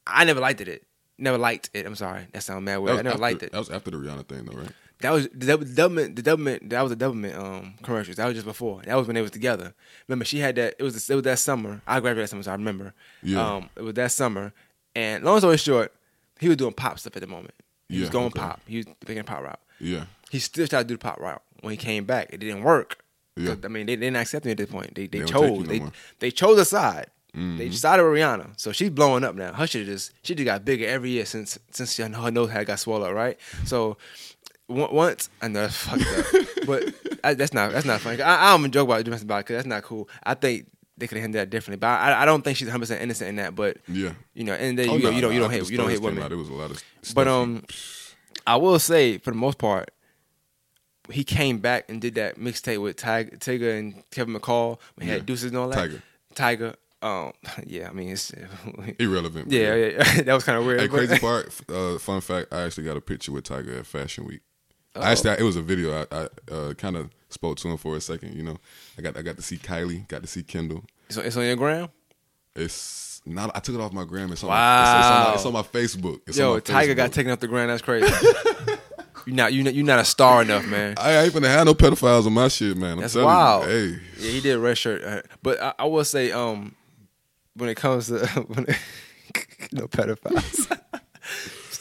I never liked it. Never liked it. I'm sorry. That sounds mad weird. I never after, liked it. That was after the Rihanna thing, though, right? That was the the Doublemint. The Doublemint. That was the Doublemint um commercials. That was just before. That was when they was together. Remember, she had that. It was it was that summer. I graduated that summer, so I remember. Yeah. Um, it was that summer, and long story short, he was doing pop stuff at the moment. He was going okay. pop. He was picking pop route. Yeah. He still tried to do the pop route. When he came back, it didn't work. Yeah. I mean, they didn't accept him at this point. They they, They don't take you chose they more. they chose a side. They Mhm. decided with Rihanna, so she's blowing up now. Her shit just she just got bigger every year since since her nose had got up, right? So once I know that's fucked up, but I, that's not that's not funny. I, I don't even joke about it about because that's not cool. I think they could have handled that differently, but I, I don't think she's 100 percent innocent in that. But Yeah. you know, and then Oh, you, no, you don't you don't hate you don't hate women. out, There was a lot of. But um, I will say for the most part, he came back and did that mixtape with Tyga, Tigger and Kevin McCall. We had Yeah. Deuces and all that. Tyga. Tyga. Um, yeah, I mean, it's irrelevant. but yeah, yeah, that was kind of weird. Hey, crazy part. Uh, fun fact: I actually got a picture with Tyga at Fashion Week. Uh-oh. I actually, it was a video. I, I uh, kind of spoke to him for a second. You know, I got I got to see Kylie, got to see Kendall. It's on, it's on your gram. It's not. I took it off my gram. It's on, Wow. my, it's, on my, it's on my Facebook. It's on Yo, my Tyga got taken off the ground. That's crazy. you're not you you're not a star enough, man. I ain't gonna have no pedophiles on my shit, man. I'm That's wild. You, hey, Yeah, he did red shirt, uh, but I, I will say, um, when it comes to when it, no pedophiles,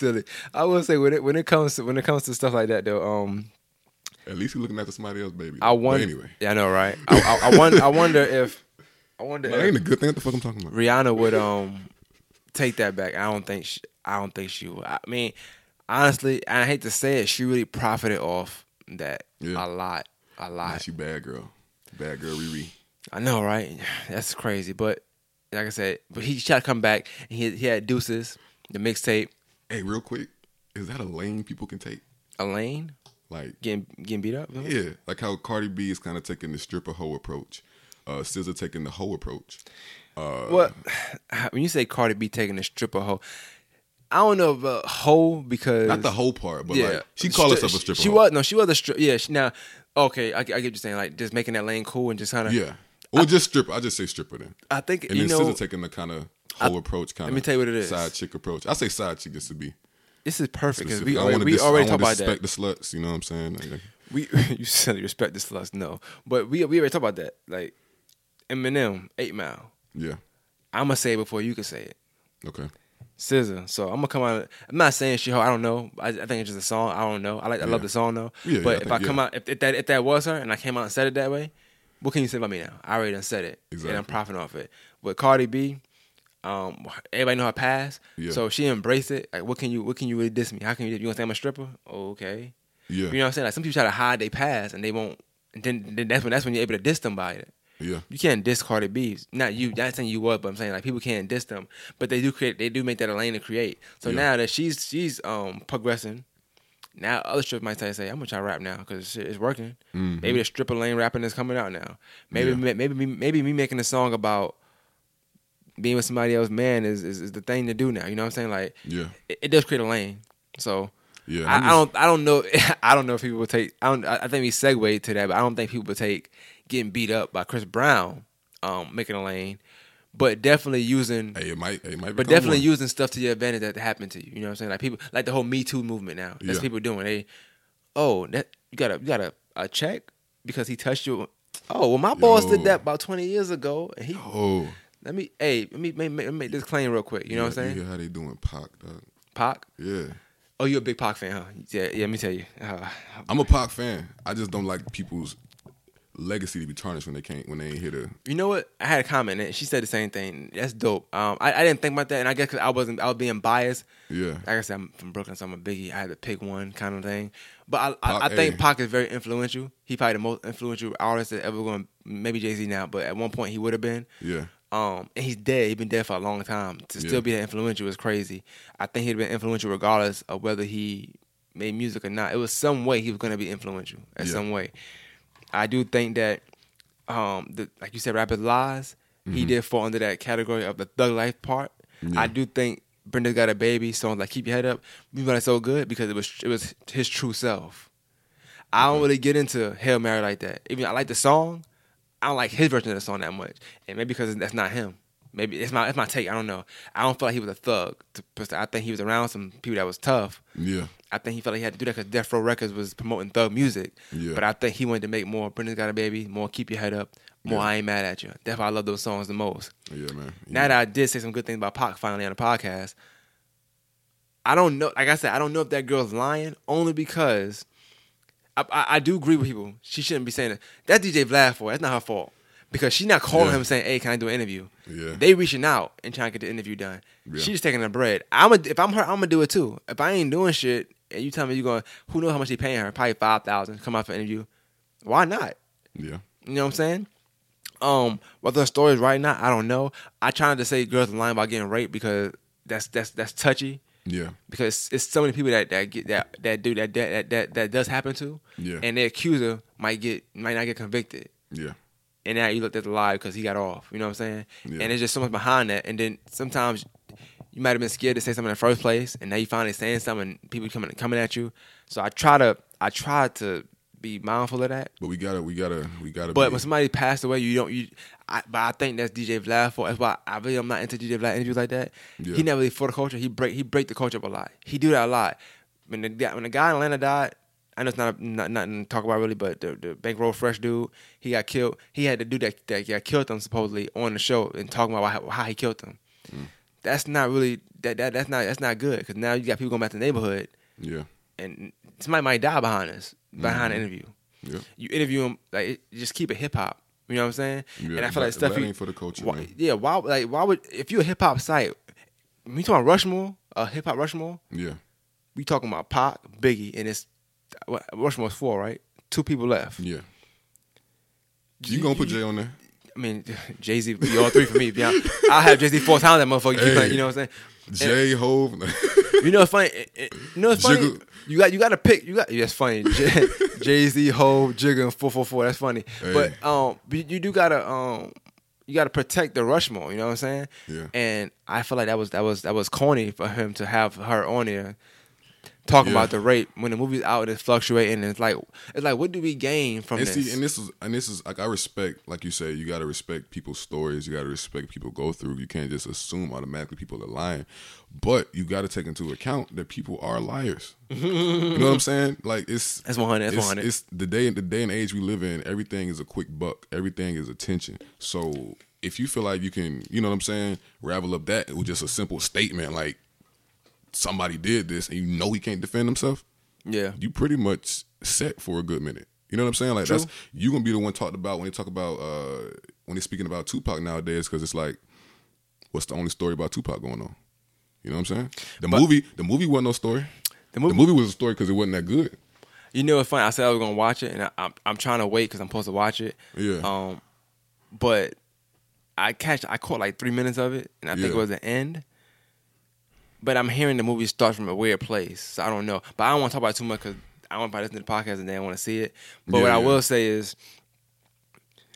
still, I will say when it when it comes to when it comes to stuff like that though, um, at least you looking after somebody else, baby. I But wonder. anyway, yeah, I know, right? I, I, I wonder. I wonder if I wonder that ain't a if good thing. What the fuck I'm talking about? Rihanna would um take that back. I don't think. She, I don't think she would. I mean, honestly, and I hate to say it, she really profited off that Yeah. a lot, a lot. she bad girl, bad girl Riri. I know, right? That's crazy. But like I said, but he tried to come back and he he had Deuces, the mixtape, Hey, real quick, is that a lane people can take? A lane? Like, getting getting beat up. yeah, like how Cardi B is kind of taking the stripper hoe approach, uh, SZA taking the hoe approach. Uh, What when you say Cardi B taking the stripper hoe, I don't know about hoe because Not the whole part, but yeah, like she called herself a stripper. She hoe. was no, she was a stripper. Yeah, she, now okay, I, I get what you're saying. Like just making that lane cool and just kind of Yeah, or just stripper. I just say stripper then. I think And you then know SZA taking the kind of hoe approach, kind of. let me tell you what it is. Side chick approach. I say side chick just to be. this is perfect because we I already, we dis- already talked about that. Respect the sluts. You know what I'm saying? Like, We you said respect the sluts. no, but we we already talked about that. Like Eminem, Eight Mile. yeah. I'm gonna say it before you can say it. Okay. SZA. So I'm gonna come out. I'm not saying she. I don't know. I, I think it's just a song. I don't know. I like. I love the song though. Yeah, yeah, but I if think- I come yeah. out, if, if that if that was her, and I came out and said it that way, what can you say about me now? I already done said it, exactly. and I'm profiting off it. But Cardi B, um, everybody know her past, Yeah. so she embraced it. Like, what can you? What can you really diss me? How can you? You gonna say I'm a stripper? okay. Yeah. You know what I'm saying? Like some people try to hide their past, and they won't. And then, then that's when that's when you're able to diss them by it. Yeah. You can't diss Cardi B. Not you. Not saying you would, but I'm saying like people can't diss them. But they do create. They do make that a lane to create. So Yeah. now that she's she's um progressing, now other strippers might say, "say I'm gonna try rap now because it's working." Mhm. Maybe the stripper lane rapping is coming out now. Maybe Yeah. me- maybe me, maybe me making a song about being with somebody else, man, is, is is the thing to do now. You know what I'm saying? Like Yeah. it, it does create a lane. So Yeah. I, I don't I don't know I don't know if people would take I don't I think we segue to that, but I don't think people would take getting beat up by Chris Brown, um, making a lane. but definitely using Hey, it might. It might. but definitely one. using stuff to your advantage that happened to you. You know what I'm saying? Like people, like the whole Me Too movement now. That's Yeah. people doing. They, oh, that you got a you got a, a check because he touched you. Oh, well, my boss did that about 20 years ago, and he. Oh, Let me, hey, let me make, make, make this claim real quick. You know what I'm saying? You hear how they doing Pac, dog? Pac. Yeah. Oh, you're a big Pac fan, huh? Yeah, yeah. Let me tell you. Uh, I'm a Pac fan. I just don't like people's legacy to be tarnished when they can't when they ain't here to. You know what? I had a comment and she said the same thing. That's dope. Um, I, I didn't think about that, and I guess 'cause I wasn't, I was being biased. Yeah. Like I said, I'm from Brooklyn, so I'm a biggie. I had to pick one kind of thing. But I, I, I think hey. Pac is very influential. He probably the most influential artist that ever going. Maybe Jay Z now, but at one point he would have been. Yeah. Um, and he's dead. He's been dead for a long time. To Yeah. still be that influential is crazy. I think he'd been influential regardless of whether he made music or not. It was some way he was going to be influential in Yeah. some way. I do think that, um, the, like you said, Rapid Lies, he did fall under that category of the thug life part. Mm-hmm. Yeah. I do think Brenda's got a baby, songs like "Keep Your Head Up," we got it so good because it was it was his true self. I don't really get into Hail Mary like that. Even I like the song, I don't like his version of the song that much, and maybe because that's not him. Maybe it's my it's my take. I don't know. I don't feel like he was a thug. To- I think he was around some people that was tough. Yeah. I think he felt like he had to do that because Death Row Records was promoting thug music. Yeah. But I think he wanted to make more. Brenda's Got a Baby, more Keep Your Head Up, more Yeah. I Ain't Mad at You. That's why I love those songs the most. Yeah, man. Now that I did say some good things about Pac finally on the podcast, I don't know. Like I said, I don't know if that girl's lying only because I, I, I do agree with people. She shouldn't be saying that. That's DJ Vlad for. That's not her fault because she's not calling Yeah. him saying, "Hey, can I do an interview?" Yeah. They reaching out and trying to get the interview done. Yeah. She's just taking the bread. I'm a, if I'm her, I'm gonna do it too. If I ain't doing shit and you tell me you going, who knows how much they paying her? Probably five thousand. Come out for an interview. Why not? yeah. You know what I'm saying? Um, whether the story is right or not, I don't know. I try not to say girls are line about getting raped because that's that's that's touchy. Yeah. Because it's so many people that that get that that do that that that that does happen to. Yeah. And the accuser might get might not get convicted. Yeah. And now you looked at the lie because he got off. You know what I'm saying? Yeah. And there's just so much behind that. And then sometimes you might have been scared to say something in the first place, and now you finally saying something, and people coming coming at you. So I try to I try to be mindful of that. But we gotta, we gotta, we gotta. But be, when somebody passed away, you don't. You, I, but I think that's DJ Vlad for. That's why I really am not into DJ Vlad interviews like that. Yeah. He never really for the culture. He break he break the culture up a lot. He do that a lot. When the guy when the guy in Atlanta died, I know it's not not nothing to talk about really, but the the bankroll fresh dude, he got killed. He had to do that that got killed them supposedly on the show and talking about how, how he killed them. Mm. That's not really that, that that's not that's not good because now you got people going back to the neighborhood yeah. and somebody might die behind us behind the interview Yeah. you interview him like just keep it hip hop. You know what I'm saying? Yeah, and I feel like that- stuff you- ain't for the culture, why- Yeah, why like why would if you're a hip hop site, you talking about Rushmore, a hip hop Rushmore, Yeah. we talking about Pac, Biggie, and it's what, Rushmore's four, right? Two people left. Yeah. You gonna put Jay on there? I mean, Jay Z, be all three for me. Honest. I'll have Jay Z four times that motherfucker. Hey. you know what I'm saying? Jay Hove. You know what's funny? It- it- You know what's funny? You got you got to pick. You got yeah, that's funny. Jay Z, Ho, Jigga, and four four four. That's funny. Hey. But um, you do gotta um, you gotta protect the Rushmore. You know what I'm saying? Yeah. And I feel like that was that was that was corny for him to have her on there talking Yeah. about the rape when the movie's out. It's fluctuating. And it's like it's like what do we gain from and this? see, and this is and this is like I respect, like you say, you gotta respect people's stories. You gotta respect people go through. You can't just assume automatically people are lying. But you gotta take into account that people are liars. you know what I'm saying? Like it's That's 100, that's it's, 100. It's the day the day and age we live in. Everything is a quick buck. Everything is attention. So if you feel like you can, you know what I'm saying, ravel up that with just a simple statement like somebody did this and you know he can't defend himself, yeah. you pretty much set for a good minute. You know what I'm saying? Like True. that's you gonna be the one talked about when they talk about uh when they're speaking about Tupac nowadays because it's like, what's the only story about Tupac going on? You know what I'm saying? The movie, the movie wasn't no story. The The movie, movie was a story because it wasn't that good. you know what's funny? I said I was gonna watch it, and I, I'm I'm trying to wait because I'm supposed to watch it. Yeah. Um, but I catch I caught like three minutes of it, and I think it was the end. But I'm hearing the movie starts from a weird place, so I don't know. But I don't want to talk about it too much because I want to listen to the podcast and then I want to see it. But Yeah, what I yeah. will say is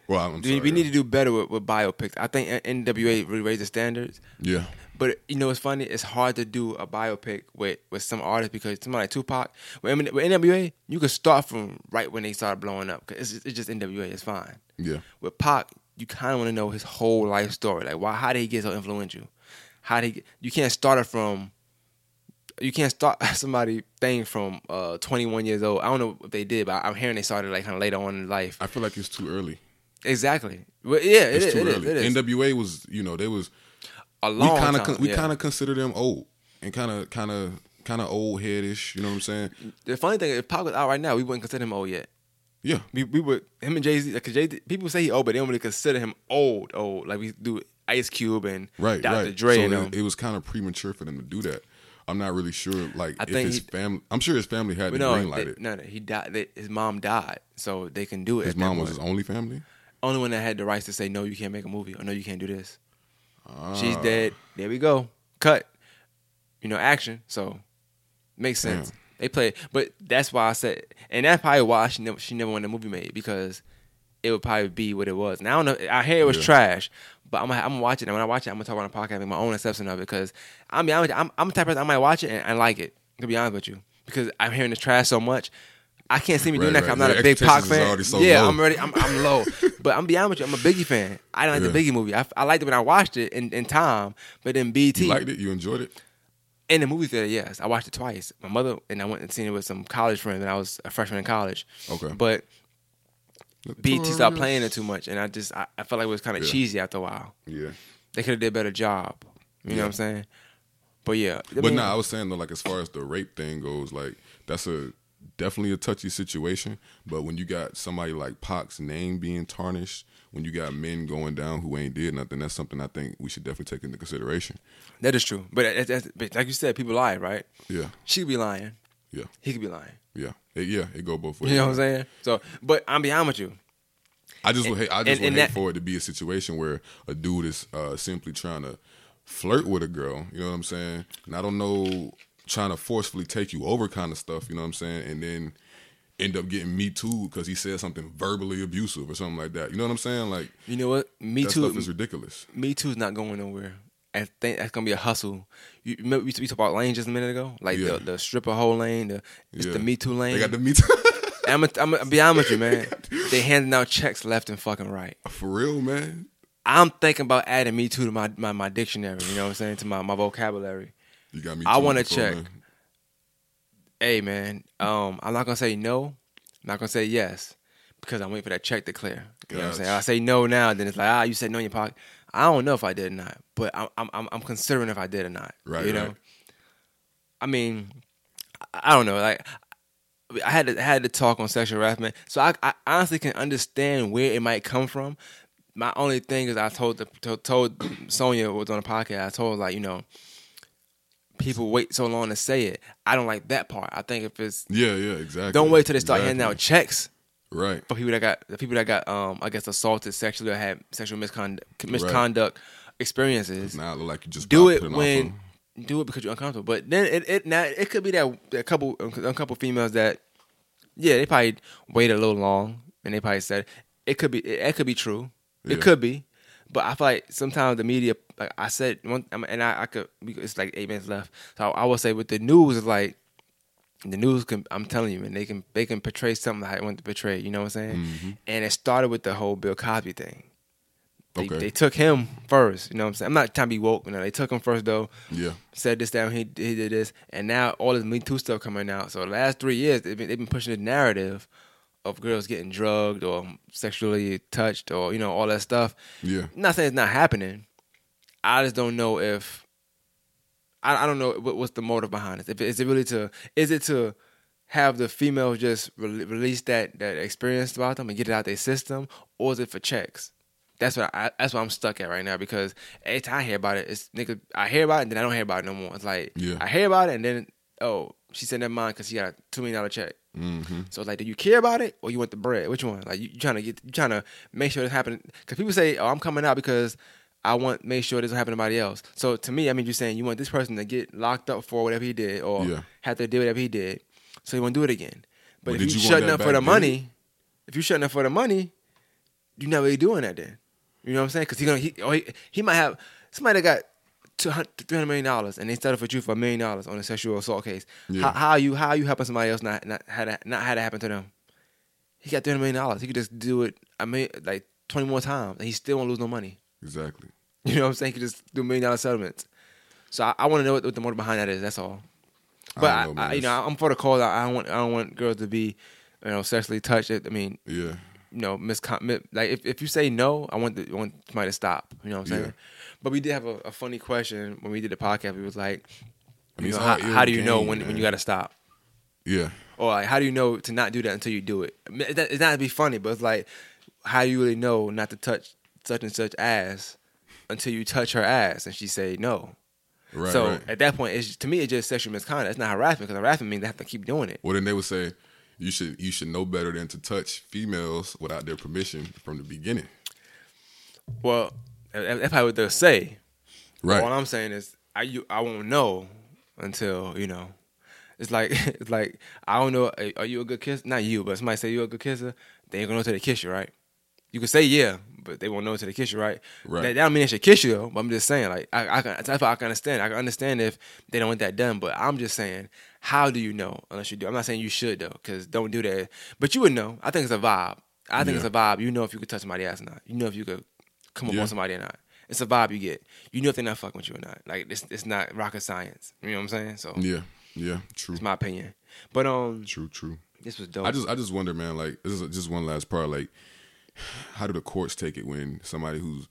Well, we, sorry. we need to do better with, with biopics. I think NWA really raised the standards. Yeah. But you know, it's funny. It's hard to do a biopic with, with some artists because somebody like Tupac, with, with NWA, you can start from right when they started blowing up because it's, it's just NWA. It's fine. Yeah. With Pac, you kind of want to know his whole life story. Like, why? How did he get so influential? How did he? You can't start it from. You can't start somebody thing from uh, 21 years old. I don't know if they did, but I'm hearing they started like kind of later on in life. I feel like it's too early. Exactly. Well, yeah, It's is. too It is. early. It is. NWA was, you know, they was a we long kind of we yeah. kind of consider them old and kind of kind of kind of old headish. You know what I'm saying? The funny thing, if Pac was out right now, we wouldn't consider him old yet. Yeah, We, we would him and Jay Z. Like, Jay, people say he old, but they don't really consider him old. Old like we do Ice Cube and right, Dr. right. Dre so and them. it, it was kind of premature for them to do that. I'm not really sure. Like I if think his family, I'm sure his family had to no, green light they- it. no, no, he died. They, his mom died, so they can do it. His mom was his only family. only one that had the rights to say no, you can't make a movie, or no, you can't do this. She's Ah. dead. There we go. Cut. You know, action. So makes sense. Damn. They play, but that's why I said, and that's probably why she never she never wanted the movie made because it would probably be what it was. Now I don't know. I hear it was Yeah. trash, but I'm gonna, I'm gonna watch it. And when I watch it, I'm gonna talk on the podcast, make my own assessment of it. Because I'm, I'm I'm I'm the type of person I might watch it and I like it. To be honest with you, because I'm hearing the trash so much. I can't see me doing Right, that. 'cause I'm not Your a big Pac fan. so yeah, low. I'm ready. I'm, I'm low, but I'm be honest with you. I'm a Biggie fan. I didn't like the Biggie movie. I, I liked it when I watched it in, in time, but then BET You liked it? You enjoyed it? in the movie theater, yes, I watched it twice. My mother and I went and seen it with some college friends, and I was a freshman in college. Okay. But BET stopped playing it too much, and I just I, I felt like it was kind of Yeah. cheesy after a while. Yeah. They could have did a better job. You know what I'm saying? But yeah, I But mean, nah, I was saying though, like as far as the rape thing goes, like that's a definitely a touchy situation. But when you got somebody like Pac's name being tarnished, when you got men going down who ain't did nothing, that's something I think we should definitely take into consideration. that is true. But, but like you said, people lie, right? Yeah, She could be lying. yeah, He could be lying. Yeah, It- yeah. It go both ways. You know what I'm saying? So, but I'm be honest with you. I just would hate. I just and- would and hate that- for it to be a situation where a dude is uh, simply trying to flirt with a girl. You know what I'm saying? And I don't know, trying to forcefully take you over, kind of stuff. You know what I'm saying? And then end up getting me too because he said something verbally abusive or something like that. You know what I'm saying? Like You know what? Me too. stuff is ridiculous. Me Too is not going nowhere. I think that's gonna be a hustle. You remember we we talked about lane just a minute ago, like Yeah. the the stripper hole lane, the it's Yeah. the Me Too lane. They got the me too. I'm gonna I'm be honest with you, man. they handing out checks left and fucking right. For real, man. I'm thinking about adding Me Too to my my, my dictionary. You know what I'm saying? To my, my vocabulary. You got me. I wanna check. man. Hey, man. Um, I'm not gonna say no. I'm not gonna say yes because I'm waiting for that check to clear. You know what I'm saying? Gotcha. I say no now, then it's like ah, you said no in your pocket. I don't know if I did or not, but I'm I'm I'm, I'm considering if I did or not. Right, You know. right. I mean, I, don't know. Like, I had to had to talk on sexual harassment, so I, I honestly can understand where it might come from. My only thing is, I told the to- told Sonya was on the podcast. I told like you know, people wait so long to say it. I don't like that part. I think if it's Yeah, yeah, exactly. don't wait till they start handing out checks Right. for people that got the people that got um I guess assaulted sexually or had sexual misconduct misconduct experiences. Now look like you just do it when do it because you're uncomfortable. But then it, it now it could be that a couple a couple females that yeah they probably waited a little long and they probably said it could be it, it could be true Yeah. it could be. But I feel like sometimes the media, like I said, one, and I, I could, it's like eight minutes left. So I, will say with the news, like the news can. I'm telling you, man, they can they can portray something they want to portray. You know what I'm saying? Mm-hmm. And it started with the whole Bill Cosby thing. They, Okay. they took him first. You know what I'm saying? I'm not trying to be woke. You know, they took him first though. Yeah. Said this down. He he did this, and now all this Me Too stuff coming out. So the last three years, they've been, they've been pushing the narrative of girls getting drugged or sexually touched or you know all that stuff. Yeah. Not saying it's not happening. I just don't know if I, I don't know what, what's the motive behind it. If is it really to is it to have the females just re- release that that experience about them and get it out their system, or is it for checks? That's what I, that's what I'm stuck at right now because every time I hear about it, it's nigga. I hear about it and then I don't hear about it no more. It's like Yeah. I hear about it and then oh she said never mind because she got a two million dollar check. Mm-hmm. So it's like, do you care about it or you want the bread? Which one? Like you, you trying to get, you trying to make sure this happening? Because people say, oh, I'm coming out because I want make sure this don't happen to anybody else. So to me, I mean, you're saying you want this person to get locked up for whatever he did or Yeah. have to do whatever he did, so want to do it again. But if you you shutting up for the then? money, if you shutting up for the money, you're not really doing that then. You know what I'm saying? Because he gonna he, or he he might have somebody that got. Two hundred, three hundred million dollars, and they settled for you for a million dollars on a sexual assault case. Yeah. How, how are you how are you helping somebody else not not had that, not had that happen to them? He got three hundred million dollars. He could just do it. I mean, like twenty more times, and he still won't lose no money. Exactly. You know what I'm saying? You just do million dollar settlements. So I, I want to know what, what the motive behind that is. That's all. But I know, I, you know, I'm for the cause. I, I don't want I don't want girls to be, you know, sexually touched. I mean, Yeah. you know, miscon mi- like if, if you say no, I want the, I want somebody to stop. You know what I'm saying? Yeah. But we did have a, a funny question when we did the podcast. We was like, you know, how, how do you know game, when when man. you got to stop? Yeah. Or like, how do you know to not do that until you do it? It's not to be funny, but it's like, how do you really know not to touch such and such ass until you touch her ass and she say no? Right. so right. at that point, it's to me, it's just sexual misconduct. It's not harassment because harassment means they have to keep doing it. Well, then they would say you should you should know better than to touch females without their permission from the beginning. Well, that- that's probably what they'll say. Right. What I'm saying is, I you I won't know until you know. It's like it's like I don't know. Are you a good kisser? Not you, but somebody say you a good kisser. They ain't gonna know till they kiss you, right? You can say yeah, but they won't know until they kiss you, right? Right. That, that don't mean they should kiss you though. But I'm just saying, like I, I can, that's why I can understand. I can understand if they don't want that done. But I'm just saying, how do you know unless you do? I'm not saying you should though, because don't do that. But you would know. I think it's a vibe. I think Yeah. it's a vibe. You know if you could touch somebody ass or not. You know if you could come up Yeah. on somebody or not. It's a vibe you get. You know if they're not fucking with you or not. Like it's it's not rocket science. You know what I'm saying? So Yeah. Yeah. True. it's my opinion. But um, True. True. this was dope. I just I just wonder, man. Like this is just one last part. Like, how do the courts take it when somebody who's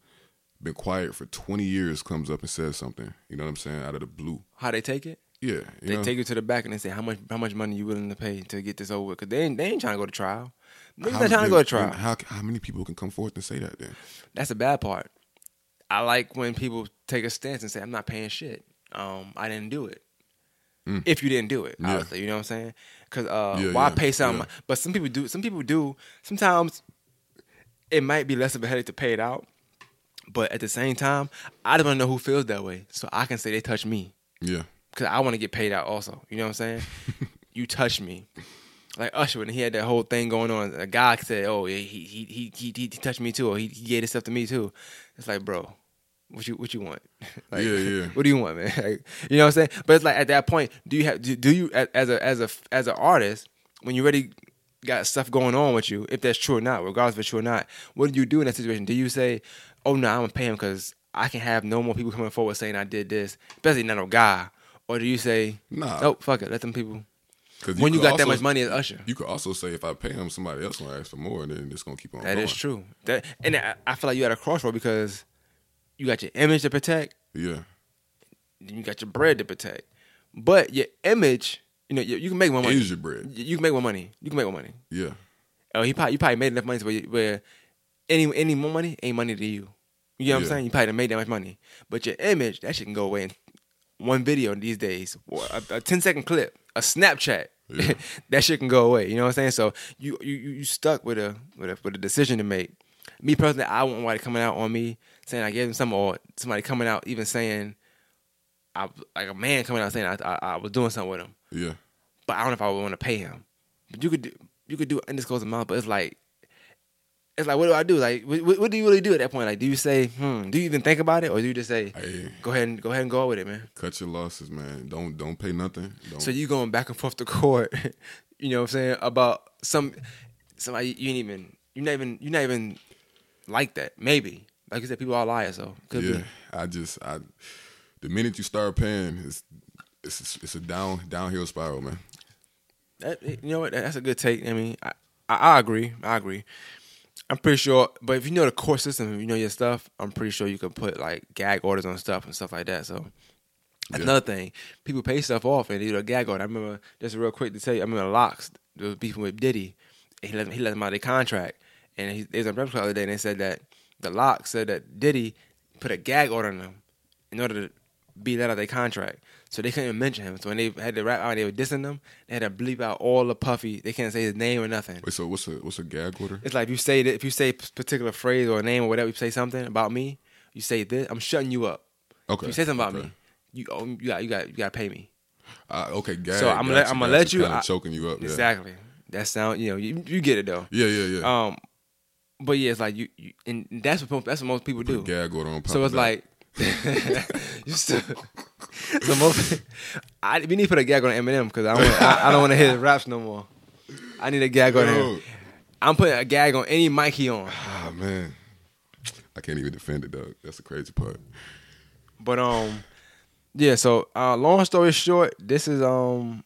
been quiet for 20 years comes up and says something? You know what I'm saying? Out of the blue. how they take it. Yeah. They know? take you to the back and they say how much how much money you willing to pay to get this over with. Cause they ain't they ain't trying to go to trial. They're not trying to go to trial. How how many people can come forth and say that then? That's the bad part. I like when people take a stance and say, I'm not paying shit. Um, I didn't do it. If you didn't do it, Mm. Yeah. obviously, you know what I'm saying? Because uh, Yeah, why yeah, pay something? But some people do. Some people do. Sometimes it might be less of a headache to pay it out. But at the same time, I don't want to know who feels that way, so I can say they touch me Yeah. because I want to get paid out also. You know what I'm saying? you touch me. Like Usher, when he had that whole thing going on, a guy said, "Oh, he he he he, he touched me too, or he, he gave this stuff to me too." It's like, bro, what you what you want? like, Yeah, yeah. What do you want, man? Like, you know what I'm saying? But it's like at that point, do you have do, do you as a as a as an artist when you already got stuff going on with you, if that's true or not, regardless if it's true or not, what do you do in that situation? Do you say, "Oh no, I'm gonna pay him because I can have no more people coming forward saying I did this," especially not no guy, or do you say, Nah. "Nope, fuck it, let them people." 'Cause when you got that much money as Usher. You could also say if I pay him, somebody else gonna ask for more, and then it's gonna keep on. That going. is true. That and I, I feel like you at a crossroad because you got your image to protect, Yeah. then you got your bread to protect. But your image, you know, you, you can make more money. Your bread. You, you can make more money. You can make more money. Yeah. Oh, he probably you probably made enough money to where, you- where any any more money ain't money to you. You know what I'm saying? You probably done made that much money, but your image that shit can go away in one video these days, or a, a 10 second clip, a Snapchat. Yeah. that shit can go away. You know what I'm saying? So you you you stuck with a with a with a decision to make. Me personally, I wouldn't want nobody coming out on me saying I gave him something, or somebody coming out even saying, I like a man coming out saying I I, I was doing something with him Yeah. but I don't know if I would want to pay him. But you could do you could do an undisclosed amount, but it's like it's like what do I do? Like what, what do you really do at that point? Like do you say, hmm, do you even think about it, or do you just say, Hey, go ahead and go ahead and go with it, man? cut your losses, man. Don't don't pay nothing. Don't. So you going back and forth to court, you know what I'm saying about some somebody you ain't even you not even you not even like that. Maybe like you said, people are liars, so could yeah. be. I just I the minute you start paying, it's it's it's a down downhill spiral, man. That, you know what? That's a good take. I mean, I, I, I agree. I agree. I'm pretty sure, but if you know the court system, if you know your stuff, I'm pretty sure you can put like gag orders on stuff and stuff like that. So that's Yeah. another thing. People pay stuff off and they do a gag order. I remember just real quick to tell you. I remember LOX was beefing with Diddy. And he let he let him out of their contract, and he, they was on Breakfast Club the other day, and they said that the LOX said that Diddy put a gag order on them in order to be let out of their contract. So they couldn't even mention him. So when they had to rap out, they were dissing them. They had to bleep out all the Puffy. They can't say his name or nothing. Wait, so what's a what's a gag order? It's like if you say that if you say a particular phrase or a name or whatever, you say something about me, you say this, I'm shutting you up. Okay. If you say something about okay. me, you oh, you got you got you got to pay me. Uh, okay, gag. so I'm gonna let, I'm gonna let you. Kind I- choking you up. Yeah. Exactly. That sound you know you you get it though. Yeah, yeah, yeah. Um, but yeah, it's like you, you and that's what that's what most people do. Gag order on. So it's like you still, so most I we need to put a gag on Eminem because I wanna, I, I don't want to hear his raps no more. I need a gag on him. I'm putting a gag on any mic he on. ah man, I can't even defend it, though. That's the crazy part. But um, yeah. So uh, long story short, this is um,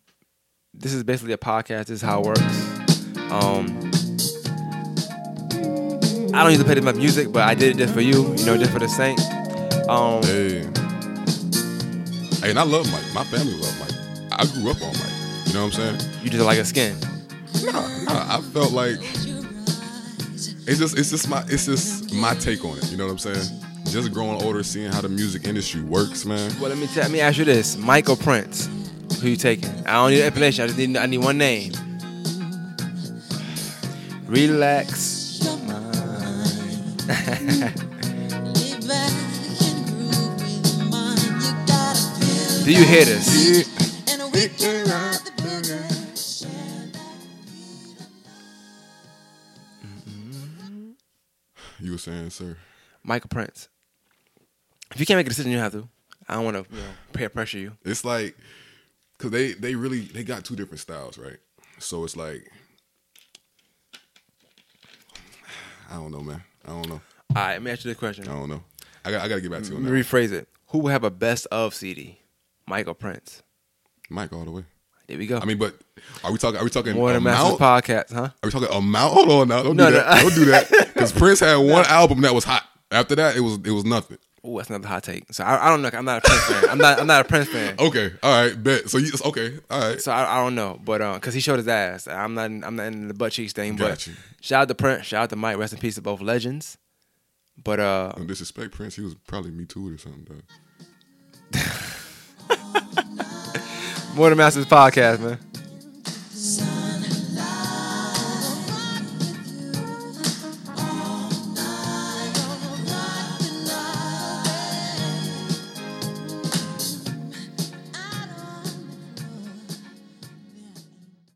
this is basically a podcast. This is how it works. Um, I don't usually play this much music, but I did it just for you. You know, just for the Saint. Um, Hey. Hey, and I love Mike. My family love Mike. I grew up on Mike. You know what I'm saying? you just like a skin. I, I felt like it's just it's just my it's just my take on it. You know what I'm saying? Just growing older, seeing how the music industry works, man. Well, let me tell, let me ask you this: Michael Prince, who you taking? I don't need an explanation. I just need I need one name. Relax. Do you hear this? Mm-hmm. You were saying, sir? Michael Prince. If you can't make a decision, you have to. I don't want to, you know, peer pressure you. It's like because they they really they got two different styles, right? So it's like I don't know, man. I don't know. All right, let me ask you this question. I don't know. I got I got to get back to you on Let that. me rephrase it. Who will have a best of CD? Michael Prince. Mike all the way. There we go. I mean, but are we talking? Are we talking More than amount? podcast, huh? Are we talking amount? Hold on now. Don't No, do no. that. Don't do that. Because Prince had one album that was hot. After that, it was it was nothing. Oh, that's another hot take. So I, I don't know. I'm not a Prince fan. I'm not. I'm not a Prince fan. Okay, all right, bet. So you okay? All right. So I, I don't know, but uh, cause he showed his ass. I'm not. I'm not in the butt cheeks thing. But you. shout out to Prince. Shout out to Mike. Rest in peace to both legends. But uh, No disrespect, Prince. He was probably me too or something. than Masters podcast, man.